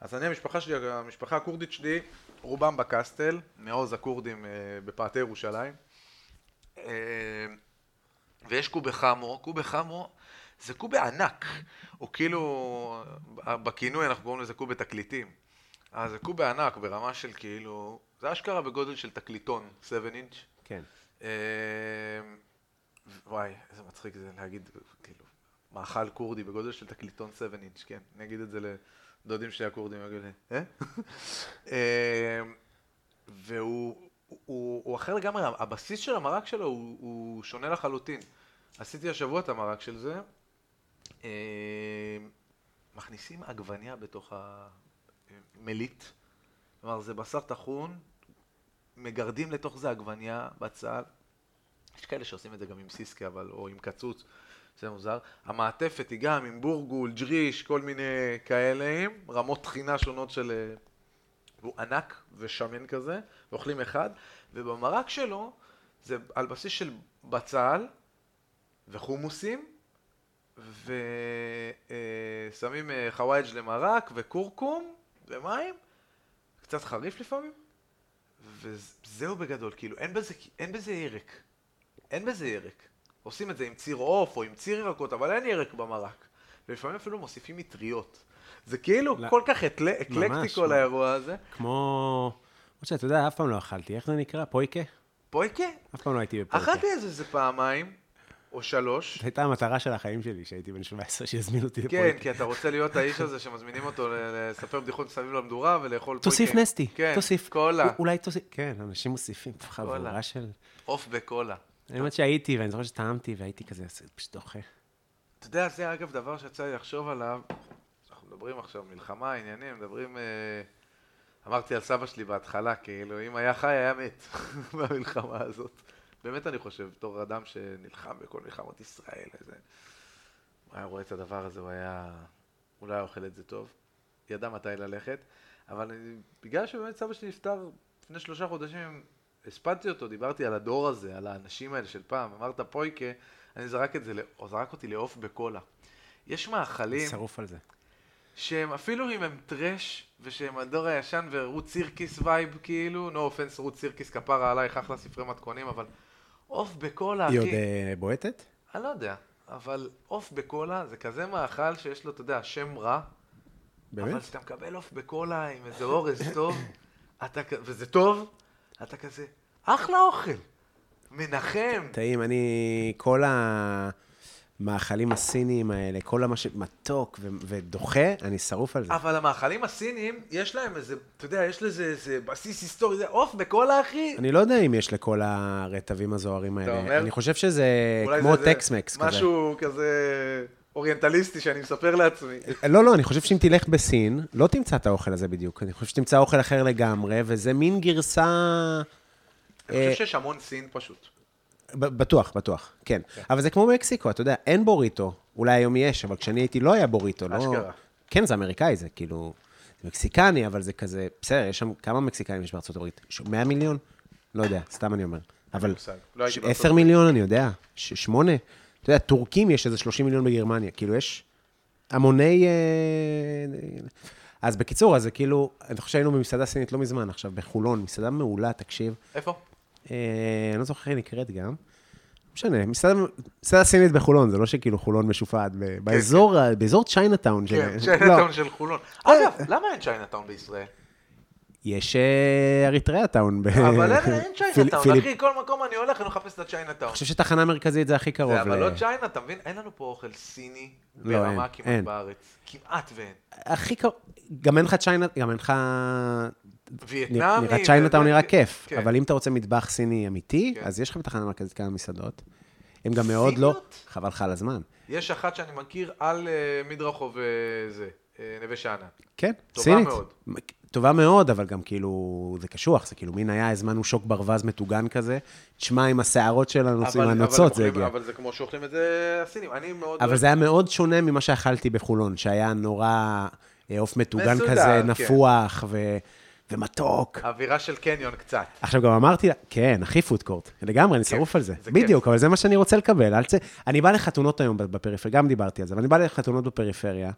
אז אני, המשפחה שלי, המשפחה הכורדית שלי, רובם בקסטל, מעוז הכורדים אה, בפאתי ירושלים. אה, ויש קובה חמו, קובה חמו זה קובה ענק, או כאילו, בכינוי אנחנו קוראים לזה קובה תקליטים. אז זה קובה ענק ברמה של כאילו, זה אשכרה בגודל של תקליטון, 7 אינץ'. כן. אה, וואי, איזה מצחיק זה להגיד, כאילו, מאכל כורדי בגודל של תקליטון 7 אינץ', כן, אני אגיד את זה לדודים שלי הכורדים, יגידו לי, אה? אה? והוא הוא, הוא אחר לגמרי, הבסיס של המרק שלו הוא, הוא שונה לחלוטין. עשיתי השבוע את המרק של זה, אה, מכניסים עגבניה בתוך המליט, כלומר זה בשר טחון, מגרדים לתוך זה עגבניה בצל. יש כאלה שעושים את זה גם עם סיסקה, אבל, או עם קצוץ, זה מוזר. המעטפת היא גם עם בורגול, ג'ריש, כל מיני כאלה, רמות טחינה שונות של... אה, והוא ענק ושמן כזה, ואוכלים אחד, ובמרק שלו זה על בסיס של בצל וחומוסים, ושמים חווייג' למרק וכורכום ומים, קצת חריף לפעמים, וזהו בגדול, כאילו אין בזה, אין בזה ירק, אין בזה ירק. עושים את זה עם ציר עוף או עם ציר ירקות, אבל אין ירק במרק. ולפעמים אפילו מוסיפים מטריות. זה כאילו לא. כל כך אקל... אקלקטי כל מה- האירוע הזה. כמו... למרות שאתה יודע, אף פעם לא אכלתי. איך זה נקרא? פויקה? פויקה, אף פעם לא הייתי בפויקה. אכלתי את זה איזה פעמיים, או שלוש. זו הייתה המטרה של החיים שלי, שהייתי בן 17, שיזמינו אותי כן, לפויקה. כי אתה רוצה להיות האיש הזה שמזמינים אותו לספר בדיחות מסביב למדורה ולאכול פויקה. תוסיף נסטי, כן, תוסיף. קולה, אולי תוסיף, כן, אנשים מוסיפים, חבורה של... עוף בקולה. האמת שהייתי, ואני זוכר שטעמתי, והייתי כזה, זה פשוט דוחה. אתה יודע, זה אגב דבר שיצא לי לחשוב עליו. מדברים עכשיו מלחמה, עניינים, מדברים... אה, אמרתי על סבא שלי בהתחלה, כאילו, אם היה חי, היה מת במלחמה הזאת. באמת אני חושב, בתור אדם שנלחם בכל מלחמות ישראל, איזה... הוא היה רואה את הדבר הזה, הוא היה... הוא לא היה אוכל את זה טוב. ידע מתי ללכת, אבל אני- בגלל שבאמת סבא שלי נפטר לפני שלושה חודשים, הספדתי אותו, דיברתי על הדור הזה, על האנשים האלה של פעם, אמרת פויקה, אני זרק את זה, זרק אותי לעוף בקולה. יש מאכלים שרוף על זה. שהם אפילו אם הם trash, ושהם הדור הישן ורות סירקיס vibe כאילו, no offense רות סירקיס כפרה עלייך, אחלה ספרי מתכונים, אבל עוף בקולה, אחי. היא עוד אה, בועטת? אני לא יודע, אבל עוף בקולה זה כזה מאכל שיש לו, אתה יודע, שם רע. אבל באמת? כשאתה מקבל עוף בקולה עם איזה אורז טוב, אתה, כ- וזה טוב, אתה כזה, אחלה אוכל. מנחם. טעים, אני, כל המאכלים הסיניים האלה, כל מה שמתוק ו- ודוחה, אני שרוף על זה. אבל המאכלים הסינים, יש להם איזה, אתה יודע, יש לזה איזה בסיס היסטורי, זה עוף בקולה, אחי. אני לא יודע אם יש לכל הרטבים הזוהרים האלה. אומר? אני חושב שזה כמו טקסמקס כזה. משהו כזה אוריינטליסטי שאני מספר לעצמי. לא, לא, אני חושב שאם תלך בסין, לא תמצא את האוכל הזה בדיוק. אני חושב שתמצא אוכל אחר לגמרי, וזה מין גרסה... אני אה, חושב שיש המון סין פשוט. בטוח, בטוח, כן. אבל זה כמו מקסיקו, אתה יודע, אין בוריטו. אולי היום יש, אבל כשאני הייתי לא היה בוריטו. לא... אשכרה. כן, זה אמריקאי, זה כאילו... זה מקסיקני, אבל זה כזה... בסדר, יש שם... כמה מקסיקנים יש בארצות הברית? ש- 100 מיליון? לא יודע, סתם אני אומר. אבל... מושג. לא הייתי ש- בארצות 10 הברית. מיליון, אני יודע. ש- שמונה? אתה יודע, טורקים יש איזה 30 מיליון בגרמניה. כאילו, יש המוני... אה, אז בקיצור, אז זה כאילו... אני חושב שהיינו במסעדה סינית לא מזמן, עכשיו, בחולון. מסעדה מעולה, תקשיב. איפה? אה, אני לא זוכר איך היא נקראת גם. לא משנה, מסעדה, סינית בחולון, זה לא שכאילו חולון משופעת, ב- באזור, ה- באזור Chinatown. של- כן, לא, Chinatown של חולון. אגב, למה אין Chinatown בישראל? יש אה, אריתריאה town. אבל אין- Chinatown, אחי, כל מקום אני הולך, אני מחפש את ה Chinatown. אני חושב שתחנה מרכזית זה הכי קרוב. זה אבל לא China, אתה מבין? אין לנו פה אוכל סיני לא, ברמה כמעט. בארץ. כמעט ואין. הכי קרוב, גם אין לך China, גם אין לך... וייטנאמי. נראה Chinatown וזה- נראה כיף, כן. אבל אם אתה רוצה מטבח סיני אמיתי, כן. אז יש לך בתחנה מרכזית כמה מסעדות. הם גם מאוד לא... חבל לך על הזמן. יש אחת שאני מכיר על אה, מדרחוב אה, זה, אה, נווה שאנן. כן, טובה סינית. מאוד. טובה מאוד, אבל גם כאילו, זה קשוח, זה כאילו מין היה, הזמנו שוק ברווז מטוגן כזה, תשמע, עם השערות שלנו, עם הנוצות, זה הגיע. אבל זה כמו שאוכלים את זה הסינים. אני מאוד... אבל זה היה מאוד שונה ממה שאכלתי בחולון, שהיה נורא אה, עוף מטוגן כזה, כן. נפוח ו... ומתוק. אווירה של קניון קצת. עכשיו, גם אמרתי לה, כן, הכי פודקורט, לגמרי, אני שרוף על זה. זה בדיוק, אבל זה מה שאני רוצה לקבל. אל ת... אני בא לחתונות היום בפריפריה, גם דיברתי על זה, אבל אני בא לחתונות בפריפריה,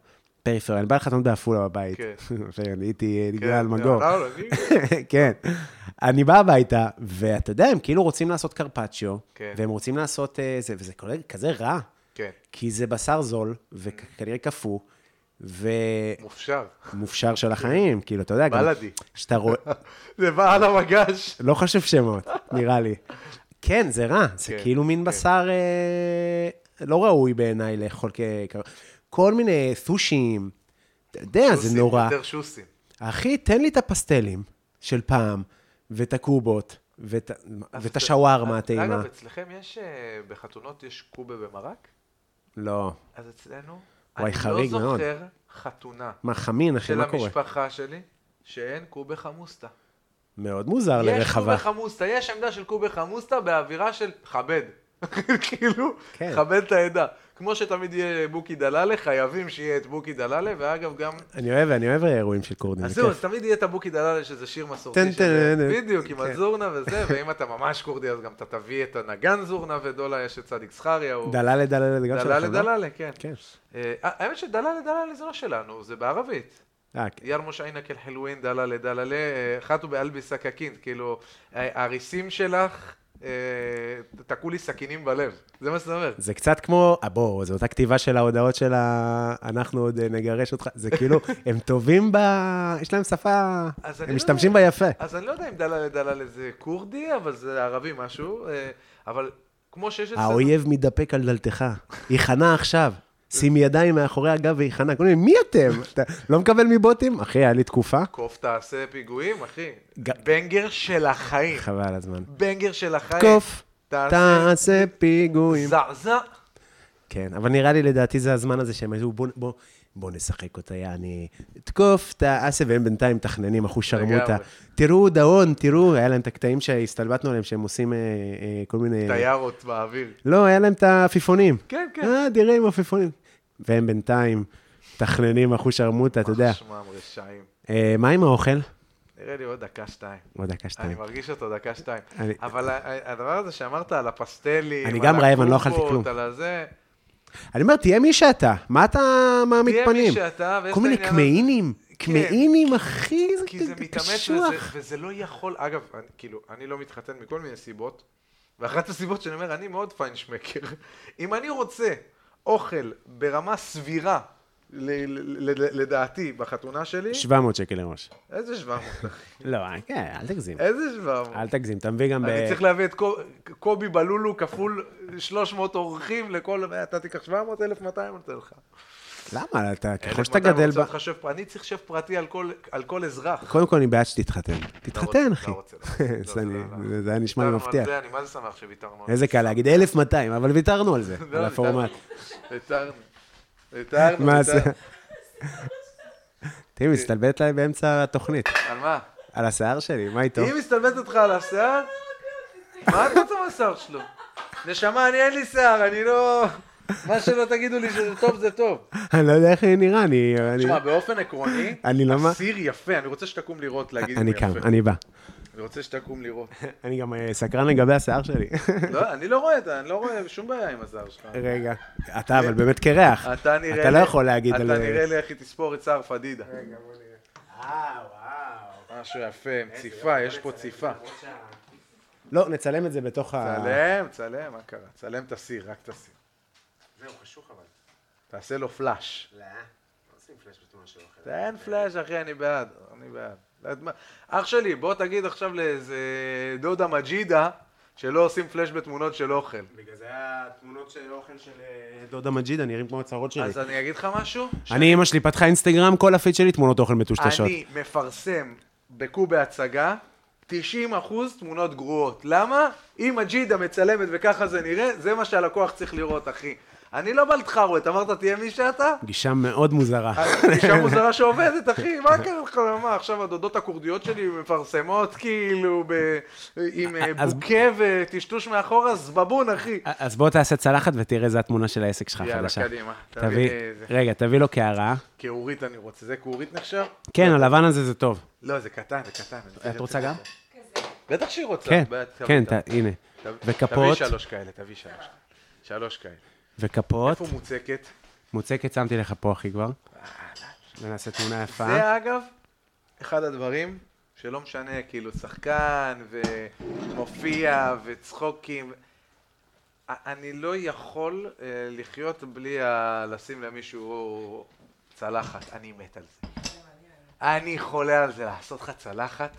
פריפריה, אני בא לחתונות בעפולה בבית. כן. אני הייתי כן, נגרע על מגור. לא, לא, אני- כן. אני בא הביתה, ואתה יודע, הם כאילו רוצים לעשות קרפצ'יו, כן. והם רוצים לעשות אה, זה, וזה כזה רע, כן, כי זה בשר זול, וכנראה קפוא, מופשר. ומופשר של החיים, כאילו, אתה יודע, גם... בלאדי. שאתה רואה... זה בא על המגש. לא חשוב שמות, נראה לי. כן, זה רע, זה כן, כאילו מין כן. בשר אה, לא ראוי בעיניי לאכול כ... כל מיני סושים, אתה יודע, זה שוסים, נורא. יותר שוסים. אחי, תן לי את הפסטלים של פעם, ואת הקובות, ואת, ואת השווארמה אז- הטעימה. אגב, אצלכם יש, אה, בחתונות יש קובה במרק? לא. אז אצלנו, וואי, חריג אני לא מאוד. זוכר חתונה מה, חמין, אחי, של מה קורה? המשפחה שלי, שאין קובה חמוסטה. מאוד מוזר יש לרחבה. קובה חמוסטה, יש עמדה של קובה חמוסטה באווירה של כבד. כאילו, כן. כבד את העדה. כמו שתמיד יהיה בוקי דלאלה, חייבים שיהיה את בוקי דלאלה, ואגב גם... אני אוהב, אני אוהב אירועים של כורדים, אז זה זהו. אז תמיד יהיה את הבוקי דלאלה, שזה שיר מסורתי. בדיוק, עם כן. הזורנה וזה, ואם אתה ממש כורדי, אז גם אתה תביא את הנגן זורנה ודולה, יש את צדיק זכריה. דלאלה, דלאלה, זה גם דלאלה שלכם, לא? דלאלה, כן. כן. אה, האמת שדלאלה דלאלה זה לא שלנו, זה בערבית. אה, כן. ירמוש עינק אל חילואין דלאלה דלאלה, אה, חתו באלבי סכקין, כאילו, הריסים שלך, תקעו לי סכינים בלב, זה מה שאתה אומר. זה קצת כמו, אה, בוא, זו אותה כתיבה של ההודעות של ה... אנחנו עוד אה, נגרש אותך, זה כאילו, הם טובים ב... יש להם שפה, הם לא משתמשים. בה יפה. אז אני לא יודע אם דלאלה דלאלה זה כורדי, אבל זה ערבי משהו, אה, אבל כמו שיש. האויב מתדפק על דלתך, היכנע עכשיו. שים ידיים מאחורי הגב והיכנע. כל מיני, מי אתם? אתה לא מקבל מבוטים? אחי, היה לי תקופה. קוף תעשה פיגועים, אחי. בנגר של החיים. חבל הזמן. בנגר של החיים. קוף, תעשה פיגועים. זעזע. כן, אבל נראה לי, לדעתי, זה הזמן הזה שהם היו, בוא, בוא, בוא נשחק אותה, יעני, תקוף, תעשה, והם בינתיים מתכננים, אחו שרמוטה. תראו, דאון, תראו, היה להם את הקטעים שהסתלבטנו עליהם, שהם עושים אה, אה, כל מיני... טיירות באוויר. לא, היה להם את העפיפונים. כן, כן. אה, תראה עם עפיפונים. והם בינתיים מתכננים אחושרמוטה, אתה יודע. שמם רשעים. אה, מה עם האוכל? נראה לי עוד דקה, שתיים. עוד דקה, אני שתיים. מרגיש אותו דקה, שתיים. אני- אבל הדבר הזה שאמרת על הפסטלים, אני גם רעב, אני לא אכלתי כלום. על הזה, אני אומר, תהיה מי שאתה. מה אתה מעמיד תהיה מי פנים? שאתה, ויש כל את מיני העניין קמעינים. קמעינים, אחי, כי זה זה מתאמץ קשוח. וזה, לא יכול, אגב, אני, כאילו, אני לא מתחתן מכל מיני סיבות, ואחת הסיבות שאני אומר, אני מאוד פיינשמקר. אם אני רוצה אוכל ברמה סבירה, לדעתי, בחתונה שלי, 700 שקל לראש. איזה 700, אחי? לא, כן, אל תגזים. איזה 700? אל תגזים, אתה מביא גם ב... אני צריך להביא את קו- קובי בלולו כפול 300 אורחים לכל... אתה תיקח 700, 1,200 אני נותן לך. למה? אתה, ככל שאתה 1,200 גדל רוצה ב... שף- אני צריך שף פרטי על כל- על כל אזרח. קודם כל, אני בעד שתתחתן. תתחתן, לא אחי. רוצה, לא רוצה. לא, זה זה אני- לא- לא. זה היה נשמע לי מבטיח. זה, אני מה זה שמח שוויתרנו על איזה זה. קל להגיד 1,200, אבל ויתרנו על זה, לא, על הפורמט. ויתרנו. ויתרנו, מה זה? ויתרנו. תראי, מסתלבט עליי באמצע התוכנית. על מה? על השיער שלי, מה איתו? היא מסתלבטת אותך על השיער? מה את רוצה מהשיער שלו? נשמה, אני אין לי שיער, אני לא... מה שלא תגידו לי שזה טוב, זה טוב. אני לא יודע איך אני נראה, אני... אני- תשמע, באופן עקרוני, אני לא הסיר יפה, אני רוצה שתקום לראות, להגיד אם אני הוא קם, יפה. אני בא. אני רוצה שתקום לראות. אני גם אה, סקרן לגבי השיער שלי. לא, אני לא רואה את זה, אני לא רואה שום בעיה עם השיער שלך. רגע, אתה אבל באמת קרח. אתה נראה אתה לי... לא יכול להגיד על... אתה נראה לי איך היא תספור את שיער פדידה. אה, וואו. משהו יפה, עם ציפה, יש פה ציפה. לא, נצלם את זה בתוך ה... צלם, צלם, מה קרה? צלם את הסיר, רק את הסיר. זהו, חשוך אבל. תעשה לו פלאש. לא, לא עושים פלאש בתמונה של אוכל. תן פלאש, אחי, אני בעד, אני בעד. אח שלי, בוא תגיד עכשיו לאיזה דודה מג'ידה שלא עושים פלאש בתמונות של אוכל. בגלל זה התמונות של אוכל של אה, דודה מג'ידה נראים כמו הצהרות שלי. אז אני אגיד לך משהו? אני, אמא שלי פתחה אינסטגרם, כל הפיד שלי תמונות אוכל מטושטשות. אני מפרסם בקובי הצגה 90 אחוז תמונות גרועות. למה? אם הג'ידה מצלמת וככה זה נראה, זה מה שהלקוח צריך לראות, אחי. אני לא בא לתחרות, אמרת תהיה מי שאתה? גישה מאוד מוזרה. אישה מוזרה שעובדת, אחי, מה קרה לך? מה, עכשיו הדודות הכורדיות שלי מפרסמות כאילו ב... עם אה, בוקה וטשטוש מאחורה, זבבון, אחי. אז בוא תעשה צלחת ותראה איזה התמונה של העסק שלך יאללה, החדשה. קדימה. תביא. רגע, תביא לו קערה. כעורית אני רוצה. זה כעורית נחשב? כן, הלבן הזה זה טוב. לא, זה קטן, זה קטן. את רוצה גם? בטח שהיא רוצה. כן, כן, הנה. וכפות, תביא שלוש כאלה, תביא שלוש. שלוש כאלה. וכפות. איפה מוצקת? מוצקת שמתי לך פה, אחי, כבר. ונעשה תמונה יפה. זה אגב, אחד הדברים שלא משנה, כאילו שחקן ומופיע וצחוקים. אני לא יכול אה, לחיות בלי ה- לשים למישהו צלחת, אני מת על זה. אני חולה על זה, לעשות לך צלחת.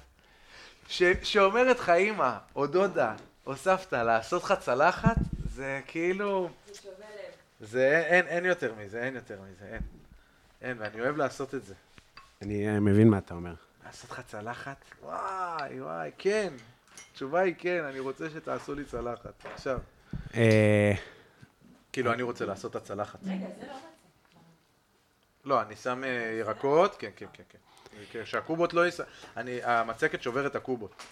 ש- שאומרת לך אימא, או דודה, או סבתא, לעשות לך צלחת, זה כאילו... זה אין, אין, אין יותר מזה, אין יותר מזה, אין. אין, ואני אוהב לעשות את זה. אני אה, מבין מה אתה אומר. לעשות לך צלחת? וואי, וואי, כן. התשובה היא כן, אני רוצה שתעשו לי צלחת. עכשיו. אה, כאילו, אני רוצה לעשות את הצלחת. לא, אני שם אה, ירקות, כן, כן, כן, כן. כן, שהקובות לא ייס... אני, המצקת שוברת הקובות.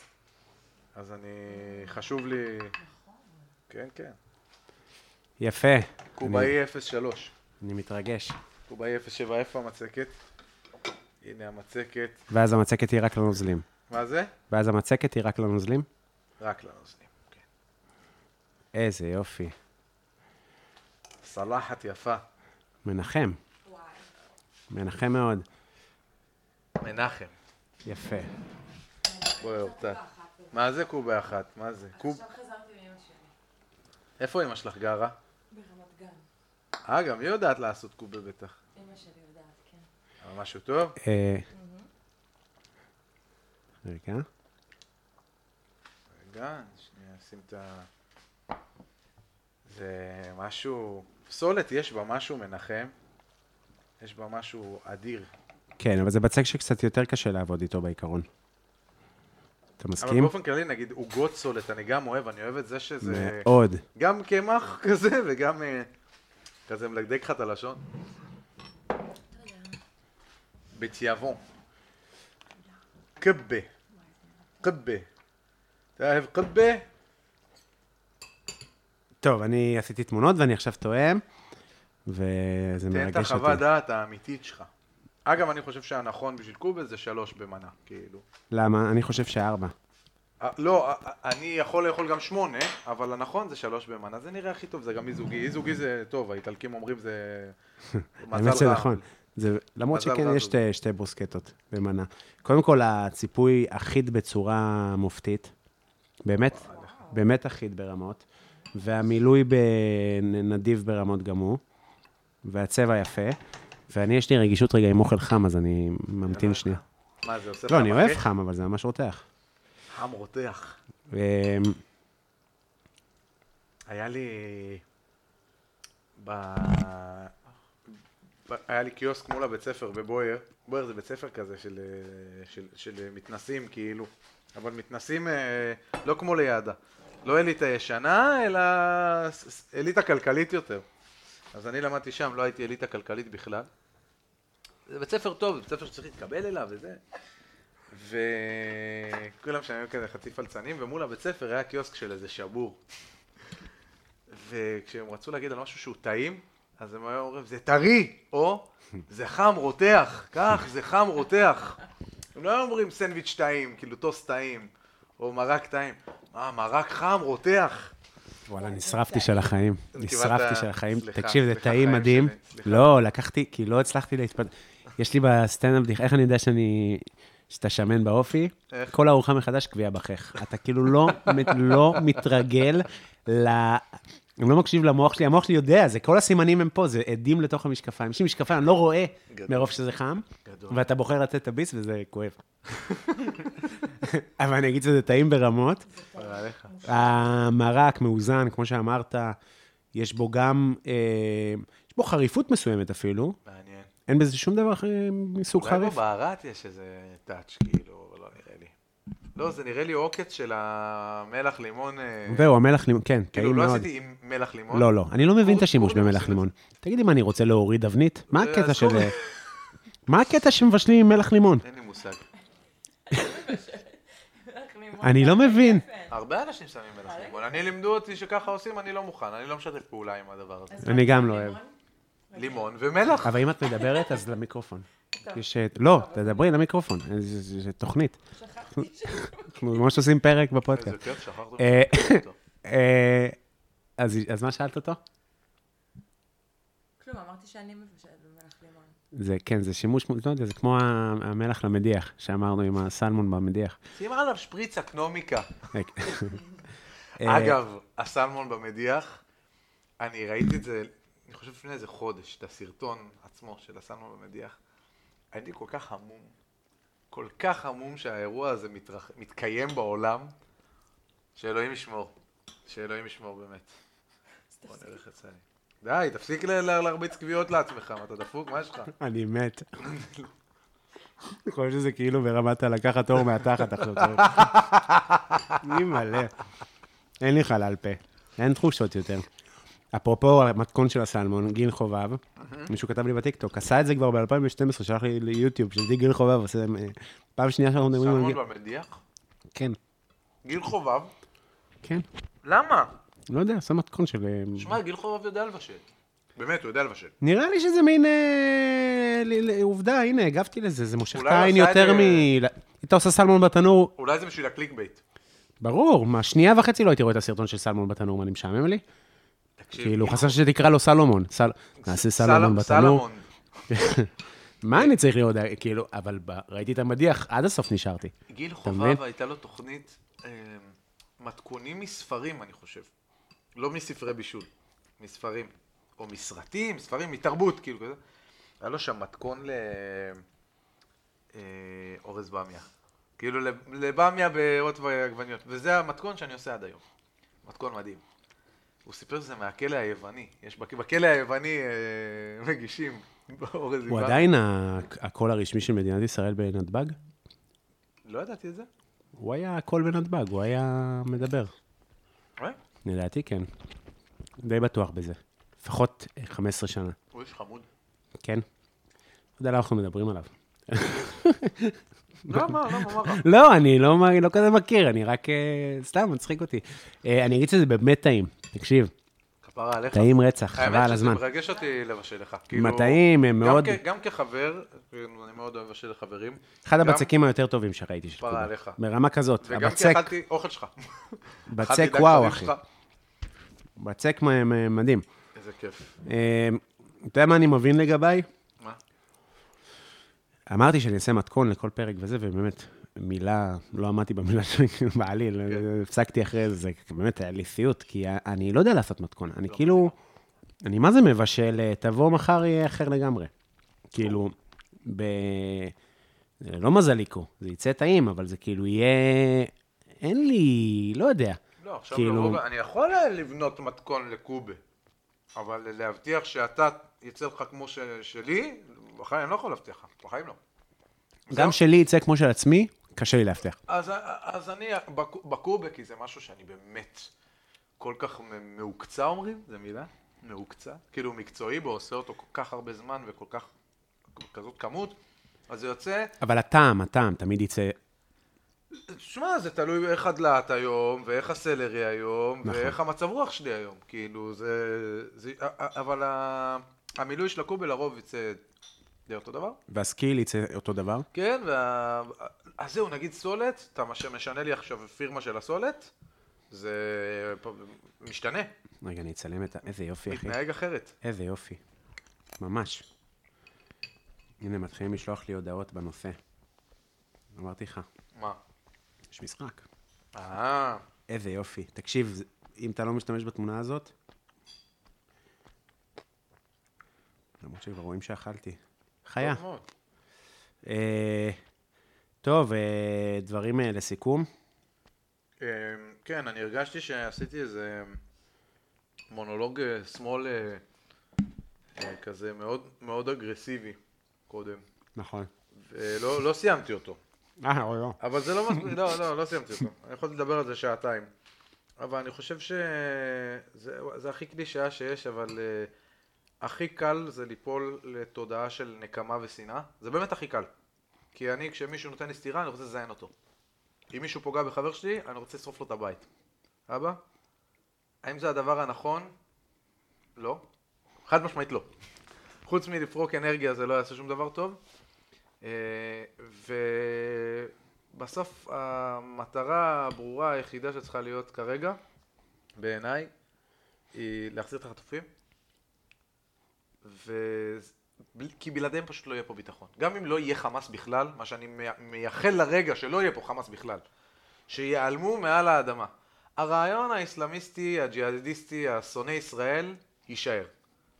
אז אני, חשוב לי... כן, כן. יפה. קובאי 03. אני מתרגש. קובאי 07, איפה המצקת? הנה המצקת. ואז המצקת היא רק לנוזלים. מה זה? ואז המצקת היא רק לנוזלים? רק לנוזלים. כן. איזה יופי. צלחת יפה. מנחם. מנחם מאוד. מנחם. יפה. בואי אורטל. מה זה קובה אחת? מה זה? קוב... עכשיו חזרתי מאמא שלי, איפה אמא שלך גרה? ברמת גן. אה, גם היא יודעת לעשות קובה בטח. אמא שלי יודעת, כן. אבל משהו טוב? אה, רגע. רגע, שנייה, שים את ה... זה משהו... פסולת יש בה משהו מנחם. יש בה משהו אדיר. כן, אבל זה בצק שקצת יותר קשה לעבוד איתו בעיקרון. אתה אבל מסכים? באופן כללי, נגיד עוגות סולת, אני גם אוהב, אני אוהב את זה שזה... מאוד. גם קמח כזה וגם אה, כזה מלגדג לך את הלשון. בתיאבון. קבה. קבה. אתה אוהב קבה? טוב, אני עשיתי תמונות ואני עכשיו תואם. וזה תן את מרגש החוות אותי. דעת האמיתית שלך. אגב, אני חושב שהנכון בשביל קובה זה שלוש במנה, כאילו. למה? אני חושב שארבע. אה, לא, אה, אה, אני יכול לאכול גם שמונה, אבל הנכון זה שלוש במנה. זה נראה הכי טוב, זה גם אי-זוגי. אי-זוגי זה טוב, האיטלקים אומרים זה... מזל האמת שזה רע. נכון. זה, למרות מזל שכן, יש. שתי, שתי ברוסקטות במנה. קודם כל, הציפוי אחיד בצורה מופתית. באמת, באמת אחיד ברמות. והמילוי בנדיב ברמות גם הוא. והצבע יפה. ואני, יש לי רגישות רגע עם אוכל חם, אז אני ממתין שנייה. מה זה עושה לא, אני אוהב? חם, אבל זה ממש רותח. חם רותח. אמ, היה לי... ב... היה לי קיוסק מול הבית ספר בבויאר. בויאר זה בית ספר כזה של, אה, של, של מתנסים כאילו. אבל מתנסים אה, לא כמו לידה. לא אליטה ישנה, אלא אליטה כלכלית יותר. אז אני למדתי שם, לא הייתי אליטה כלכלית בכלל. זה בית ספר טוב, זה בית ספר שצריך להתקבל אליו וזה. וכולם שם היו כזה חצי פלצנים, ומול הבית ספר היה קיוסק של איזה שבור. וכשהם רצו להגיד על משהו שהוא טעים, אז הם היו אומרים, זה טרי, או זה חם רותח, כך, זה חם רותח. הם לא היו אומרים סנדוויץ' טעים, כאילו טוסט טעים, או מרק טעים. אה, מרק חם רותח. וואלה, נשרפתי של החיים. נשרפתי של החיים. תקשיב, זה טעים מדהים. לא, לקחתי, כי לא הצלחתי להתפד... יש לי בסטנדאפ איך אני יודע שאני... שאתה שמן באופי? איך? כל ארוחה מחדש כוויה בחך. אתה כאילו לא, לא מתרגל ל... אני לא מקשיב למוח שלי, המוח שלי יודע, זה כל הסימנים הם פה, זה אדים לתוך המשקפיים. יש לי משקפיים, אני לא רואה גדול. מרוב שזה חם, גדול. ואתה בוחר לתת את הביס וזה כואב. אבל אני אגיד שזה טעים ברמות. המרק מאוזן, כמו שאמרת, יש בו גם, אה, יש בו חריפות מסוימת אפילו. מעניין. אין בזה שום דבר מסוג אולי חריף. בבערת יש איזה טאץ', כאילו, אבל לא נראה לי. לא, זה נראה לי עוקץ של המלח לימון. אה, זהו, המלח לימון, כן, כאילו, טעים לא מאוד. עשיתי עם מלח לימון. לא, לא, אני לא מבין את השימוש קוראים במלח לימון. תגידי, מה, אני רוצה להוריד אבנית? מה זה הקטע של... לי. מה הקטע שמבשלים עם מלח לימון? אין לי מושג. אני לא מבין. הרבה אנשים שמים מלח לימון. אני לימדו אותי שככה עושים, אני לא מוכן. אני לא משתף פעולה עם הדבר הזה. אני גם לא אוהב. לימון ומלח. אבל אם את מדברת, אז למיקרופון. יש... אה, לא, תדברי למיקרופון, אה, זה- זה זה תוכנית. אנחנו ממש עושים פרק בפודקאסט. איזה כיף, שכחת אה, אז אז מה שאלת אותו? כלום, אמרתי שאני מבשלת במלח לימון. זה, כן, זה שימוש, לא יודע, זה כמו המלח למדיח, שאמרנו עם הסלמון במדיח. שים עליו שפריץ אקנומיקה. אה, אגב, הסלמון במדיח, אני ראיתי את זה, אני חושב לפני איזה חודש, את הסרטון עצמו של הסלמון במדיח. הייתי כל כך המום, כל כך המום שהאירוע הזה מתרח... מתקיים בעולם, שאלוהים ישמור. שאלוהים ישמור באמת. בוא יצא לי. די, תפסיק להרביץ קביעות לעצמך, מה, אתה דפוק? מה יש לך? אני מת. אני חושב שזה כאילו ברמת הלקחת אור מהתחת עכשיו. אני מלא. אין לי חלל פה, אין תחושות יותר. אפרופו המתכון של הסלמון, גיל חובב, מישהו כתב לי בטיקטוק, עשה את זה כבר ב-2012, שלח לי ליוטיוב, של גיל חובב, עושה אה, פעם שנייה שאנחנו מדברים על סלמון גיל... במדיח? כן, גיל חובב? כן, למה? לא יודע, עשה מתכון של... אה, שמע, גיל חובב יודע לבשל. באמת, הוא יודע לבשל. נראה לי שזה מין אה, עובדה, הנה, הגבתי לזה, זה מושך את הוא העין את יותר זה- מ... היית עושה סלמון בתנור, אולי זה בשביל ה clickbait. ברור, מה, שנייה וחצי לא הייתי רואה את הסרטון של סלמון בתנור, מה, אני משעמם לי? כאילו, חסר שתקרא לו סלומון. סל- נעשה סלומון סל- בתנור. מה אני צריך לראות, כאילו, אבל ראיתי את המדיח, עד הסוף נשארתי. גיל? חובב הייתה לו תוכנית אה, מתכונים מספרים, אני חושב. לא מספרי בישול, מספרים. או מסרטים, ספרים, מתרבות, כאילו כזה. היה לו שם מתכון ל... אה, במיה. כאילו לב- לבמיה באות ועגבניות. וזה המתכון שאני עושה עד היום. מתכון מדהים. הוא סיפר שזה מהכלא היווני. יש בכ- בכלא היווני אה, מגישים הוא. עדיין הקול הרשמי של מדינת ישראל בנתב"ג? לא ידעתי את זה. הוא היה הקול בנתב"ג, הוא היה מדבר. אה? לדעתי כן. די בטוח בזה. לפחות אה, 15 שנה. הוא איש חמוד. כן? לא יודע למה אנחנו מדברים עליו. לא, מה, לא, מה רע? לא, אני לא, לא כזה מכיר, אני רק... אה, סתם, מצחיק אותי. אה, אני אגיד שזה באמת טעים. תקשיב, כפרה עליך. טעים רצח, חבל על האמת שזה הזמן. מרגש אותי לבשל לך. כאילו, מטעים, הם מאוד... גם כחבר, כאילו, אני מאוד אוהב לבשל לחברים. אחד הבצקים היותר טובים שראיתי של כפרה קובה. עליך. ברמה כזאת. וגם כי הבצק, אכלתי אוכל שלך. בצק וואו, אחי. בצק מדהים. איזה כיף. אה, אתה יודע מה אני מבין לגביי? אמרתי שאני אעשה מתכון לכל פרק וזה, ובאמת, מילה, לא עמדתי במילה שלי, בעליל, כן. הפסקתי אחרי זה, זה באמת היה לי סיוט, כי אני לא יודע לעשות מתכון, אני כאילו, אני מה זה מבשל, אה, תבוא מחר יהיה אחר לגמרי. כאילו, ב... זה לא מזליקו, זה יצא טעים, אבל זה כאילו יהיה, אין לי, לא יודע. לא, עכשיו כאילו- לרוב, אני יכול לבנות מתכון לקובה, אבל להבטיח שאתה יצא לך כמו ש- שלי, בחיים אני לא יכול להבטיח לך, בחיים לא. גם שלי יצא כמו של עצמי, קשה לי להבטיח. אז, אז אני בק- בקובה, כי זה משהו שאני באמת כל כך מ- מהוקצע אומרים, זו מילה? מהוקצע? כאילו מקצועי בו, עושה אותו כל כך הרבה זמן וכל כך, כזאת כמות, אז זה יוצא, אבל הטעם, הטעם, תמיד יצא תשמע, זה תלוי איך הדלעת היום, ואיך הסלרי היום, נכון. ואיך המצב רוח שלי היום, כאילו, זה... זה אבל המילוי של הקובה לרוב יצא די אותו דבר. והסקיל יצא אותו דבר. כן, וה... אז זהו, נגיד סולת, אתה מש- משנה לי עכשיו פירמה של הסולת, זה משתנה, רגע, אני אצלם את ה... איזה יופי, אחי. מתנהג אחרת. איזה יופי. ממש. הנה, מתחילים לשלוח לי הודעות בנושא. אמרתי לך, מה? יש משחק. אה, איזה יופי. תקשיב, זה- אם אתה לא משתמש בתמונה הזאת... למרות שכבר רואים שאכלתי. חיה. טוב. אה, טוב, אה, דברים אה, לסיכום. כן, אני הרגשתי שעשיתי איזה מונולוג שמאל כזה מאוד מאוד אגרסיבי קודם, נכון. ולא לא סיימתי אותו. אה, אוי, לא. אבל זה לא מספיק, לא, לא, לא סיימתי אותו. אני יכול לדבר על זה שעתיים. אבל אני חושב שזה זה הכי קלישאה שיש, אבל uh, הכי קל זה ליפול לתודעה של נקמה ושנאה. זה באמת הכי קל. כי אני, כשמישהו נותן לי סטירה, אני רוצה לזיין אותו. אם מישהו פוגע בחבר שלי, אני רוצה לשרוף לו את הבית. אבא? האם זה הדבר הנכון? לא. חד משמעית לא. חוץ מלפרוק אנרגיה זה לא יעשה שום דבר טוב. אה, ובסוף המטרה הברורה היחידה שצריכה להיות כרגע, בעיניי, היא להחזיר את החטופים. ו... כי בלעדיהם פשוט לא יהיה פה ביטחון. גם אם לא יהיה חמאס בכלל, מה שאני מי- מייחל לרגע שלא יהיה פה חמאס בכלל, שיעלמו מעל האדמה. הרעיון האסלאמיסטי, הג'יהאדיסטי, השונא ישראל, יישאר.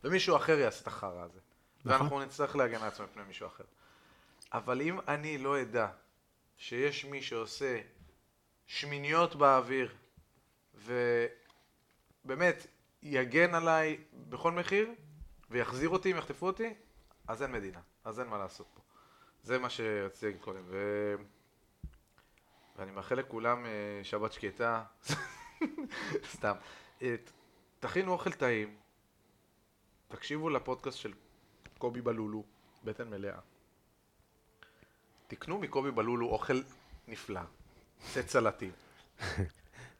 ומישהו אחר יעשה את החרא הזה. ואנחנו נצטרך להגן על עצמנו מפני מישהו אחר. אבל אם אני לא אדע שיש מי שעושה שמיניות באוויר ובאמת יגן עליי בכל מחיר ויחזיר אותי אם יחטפו אותי, אז אין מדינה, אז אין מה לעשות פה. זה מה שרציתי להגיד קודם. ו... ואני מאחל לכולם אה, שבת שקטה, סתם. אה, תכינו אוכל טעים, תקשיבו לפודקאסט של קובי בלולו, בטן מלאה. תקנו מקובי בלולו אוכל נפלא, סט סלטים.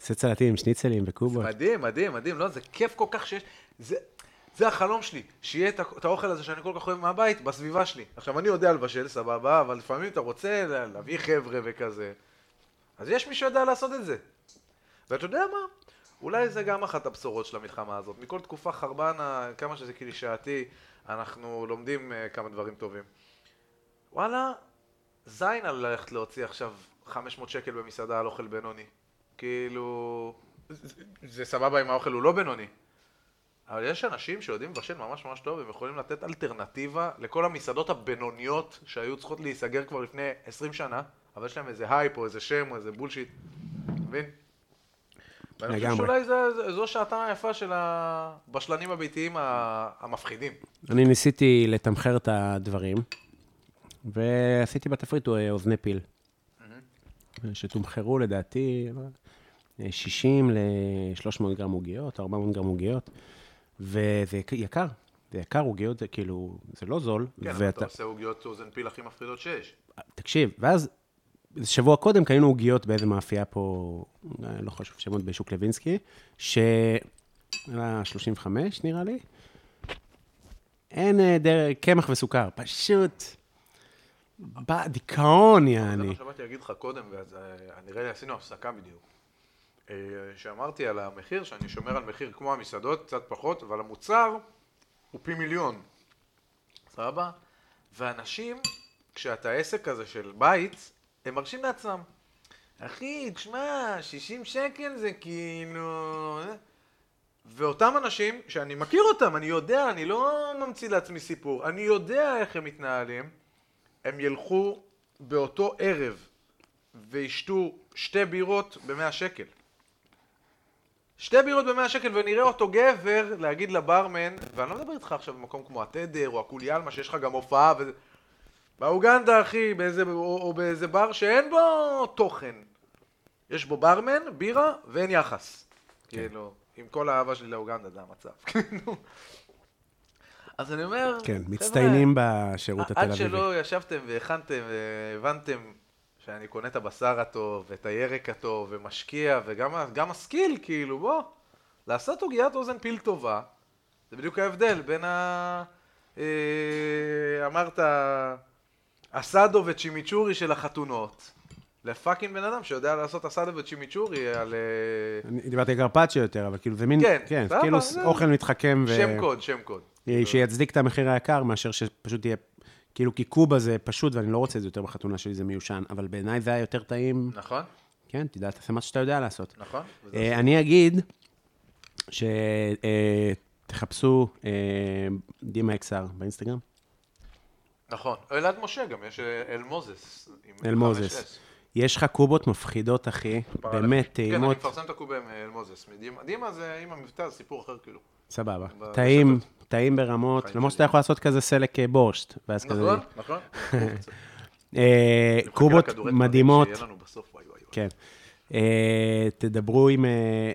עושה צלטים עם שניצלים וקובות. מדהים, מדהים, מדהים, לא, זה כיף כל כך שיש, זה, זה החלום שלי, שיהיה את, האוכל הזה שאני כל כך אוהב מהבית, בסביבה שלי. עכשיו, אני יודע לבשל, סבבה, אבל לפעמים אתה רוצה לה- להביא חבר'ה וכזה, אז יש מי שיודע לעשות את זה. ואתה יודע מה? אולי זה גם אחת הבשורות של המלחמה הזאת. מכל תקופה חרבנה, כמה שזה קלישאתי, אנחנו לומדים uh, כמה דברים טובים. וואלה, זין על ללכת להוציא עכשיו 500 שקל במסעדה על אוכל בינוני. כאילו, זה, זה סבבה אם האוכל הוא לא בינוני. אבל יש אנשים שיודעים לבשל ממש ממש טוב, הם יכולים לתת אלטרנטיבה לכל המסעדות הבינוניות שהיו צריכות להיסגר כבר לפני 20 שנה, אבל יש להם איזה הייפ או איזה שם או איזה bullshit, מבין? ואני חושב. שאולי זה, זה, זו שעתם היפה של הבשלנים הביתיים המפחידים. אני ניסיתי לתמחר את הדברים, ועשיתי בתפריט אה, אוזני פיל. שתומחרו לדעתי אה, 60 ל-300 גרם עוגיות, 400 גרם עוגיות, וזה יקר-. זה יקר, עוגיות זה כאילו, זה לא זול. כן, אבל אתה עושה עוגיות אוזן פיל הכי מפחידות שיש. תקשיב, ואז שבוע קודם קנינו עוגיות באיזה מאפייה פה, אה, לא חשוב שמות, בשוק לוינסקי, ש... אלא 35 נראה לי. אין אה, דרך, קמח וסוכר, פשוט... בא, דיכאון, זה יעני. מה שבאתי להגיד לך קודם, ואז אה, נראה לי עשינו הפסקה בדיוק. אה, שאמרתי על המחיר, שאני שומר על מחיר כמו המסעדות, קצת פחות, אבל המוצר הוא פי מיליון. סבבה? ואנשים, כשאתה עסק כזה של בית, הם מרשים לעצמם. אחי, תשמע, 60 שקל זה כאילו... אה?" ואותם אנשים, שאני מכיר אותם, אני יודע, אני לא ממציא לעצמי סיפור, אני יודע איך הם מתנהלים, הם ילכו באותו ערב וישתו שתי בירות במאה שקל. שתי בירות במאה שקל ונראה אותו גבר להגיד לברמן, ואני לא מדבר איתך עכשיו במקום כמו התדר או הקוליאלמה שיש לך גם הופעה וזה... באוגנדה אחי, באיזה, או, או באיזה בר שאין בו תוכן. יש בו ברמן, בירה ואין יחס. כאילו, עם כל האהבה שלי לאוגנדה זה המצב. כאילו. אז אני אומר, כן, מצטיינים בשירות התל עד אביבי. שלא ישבתם והכנתם והבנתם שאני קונה את הבשר הטוב, ואת הירק הטוב, ומשקיע, וגם ה skill, כאילו, בוא, לעשות עוגיית אוזן פיל טובה, זה בדיוק ההבדל בין ה... אה, אמרת, אסדו וצ'ימיצ'ורי של החתונות, ל fucking בן אדם שיודע לעשות אסדו וצ'ימיצ'ורי על אה, אני דיברתי על קרפצ'יו יותר, אבל כאילו, זה מין, כן, כן, כאילו זה- אוכל מתחכם, ו- שם קוד, שם קוד. שיצדיק את המחיר היקר, מאשר שפשוט יהיה, כאילו, כי קובה זה פשוט, ואני לא רוצה את זה יותר בחתונה שלי, זה מיושן, אבל בעיניי זה היה יותר טעים, נכון? כן, תדע, תעשה מה שאתה יודע לעשות. נכון? אה, אני אגיד שתחפשו דימה אקסר באינסטגרם, נכון. אלעד משה גם, יש אה, אל מוזס. אל מוזס. 5S. יש לך קובות מפחידות, אחי, באמת כן, אני טעימות, מפרסם את הקובה עם אל מוזס. דימה זה עם המבטא, זה סיפור אחר כאילו. סבבה. טעים, טעים ברמות, למרות. שאתה יכול לעשות כזה סלק אה, בורשט, ואז כזה... נכון, נכון. אה, קובות מדהימות. כן. אה, תדברו עם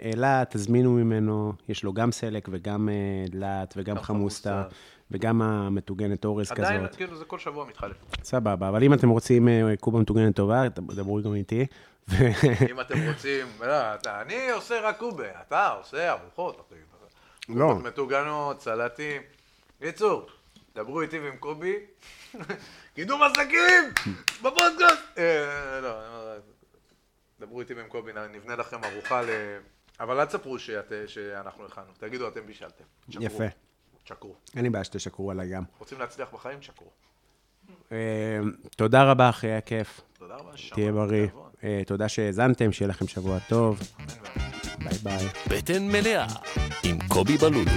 אלה, תזמינו ממנו, יש לו גם סלק וגם דלעת וגם גם חמוסטה. וגם המטוגנת אורז עדיין, כזאת. כאילו, זה כל שבוע מתחלף. סבבה, אבל אם אתם רוצים קובה מטוגנת טובה, דברו גם איתי. אם אתם רוצים, לא, אני עושה רק קובה, אתה עושה ארוחות, אחי. לא. מטוגנות, סלטים. קיצור, דברו איתי ועם קובי. קידום עסקים! בפודקאסט! אה, לא, דברו איתי ועם קובי, נבנה לכם ארוחה ל... אבל אל תספרו שאנחנו הכנו, תגידו אתם בישלתם. יפה. תשקרו. אין לי בעיה שתשקרו עליי גם. רוצים להצליח בחיים? תשקרו. אה, תודה רבה, אחי, היה כיף. תודה רבה. תהיה בריא. אה, תודה שהאזנתם, שיהיה לכם שבוע טוב. ביי ביי. בטן מלאה עם קובי בלולו.